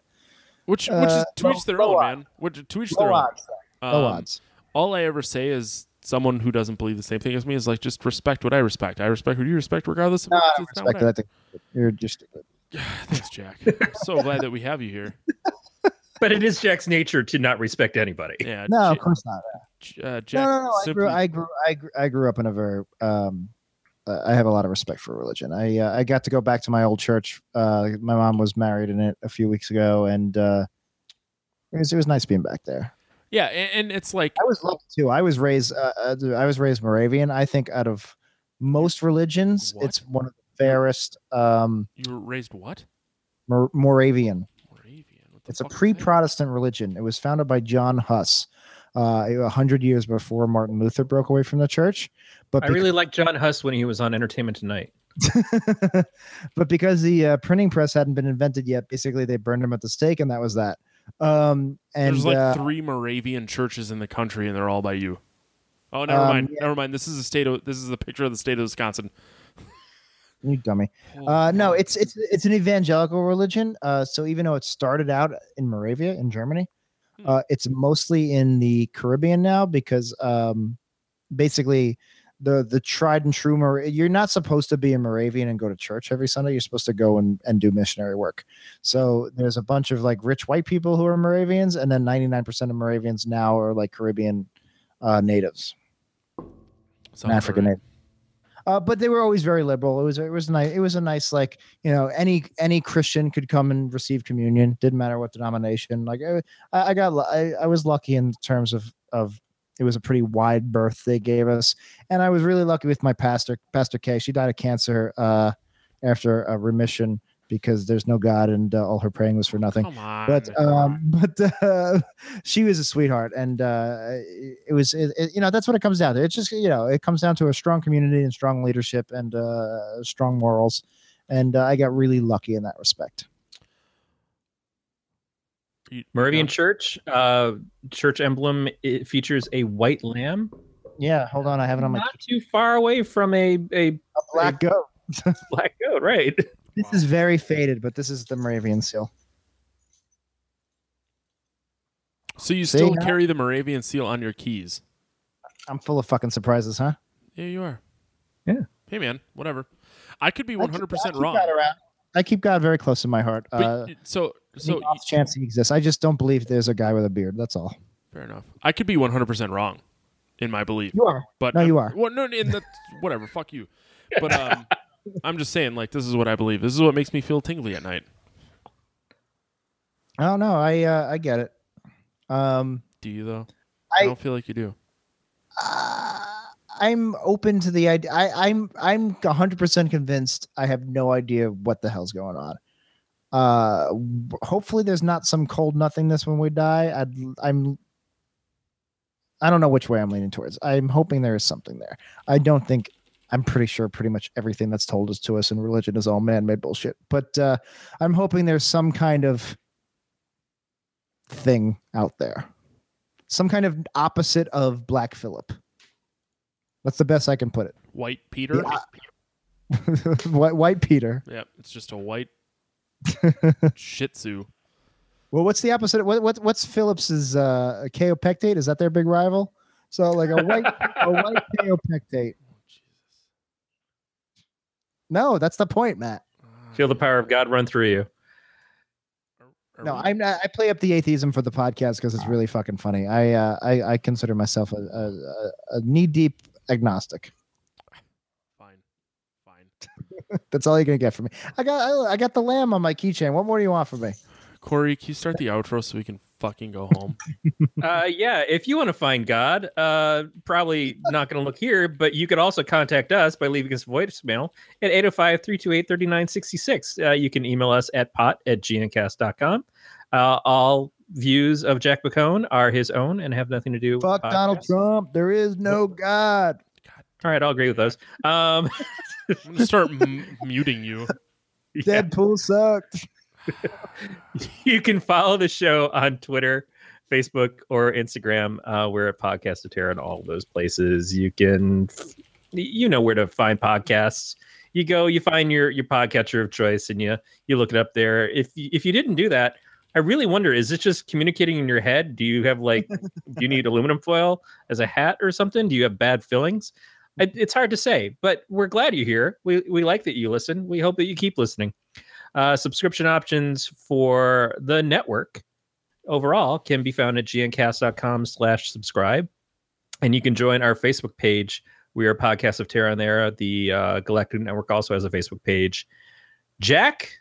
which which is uh, to low- each their low own, odds. man. Which to each low their own. odds. Low Um, odds. All I ever say is someone who doesn't believe the same thing as me is like just respect what I respect. I respect what you respect, regardless of No, I don't it's not what respect it. I think you're you're. [SIGHS] Thanks, Jack. I'm so [LAUGHS] glad that we have you here. But it is Jack's nature to not respect anybody. Yeah, No, Ja- of course not. Uh, Jack no, no, no. I simply- grew, I grew, I grew, I grew up in a very. Um, uh, I have a lot of respect for religion. I uh, I got to go back to my old church. Uh, my mom was married in it a few weeks ago, and uh, it was it was nice being back there. yeah, and, and it's like I was lucky too. I was raised. Uh, uh, I was raised Moravian. I think out of most religions, What? it's one of the fairest. Um, you were raised what? Mor- Moravian. Moravian. It's a fuck is that? pre-Protestant religion. It was founded by John Huss, uh, a hundred years before Martin Luther broke away from the church. But I really liked John Huss when he was on Entertainment Tonight. [LAUGHS] but because the uh, printing press hadn't been invented yet, basically they burned him at the stake, and that was that. Um, and There's like uh, three Moravian churches in the country, and they're all by you. Oh, never Um, mind. yeah. Never mind. This is a state of this is a picture of the state of Wisconsin. you dummy. Uh, no, it's it's it's an evangelical religion. Uh, so even though it started out in Moravia in Germany, Hmm. uh, it's mostly in the Caribbean now because um, basically the the tried and true Mor- you're not supposed to be a Moravian and go to church every Sunday. You're supposed to go and, and do missionary work. So there's a bunch of like rich white people who are Moravians, and then 99% of Moravians now are like Caribbean uh, natives, Sounds African right. native. Uh, but they were always very liberal. It was it was nice. It was a nice like you know any any Christian could come and receive communion. Didn't matter what denomination. Like I, I got I, I was lucky in terms of of it was a pretty wide berth they gave us, and I was really lucky with my pastor Pastor K. She died of cancer uh, after a remission because there's no God and uh, all her praying was for nothing. But um [LAUGHS] but uh, she was a sweetheart and uh it, it was it, it- you know that's what it comes down to. It's just you know it comes down to a strong community and strong leadership and uh strong morals. And uh, I got really lucky in that respect. You- Moravian no. Church, uh, church emblem it features a white lamb, Yeah, hold on, I have it on my not too far away from a, a black goat. [LAUGHS] black goat, right? This is very faded, but this is the Moravian seal. So you See, still now- carry the Moravian seal on your keys? I'm full of fucking surprises, huh? Yeah, you are. Yeah. Hey, man, whatever. I could be 100 percent wrong. I keep God very close to my heart. But Uh, so so off chance he exists. I just don't believe there's a guy with a beard. That's all. fair enough. I could be one hundred percent wrong in my belief. You are. But No, you I'm- are. Well, no, and that's [LAUGHS] whatever. Fuck you. But um, [LAUGHS] I'm just saying, like, this is what I believe. This is what makes me feel tingly at night. Oh no, I uh, I get it. Um, Do you though? I, I- don't feel like you do. uh, I'm open to the idea. I, I'm I'm 100 percent convinced. I have no idea what the hell's going on. Uh, hopefully there's not some cold nothingness when we die. I'd, I'm. I don't know which way I'm leaning towards. I'm hoping there is something there. I don't think. I'm pretty sure pretty much everything that's told us to us in religion is all man-made bullshit. But uh, I'm hoping there's some kind of thing out there, some kind of opposite of Black Phillip. That's the best I can put it. White Peter. Yeah. [LAUGHS] white, white Peter. Yep, it's just a white Shih Tzu. Well, what's the opposite? What, what what's Phillips's uh, kaopectate? Is that their big rival? So like a white a white kaopectate. No, that's the point, Matt. Feel the power of God run through you. No, I'm not, I play up the atheism for the podcast because it's really fucking funny. I uh, I, I consider myself a, a, a- a knee deep agnostic. Fine, fine. That's all you're gonna get from me. I got I, I got the lamb on my keychain. What more do you want from me? Corey, can you start the outro so we can fucking go home? [LAUGHS] Uh, yeah, if you want to find God, uh, probably not going to look here, but you could also contact us by leaving us a voicemail at 805 328 3966. Uh, You can email us at pot at gncast.com. Uh, all views of Jack McCone are his own and have nothing to do Fuck with Donald. Trump. There is no God. All right, I'll agree with those. Um, I'm gonna start m- [LAUGHS] muting you. yeah. Deadpool sucked. [LAUGHS] you can follow the show on Twitter, Facebook, or Instagram. Uh, we're at Podcast of Terror in all those places. You can, you know where to find podcasts. You go, you find your your podcatcher of choice, and you you look it up there. If you, if you didn't do that, I really wonder: is it just communicating in your head? Do you have like, do you need [LAUGHS] aluminum foil as a hat or something? Do you have bad fillings? It, it's hard to say, but we're glad you're here. We we like that you listen. We hope that you keep listening. Uh, subscription options for the network overall can be found at gncast.com slash subscribe. And you can join our Facebook page. We are Podcast of Terror on there. The uh, Galactic Network also has a Facebook page. Jack,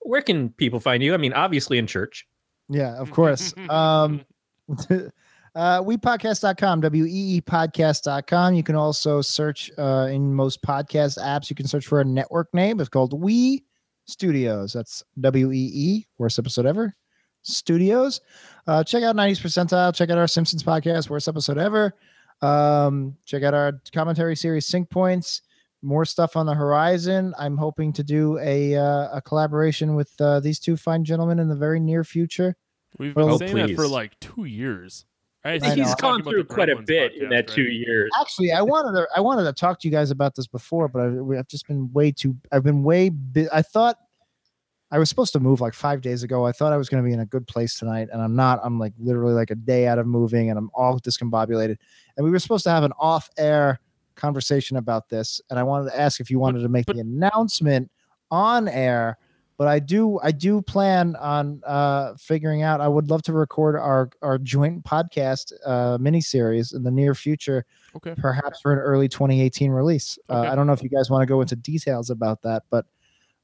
where can people find you? I mean, obviously in church. Yeah, of [LAUGHS] course. um, [LAUGHS] [LAUGHS] uh, weepodcast.com, W-E-E podcast.com. You can also search uh, in most podcast apps. You can search for a network name. It's called Wee Studios. That's W-E-E, worst episode ever. Studios. Uh, check out 90s percentile. Check out our Simpsons podcast, worst episode ever. Um, check out our commentary series, Sync Points. More stuff on the horizon. I'm hoping to do a uh, a collaboration with uh, these two fine gentlemen in the very near future. We've been oh, saying that for like two years. I I think know. He's gone through quite a Gremlins bit in podcast, that two years. Actually, I wanted to I wanted to talk to you guys about this before, but I, we- I've just been way too. I've been way. I thought I was supposed to move like five days ago. I thought I was going to be in a good place tonight, and I'm not. I'm like literally like a day out of moving, and I'm all discombobulated. And we were supposed to have an off-air conversation about this, and I wanted to ask if you wanted to make but- the announcement on air. But I do, I do plan on uh, figuring out. I would love to record our our joint podcast uh, miniseries in the near future Okay. perhaps for an early 2018 release. Uh, Okay. I don't know if you guys want to go into details about that, but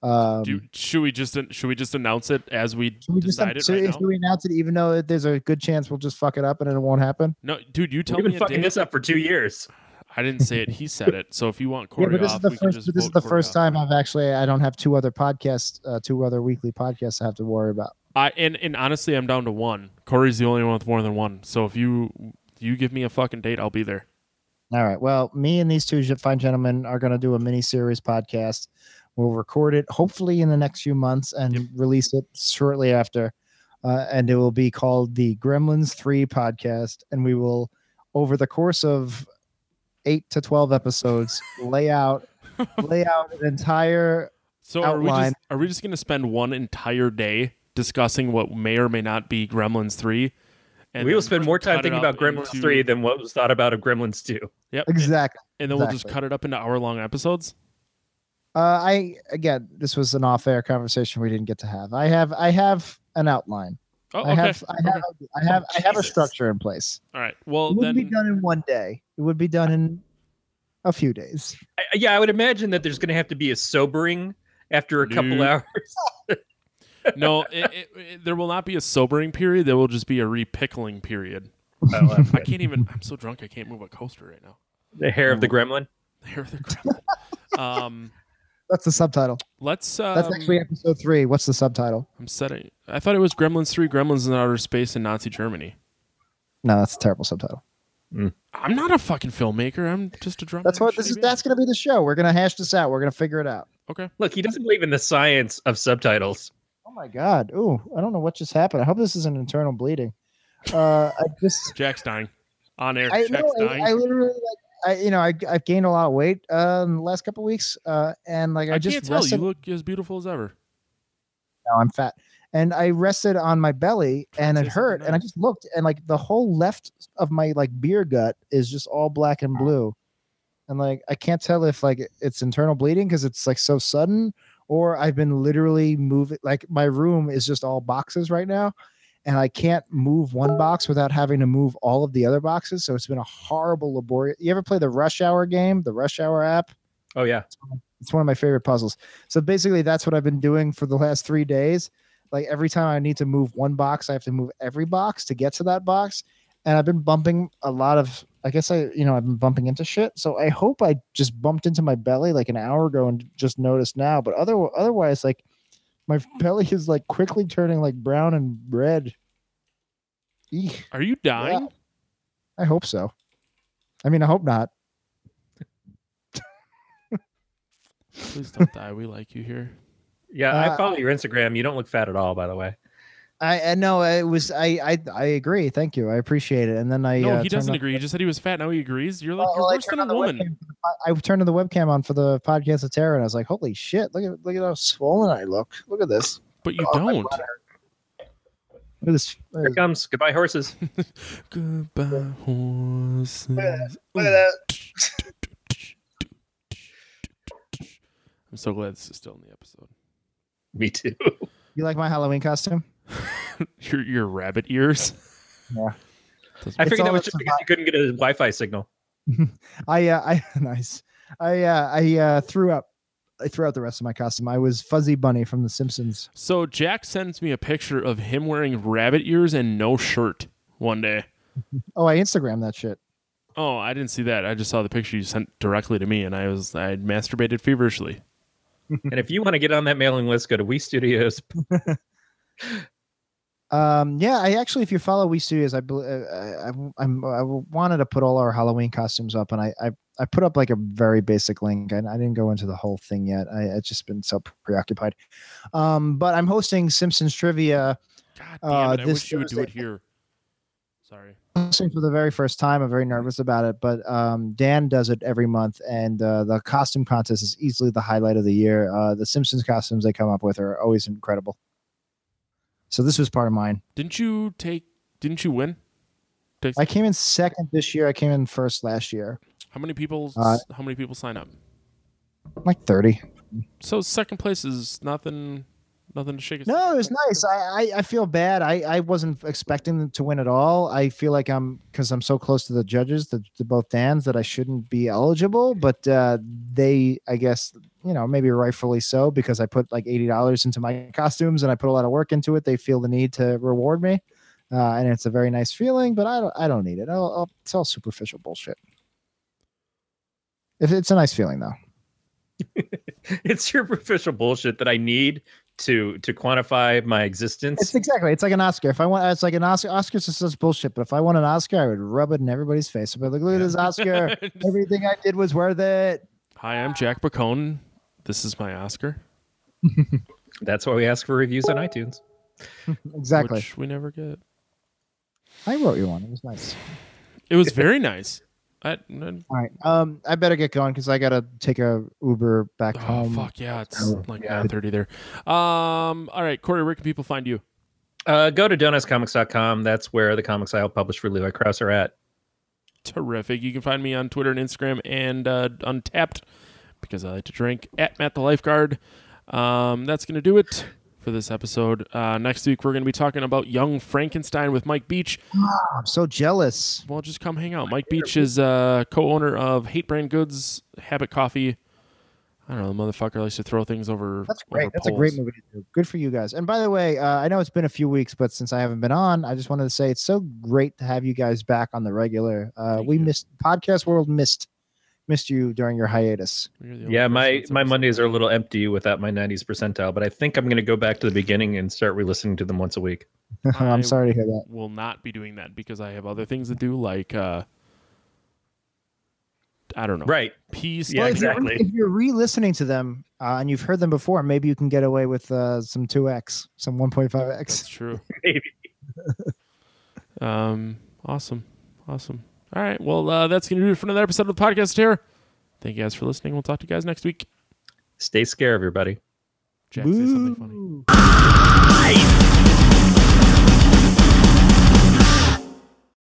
um, Do, should we just should we just announce it as we, should we just decide it so right if now? we announce it, even though there's a good chance we'll just fuck it up and it won't happen? No, dude, you tell We've me been fucking date. this up for two years. I didn't say it. He said it. So if you want Yeah, Corey but this off, is the first. this is the Corey first off. time I've actually I don't have two other podcasts, uh, two other weekly podcasts I have to worry about. I and, and honestly, I'm down to one. Corey's the only one with more than one. So if you you give me a fucking date, I'll be there. All right. Well, me and these two fine gentlemen are going to do a mini series podcast We'll record it hopefully in the next few months and Yep. release it shortly after. Uh, and it will be called the Gremlins 3 podcast. And we will, over the course of eight to 12 episodes, lay out lay out an entire So are we outline. just are we just going to spend one entire day discussing what may or may not be Gremlins three? And we will spend more time thinking about Gremlins into- 3 than what was thought about of Gremlins 2. Yep. exactly. And then we'll just cut it up into hour long episodes. Uh, I again, this was an off-air conversation we didn't get to have. I have I have an outline. Oh, I have I have I have I have a structure in place. All right. Well, It wouldn't then be done in one day. It would be done in a few days. I, yeah, I would imagine that there's going to have to be a sobering after a couple Nope. hours. [LAUGHS] no, it, it, it- there will not be a sobering period. There will just be a repickling period. Oh, [LAUGHS] I can't even. I'm so drunk. I can't move a coaster right now. the hair of the gremlin. The hair of the gremlin. [LAUGHS] um, That's the subtitle. let's. Um, That's actually episode three. What's the subtitle? I'm setting. I thought it was Gremlins three. Gremlins in outer space in Nazi Germany. No, that's a terrible subtitle. I'm not a fucking filmmaker. I'm just a drum. That's what this is. That's going to be the show. We're going to hash this out. We're going to figure it out. okay. Look, he doesn't believe in the science of subtitles. Oh my god. Ooh, I don't know what just happened. I hope this isn't internal bleeding. Uh, I just. [LAUGHS] Jack's dying. On air. I Jack's know. dying. I, I literally like. I you know I I've gained a lot of weight uh, in the last couple weeks. Uh, and like I, I just can't tell. You look as beautiful as ever. No, I'm fat. And I rested on my belly and it hurt. And I just looked and like the whole left of my like beer gut is just all black and blue. And like I can't tell if like it's internal bleeding because it's like so sudden or I've been literally moving like my room is just all boxes right now. And I can't move one box without having to move all of the other boxes. So it's been a horrible laborious. You ever play the Rush Hour game, the Rush Hour app? Oh yeah, It's one of my favorite puzzles. So basically, that's what I've been doing for the last three days. Like every time I need to move one box, I have to move every box to get to that box. And I've been bumping a lot of, I guess I, you know, I've been bumping into shit. So I hope I just bumped into my belly like an hour ago and just noticed now. But other, otherwise, like my belly is like quickly turning like brown and red. Eek. Are you dying? I hope so. I mean, I hope not. Please don't die. We like you here. yeah. Uh, I follow your Instagram. You don't look fat at all, by the way. I, I know it was I, I I agree. Thank you. I appreciate it. And then I No, uh, he doesn't turned on- agree. He just said he was fat. Now he agrees. You're like Well, you're I worse than a woman. webcam for I turned on the webcam on for the podcast of Terror, and I was like, "Holy shit! Look at look at how swollen I look. Look at this. But you Oh, don't. Look at this. Look Here at comes goodbye horses. [LAUGHS] Goodbye, horses. [LAUGHS] look at that. I'm so glad this is still in the episode. [LAUGHS] Me too. You like my Halloween costume? [LAUGHS] your your rabbit ears. Yeah. I figured that was just because you couldn't get a Wi-Fi signal. [LAUGHS] I uh, I [LAUGHS] nice. I uh, I uh, threw up. I threw out the rest of my costume. I was Fuzzy Bunny from The Simpsons. So Jack sends me a picture of him wearing rabbit ears and no shirt one day. Oh, I Instagrammed that shit. Oh, I didn't see that. I just saw the picture you sent directly to me, and I was I masturbated feverishly. and if you want to get on that mailing list, go to Wee Studios. Um, yeah, I actually, if you follow Wee Studios, I, uh, I, I, I'm, wanted to put all our Halloween costumes up, and I, I, I put up like a very basic link, and I didn't go into the whole thing yet. I, I've just been so preoccupied. Um, but I'm hosting Simpsons trivia God damn Uh, it! I this wish you would do it here. Sorry. hosting for the very first time. I'm very nervous about it, but um, Dan does it every month, and uh, the costume contest is easily the highlight of the year. Uh, the Simpsons costumes they come up with are always incredible. So this was part of mine. Didn't you take? Didn't you win? Take- I came in second this year. I came in first last year. how many people? Uh, how many people sign up? Like thirty. So second place is nothing. Nothing to shake. a No, stick it was nice. I, I, I feel bad. I, I wasn't expecting them to win at all. I feel like I'm because I'm so close to the judges, the, to both Dan's, that I shouldn't be eligible. But uh, they, I guess, you know, maybe rightfully so because I put like eighty dollars into my costumes and I put a lot of work into it. They feel the need to reward me, uh, and it's a very nice feeling. But I don't, I don't need it. I'll, I'll, it's all superficial bullshit. If it's a nice feeling though. [LAUGHS] it's superficial bullshit that I need to to quantify my existence. It's exactly. It's like an Oscar. If I want, it's like an Oscar. Oscars is such bullshit. But if I want an Oscar, I would rub it in everybody's face. I'd be like, look at this Oscar. [LAUGHS] Everything I did was worth it. Hi, I'm Jack Bacone. this is my Oscar, [LAUGHS] That's why we ask for reviews on iTunes. [LAUGHS] Exactly. which we never get. I wrote you one. It was nice. It was very nice. I, I- All right. Um, I better get going because I gotta take a Uber back oh home. fuck yeah, it's Oh, like yeah. nine thirty there. Um, all right, Corey, where can people find you? Uh, go to donutscomics.com. That's where the comics I help publish for Levi Krauss are at. Terrific. You can find me on Twitter and Instagram and uh, Untappd because I like to drink at Matt the Lifeguard. Um, that's gonna do it for this episode. Uh, next week we're gonna be talking about Young Frankenstein with Mike Beach. I'm so jealous. Well, just come hang out. Mike Beach is uh, co-owner of Hate Brand Goods, Habit Coffee. I don't know. The motherfucker likes to throw things over. That's great. over That's a great movie to do. Good for you guys. And by the way, uh, I know it's been a few weeks, but since I haven't been on, I just wanted to say it's so great to have you guys back on the regular. Uh, we you. missed podcast world missed missed you during your hiatus. You're the only Yeah, my my Mondays are a little empty without my 90s percentile, but I think I'm going to go back to the beginning and start re-listening to them once a week. [LAUGHS] I I'm sorry to hear that. Will not be doing that because I have other things to do, like uh, I don't know. Right. Peace. Yeah, Well, if you're- exactly. If you're re-listening to them uh, and you've heard them before, maybe you can get away with uh, some 2x, some 1.5x. That's true. [LAUGHS] Maybe. Um, awesome, awesome. All right, well, uh, that's gonna do it for another episode of the podcast. Here, thank you guys for listening. We'll talk to you guys next week. Stay scared, everybody. Jack, say something funny. Boo.